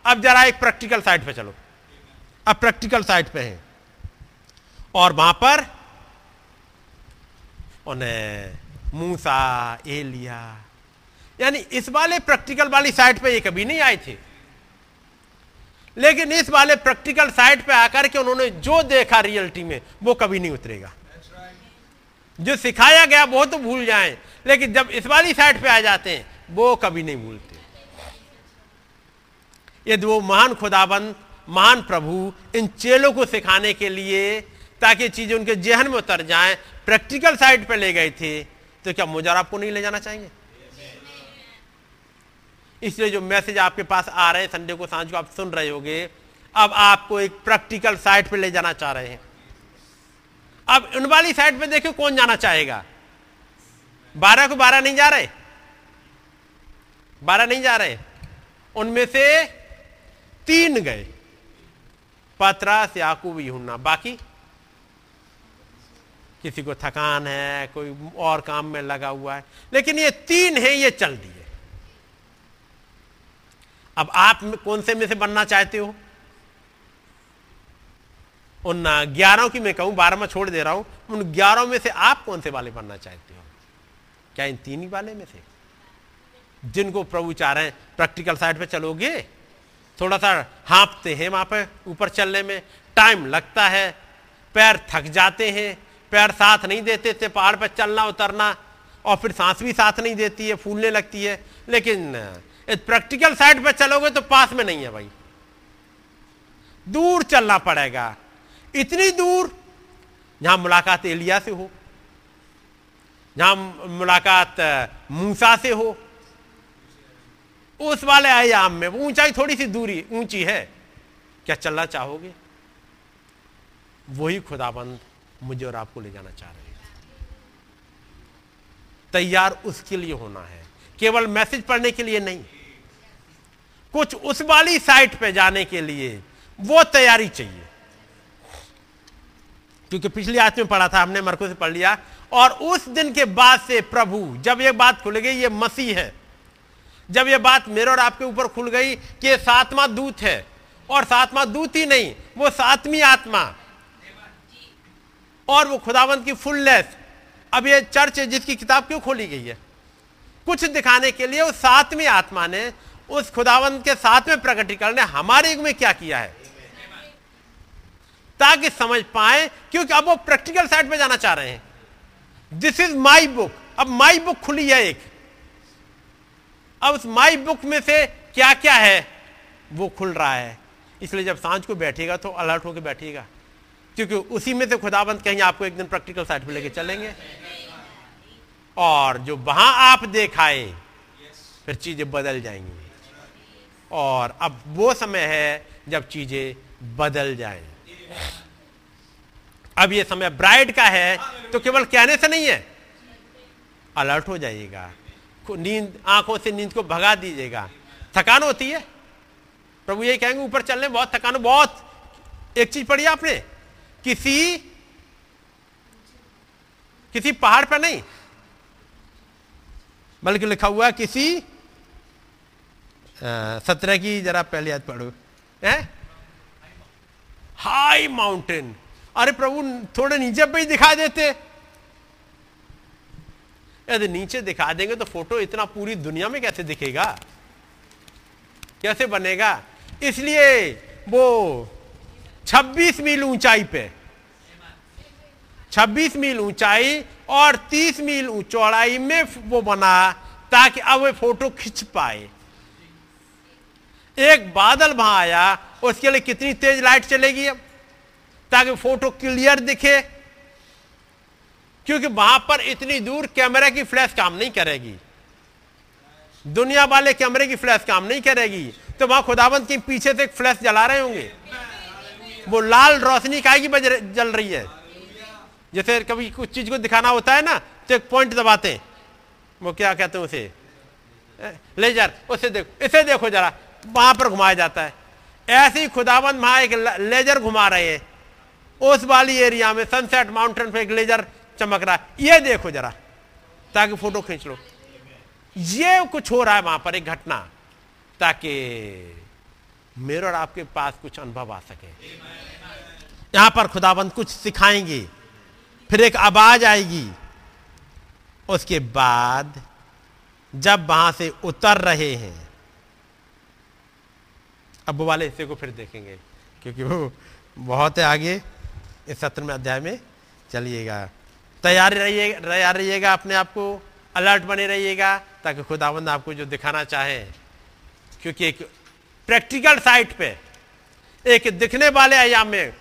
अब जरा एक प्रैक्टिकल साइड पे चलो। अब प्रैक्टिकल साइड पे है। और वहाँ पर उन्हें मूसा, एलिया, यानी इस वाले प्रैक्टिकल वाली साइड पे ये कभी नहीं आए थे। लेकिन इस वाले प्रैक्टिकल साइड पे आकर के उन्होंने जो देखा रियलिटी में, वो कभी नहीं उतरेगा। जो सिखाया गया वो तो भूल जाएँ। लेकिन जब इस वाली साइड पे आ जाते हैं, वो कभी नहीं भूलते। यदि वो महान खुदाबंद, महान प्रभु, इन चेलों को सिखाने के लिए ताकि चीज़ें उनके जहन में उतर जाएँ। प्रैक्टिकल साइड पे ले गए थे तो क्या मुझे और आपको नहीं ले जाना चाहेंगे? इसलिए जो मैसेज आपके पास आ रहे हैं संडे को साँझ को आप सुन रहे होगे, अब आपको एक प्रैक्टिकल साइड पे ले जाना चाह रहे हैं। अब उन वाली साइड पे देखो कौन जाना चाहेगा। बारह को बारह नहीं जा रहे? बारह नहीं जा रहे। उनमें से तीन गए। पतरस, याकूब, यूहन्ना। बाकी? किसी को थकान है, कोई और काम में लगा हुआ है। लेकिन ये तीन है, ये चल दिए। अब आप कौन से में से बनना चाहते हो? उन ग्यारह की मैं कहूँ, बारह में छोड़ दे रहा हूँ, उन ग्यारह में से आप कौन से वाले बनना चाहते हो? क्या इन तीन ही वाले में से? जिनको प्रभु चाह रहे हैं, प्रैक्टिकल साइड पे चलोगे थोड़ा सा हाँपते हैं वहाँ पे, ऊपर चलने में, टाइम लगता है, पैर थक जाते हैं, पैर साथ नहीं देते थे, पहाड़ पर चलना, उतरना, और फिर सांस भी साथ नहीं देती है, फूलने लगती है, लेकिन प्रैक्टिकल साइड पे चलोगे तो पास में नहीं है भाई। दूर चलना पड़ेगा। इतनी दूर। जहाँ मुलाकात एलिया से हो। जहाँ मुलाकात मूसा से हो। उस वाले आयाम में ऊंचाई थोड़ी सी दूरी, ऊँची है। क्या चलना चाहोगे? वही खुदाबंद मुझे और आपको ले जाना चाह रहे हैं। तैयार उसके लिए होना है। केवल मैसेज पढ़ने के लिए नहीं। कुछ उस वाली साइट पे जाने के लिए वो तैयारी चाहिए। क्योंकि पिछली आयत में पढ़ा था, हमने मरको से पढ़ लिया। और उस दिन के बाद से प्रभु, जब ये बात खुल गई, ये मसीह है। जब ये बात मेरे और आपके ऊपर खुल गई कि ये सातवां दूत है, और सातवां दूत ही नहीं, वो सातवीं आत्मा। और वो खुदावंत की फुलनेस अब ये चर्च है जिसकी किताब क्यों खोली गई है? कुछ दिखाने के लिए उस सातवीं आत्मा ने, उस खुदावंत के सातवें प्रकटीकरण ने हमारे युग में क्या किया है? ताकि समझ पाए, क्योंकि अब वो प्रैक्टिकल साइड पे जाना चाह रहे हैं। दिस इज़ माई बुक अब माई बुक खुली है एक। अब उस माई बुक में से क्या क्या है? वो खुल रहा है। इसलिए जब साँझ को बैठेगा तो अलर्ट होकर बैठिएगा। क्योंकि उसी में से खुदाबंद कहीं आपको एक दिन प्रैक्टिकल साइड पे लेके चलेंगे। और जो वहाँ आप देखाए फिर चीज़ें बदल जाएँगी। और अब वो समय है जब चीज़ें बदल जाएँ। अब ये समय ब्राइड का है तो केवल कहने से नहीं है। अलर्ट हो जाइएगा। नींद, आँखों से नींद को भगा दीजिएगा। थकान होती है। प्रभु ये कहेंगे, ऊपर चलने बहुत थकान बहुत। एक चीज़ पढ़ी आपने? किसी किसी पहाड़ पर नहीं। बल्कि लिखा हुआ किसी सत्रह की, जरा पहले याद पढ़ो। है? हाई माउंटेन अरे प्रभु, थोड़े नीचे पे ही दिखा देते। यदि नीचे दिखा देंगे तो फ़ोटो इतना पूरी दुनिया में कैसे दिखेगा? कैसे बनेगा? इसलिए वो 26 मील ऊंचाई पे 26 मील ऊंचाई और 30 मील चौड़ाई में वो बना ताकि अब वे फ़ोटो खिंच पाए। एक बादल वहाँ आया, उसके लिए कितनी तेज लाइट चलेगी अब? ताकि फ़ोटो क्लियर दिखे। क्योंकि वहाँ पर इतनी दूर कैमरे की फ्लैश काम नहीं करेगी। दुनिया वाले कैमरे की फ्लैश काम नहीं करेगी। तो वहाँ खुदाबंद के पीछे से फ्लैश जला रहे होंगे। वो लाल रोशनी की जल रही है। जैसे कभी कुछ चीज़ को दिखाना होता है ना तो एक पॉइंट दबाते हैं। वो क्या कहते हैं उसे? लेजर उसे देखो, इसे देखो जरा। वहाँ पर घुमाया जाता है। ऐसे ही खुदाबंद वहाँ एक लेजर घुमा रहे हैं। उस वाली एरिया में सनसेट माउंटेन पे एक लेजर चमक रहा है। ये देखो जरा, ताकि फ़ोटो खींच लो। ये कुछ हो रहा है वहाँ पर एक घटना, ताकि मेरे और आपके पास कुछ अनुभव आ सके। यहाँ पर खुदाबंद कुछ सिखाएँगे, फिर एक आवाज़ आएगी। उसके बाद जब वहाँ से उतर रहे हैं अब वाले हिस्से को फिर देखेंगे, क्योंकि वो बहुत है आगे। इस सत्र में अध्याय में चलिएगा। तैयार रहिए, तैयार रहिएगा अपने आप को, अलर्ट बने रहिएगा, ताकि खुदाबंद आपको जो दिखाना चाहे। क्योंकि एक प्रैक्टिकल साइट पे, एक दिखने वाले आयाम में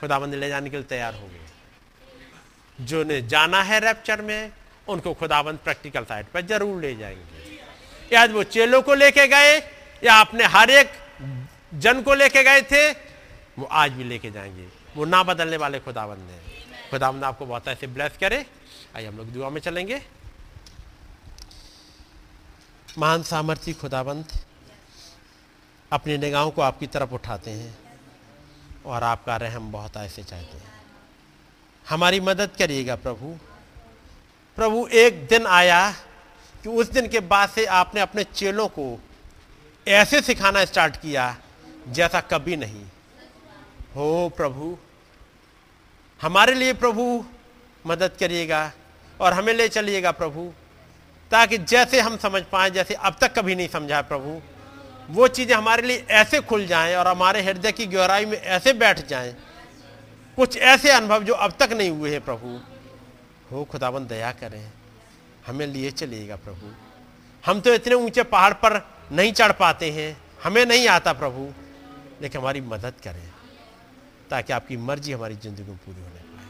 खुदाबंद ले जाने के लिए तैयार हो गए जो ने जाना है रैप्चर में, उनको खुदाबंद प्रैक्टिकल साइट पर ज़रूर ले जाएँगे। या वो चेलों को लेके गए, या अपने हर एक जन को लेके गए थे, वो आज भी लेके जाएँगे। वो ना बदलने वाले खुदाबंद हैं। खुदाबंद आपको बहुत ऐसे ब्लेस करे। आइए हम लोग दुआ में चलेंगे। महान सामर्थ्य खुदाबंद, अपनी निगाहों को आपकी तरफ़ उठाते हैं और आपका रहम बहुत ऐसे चाहते हैं। हमारी मदद करिएगा प्रभु। प्रभु, एक दिन आया कि उस दिन के बाद से आपने अपने चेलों को ऐसे सिखाना स्टार्ट किया जैसा कभी नहीं। हो प्रभु, हमारे लिए प्रभु मदद करिएगा और हमें ले चलिएगा प्रभु, ताकि जैसे हम समझ पाए, जैसे अब तक कभी नहीं समझा प्रभु, वो चीज़ें हमारे लिए ऐसे खुल जाएँ और हमारे हृदय की गहराई में ऐसे बैठ जाएँ। कुछ ऐसे अनुभव जो अब तक नहीं हुए हैं प्रभु। हो खुदावन दया करें, हमें लिए चलिएगा प्रभु। हम तो इतने ऊँचे पहाड़ पर नहीं चढ़ पाते हैं, हमें नहीं आता प्रभु, लेकिन हमारी मदद करें ताकि आपकी मर्ज़ी हमारी ज़िंदगी में पूरी होने पाए।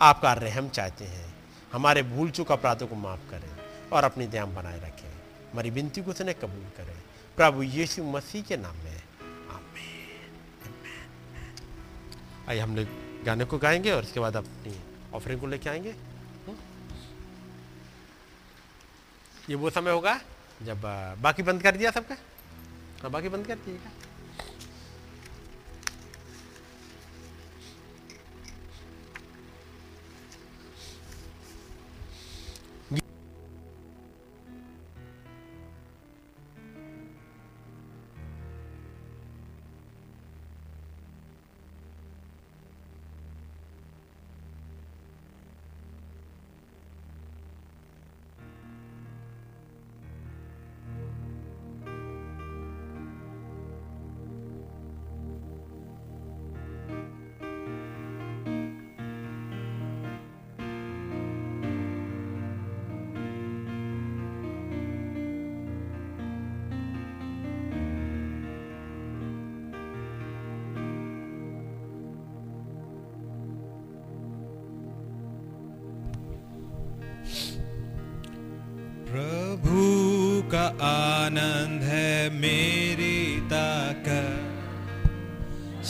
आपका रहम चाहते हैं, हमारे भूल चुक अपराधों को माफ़ करें और अपनी ध्यान बनाए रखें। हमारी विनती को उसने कबूल करें। प्रभु यीशु मसीह के नाम में आइए हम लोग गाने को गाएँगे और उसके बाद अपनी ऑफरिंग को लेके आएँगे। हम्म? ये वो समय होगा जब बाकी बंद कर दिया सबका? हाँ बाकी बंद कर दिएगा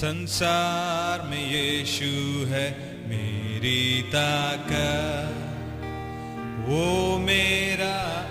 संसार में यीशु है मेरी ताकत। वो मेरा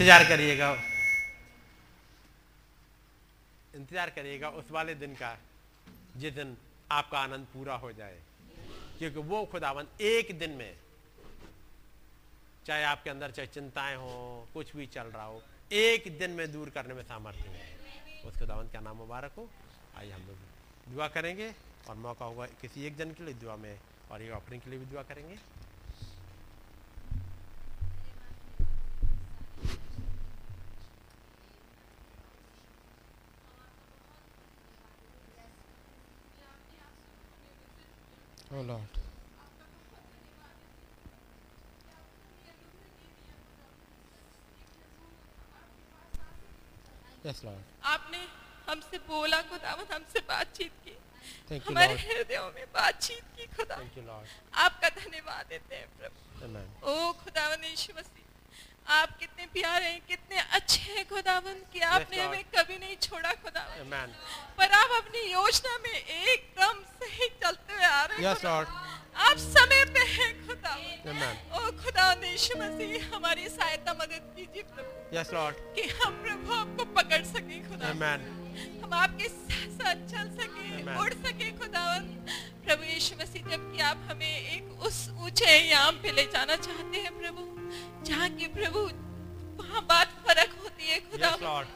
इंतज़ार करिएगा। इंतज़ार करिएगा उस वाले दिन का जिस दिन आपका आनंद पूरा हो जाए। क्योंकि वो खुदावन एक दिन में, चाहे आपके अंदर चाहे चिंताएँ हो, कुछ भी चल रहा हो, एक दिन में दूर करने में सामर्थ्य है। उस खुदावन का नाम मुबारक हो। आइए हम लोग दुआ करेंगे और मौका होगा किसी एक जन के लिए दुआ में और ये ऑफरिंग के लिए भी दुआ करेंगे। Oh Lord. Yes, Lord. आपने हमसे बोला खुदावन हमसे बातचीत की Thank you, हमारे. हृदयों में बातचीत की खुदा Thank you, Lord. आपका धन्यवाद देते हैं प्रभु ओ खुदावन यीशु मसीह आप कितने प्यारे हैं कितने अच्छे हैं खुदावन कि आपने. हमें कभी नहीं छोड़ा खुदावन Amen. पर आप अपनी योजना में एकदम सही चलते हुए आ रहे हैं. आप समय पे हैं Amen. ओ खुदावन यीशु मसीह हमारी सहायता मदद कीजिए प्रभु। Yes, Lord. कि हम प्रभु आपको पकड़ सके खुदा। Amen. हम आपके साथ चल सके उड़ सके खुदावन प्रभु यीशु मसीह जब जबकि आप हमें एक उस ऊँचे याम पे ले जाना चाहते हैं प्रभु जहाँ की प्रभु वहाँ बात फ़र्क होती है खुदा। Yes,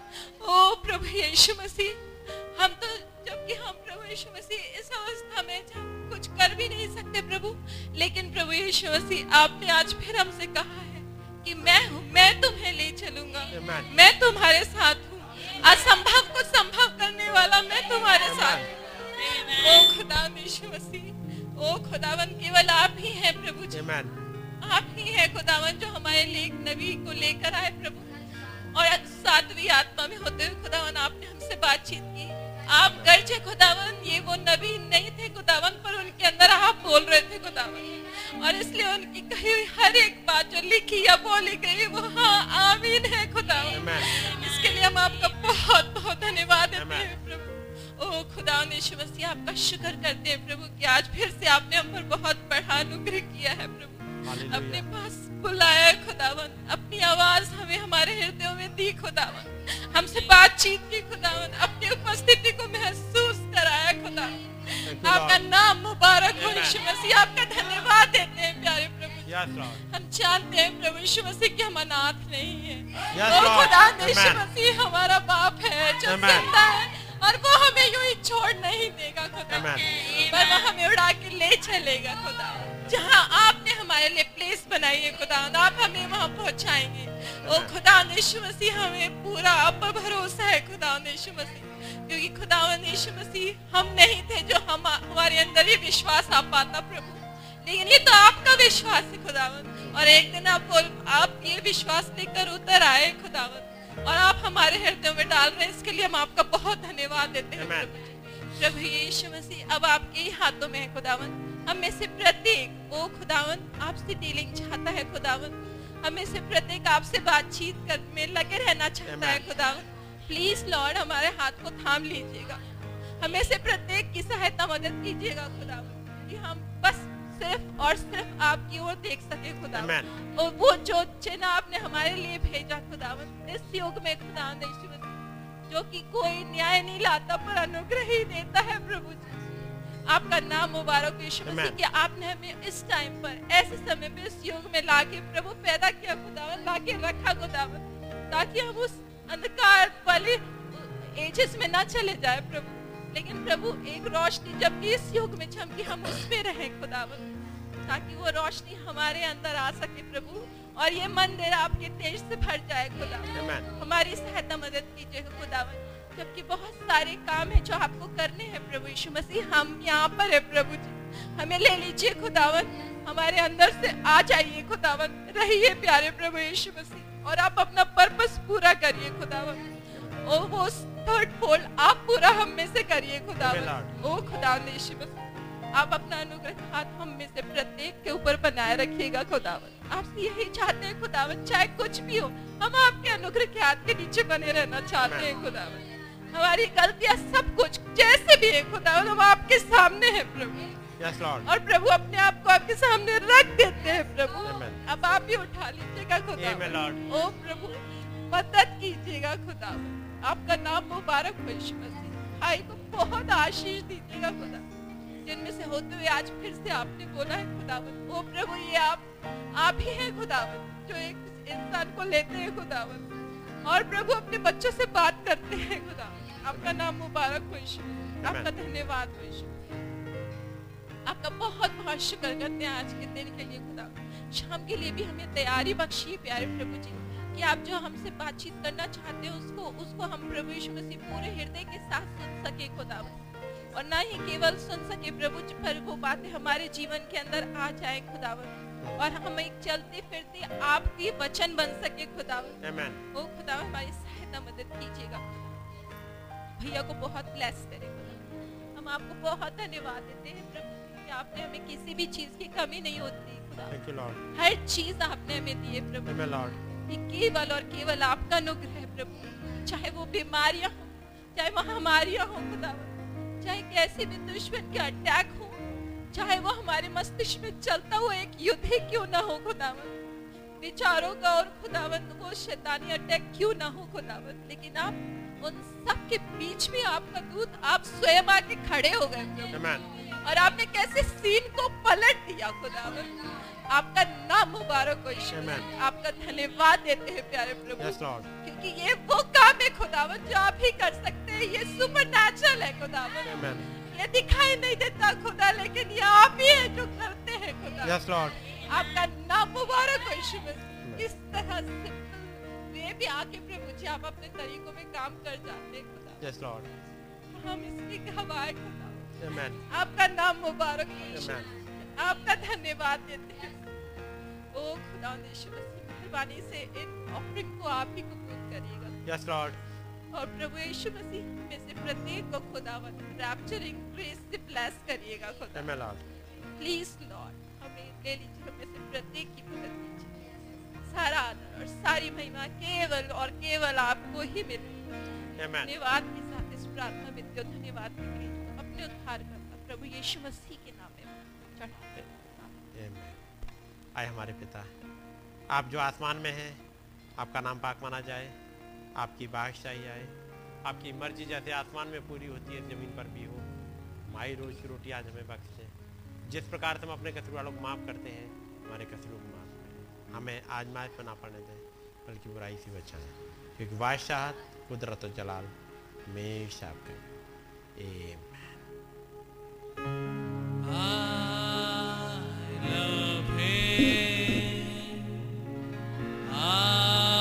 ओ प्रभु यीशु मसीह हम तो जबकि हम प्रभु यीशु मसीह इस अवस्था में जब कुछ कर भी नहीं सकते प्रभु लेकिन प्रभु यीशु मसीह आपने आज फिर हमसे कहा है कि मैं हूँ मैं तुम्हें ले चलूँगा। मैं तुम्हारे साथ हूँ। असंभव को संभव करने वाला मैं तुम्हारे साथ ओ खुदा यीशु मसीह ओ खुदावन केवल आप ही हैं प्रभु जी। Amen. आप ही हैं खुदावन जो हमारे लेख नबी को लेकर आए प्रभु। और सातवीं आत्मा में होते हुए खुदावन आपने हमसे बातचीत की। आप गरजे खुदावन ये वो नबी नहीं थे खुदावन पर उनके अंदर आप बोल रहे थे खुदावन। और इसलिए उनकी कही हुई हर एक बात जो लिखी या बोली गई वो हाँ आमीन है खुदावन। इसके लिए हम आपका बहुत बहुत धन्यवाद देते हैं प्रभु। ओ खुदा यीशु मसीह आपका शुक्र करते हैं प्रभु कि आज फिर से आपने हम पर बहुत बड़ा अनुग्रह किया है प्रभु। अपने पास बुलाया खुदावन। अपनी आवाज़ हमें हमारे हृदयों में दी खुदावन। हमसे बातचीत की आपका धन्यवाद देते हैं प्यारे प्रभु. हम जानते हैं प्रभु यीशु मसीह कि हम अनाथ नहीं है। खुदा यीशु मसीह हमारा बाप है जो ज़िंदा है और वो हमें यूँ ही छोड़ नहीं देगा खुदा. पर वो हमें उड़ा के ले चलेगा खुदा। जहाँ आपने हमारे लिए प्लेस बनाई है खुदा आप हमें वहाँ पहुँचाएँगे। ओ खुदा यीशु मसीह हमें पूरा आप पर भरोसा है खुदा यीशु मसीह क्योंकि खुदा यीशु मसीह हम नहीं थे जो हम हमारे अंदर ये विश्वास आ पाता प्रभु। लेकिन ये तो आपका विश्वास है खुदावन। और एक दिन आप बोल आप ये विश्वास लेकर उतर आए खुदावन। और आप हमारे हृदय में डाल रहे हैं। इसके लिए हम आपका बहुत धन्यवाद देते हैं। प्रभु। यीशु मसीह अब आपके ही हाथों में है खुदावन। हम में से प्रत्येक वो खुदावन आपसे डीलिंग चाहता है खुदावन। हमें से प्रत्येक आपसे बातचीत कर में लगे रहना चाहता है खुदावन। प्लीज़ लॉर्ड हमारे हाथ को थाम लीजिएगा। हमें से प्रत्येक की सहायता मदद कीजिएगा खुदावन। कि हम बस सिर्फ़ और सिर्फ़ आपकी ओर देख सके खुदावन। Amen. और वो जो चिन्ह आपने हमारे लिए भेजा खुदावन इस युग में मसीह, जो कि कोई न्याय नहीं लाता पर अनुग्रह ही देता है प्रभु जी। आपका नाम मुबारक हो, यीशु मसीह कि आपने हमें इस टाइम पर ऐसे समय पे इस युग में लाके प्रभु पैदा किया खुदावन लाके रखा खुदावन ताकि हम उस अंधकार वाले एजेस में ना चले जाए प्रभु। लेकिन प्रभु एक रोशनी जबकि इस युग में चमकी हम उस पे रहें खुदावन। ताकि वो रोशनी हमारे अंदर आ सके प्रभु और ये मंदिर आपके तेज से भर जाए खुदावन। हमारी सहायता मदद कीजिए खुदावन। जबकि बहुत सारे काम है जो आपको करने हैं प्रभु यीशु मसीह। हम यहाँ पर है प्रभु जी। हमें ले लीजिए खुदावन। हमारे अंदर से आ जाइए खुदावन। रहिए प्यारे प्रभु यीशु मसीह। और आप अपना पर्पस पूरा करिए खुदावन। ओ वो थर्ड फोल्ड आप पूरा हम में से करिए खुदावन। ओ खुदावन यीशु आप अपना अनुग्रह हाथ हम में से प्रत्येक के ऊपर बनाए रखिएगा खुदावन। आपसे यही चाहते हैं खुदावन चाहे कुछ भी हो हम आपके अनुग्रह के हाथ के नीचे बने रहना चाहते हैं खुदावन। हमारी गलतियाँ सब कुछ जैसे भी है खुदावन हम आपके सामने है प्रभु। Yes, Lord. और प्रभु अपने आप को आपके सामने रख देते हैं प्रभु। Amen. अब आप भी उठा लीजिएगा खुदा। ओ प्रभु मदद कीजिएगा खुदा। आपका नाम मुबारक यीशु मसीह। भाई को बहुत आशीष दीजिएगा खुदा। जिनमें से होते हुए आज फिर से आपने बोला है खुदावन। ओ प्रभु ये आप आप ही हैं खुदावन जो एक इंसान को लेते हैं खुदावन। और प्रभु अपने बच्चों से बात करते हैं खुदावन। आपका नाम मुबारक हो यीशु आपका धन्यवाद हो यीशु आपका बहुत बहुत शुक्र करते हैं आज के दिन के लिए खुदा शाम के लिए भी हमें तैयारी बख्शिए प्यारे प्रभु जी कि आप जो हमसे बातचीत करना चाहते हैं उसको उसको हम प्रभु यीशु मसीह पूरे हृदय के साथ सुन सके खुदा। और ना ही केवल सुन सके प्रभु जी पर वो बातें हमारे जीवन के अंदर आ जाए खुदावन और हम एक चलते फिरते आपकी वचन बन सके खुदावन Amen. ओ खुदा हमारी सहायता मदद कीजिएगा। भैया को बहुत ब्लेस करें। हम आपको बहुत धन्यवाद देते हैं प्रभु कि आपने हमें किसी भी चीज़ की कमी नहीं होती। खुदा. हर चीज़ आपने हमें दी है प्रभु। ये केवल और केवल आपका अनुग्रह है प्रभु। चाहे वो बीमारियाँ हो चाहे महामारियाँ हो खुदा। चाहे कैसे भी दुश्मन के अटैक हो चाहे वो हमारे मस्तिष्क में चलता हुआ एक युद्ध ही क्यों ना हो खुदावन विचारों का और खुदावन वो शैतानी अटैक क्यों ना हो खुदावन लेकिन आप उन सब के बीच में आपका दूत आप स्वयं आके खड़े हो गए. और आपने कैसे सीन को पलट दिया खुदावन? आपका नाम मुबारक हो आपका धन्यवाद देते हैं प्यारे प्रभु। Yes, Lord. क्योंकि ये वो काम है खुदावन जो आप ही कर सकते हैं। ये सुपर नेचुरल है खुदावन। Amen. ये दिखाई नहीं देता खुदा लेकिन ये आप ही है जो करते हैं खुदा Yes, Lord. आपका नाम मुबारक हो इस तरह से वे भी आके प्रभु जी आप अपने तरीकों में काम कर जाते हैं खुदा Yes, Lord. हम इसकी गवाह खुदा Amen. आपका नाम मुबारक हो. आपका धन्यवाद देते हैं ओ खुदा मेहरबानी से इन ऑफरिंग को आप ही कबूल करिएगा Yes, Lord. और प्रभु यीशु मसीह में से प्रत्येक को खुदावन रैप्चरिंग ग्रेस से ब्लेस करिएगा खुदा Amen, Lord. प्लीज़ लॉर्ड हमें ले लीजिए हमें से प्रत्येक की मदद कीजिए सारा आदर और सारी महिमा केवल और केवल आपको ही मिले. धन्यवाद के साथ इस प्रार्थना धन्यवाद के अपने उद्धार करता, प्रभु यीशु मसीह के नाम में चढ़ाते। आए हमारे पिता, आप जो आसमान में हैं, आपका नाम पाक माना जाए, आपकी बादशाही आए, आपकी मर्ज़ी जैसे आसमान में पूरी होती है, ज़मीन पर भी हो, माई रोज की रोटी आज हमें बख्श दे। जिस प्रकार से हम अपने कसूर वालों को माफ़ करते हैं, हमारे कसूरों को माफ़ करें। हमें आजमाइश पर ना पड़ने दें, बल्कि बुराई से बचाएँ। क्योंकि बादशाह कुदरत जलाल, हमेशा आपका। I love him. I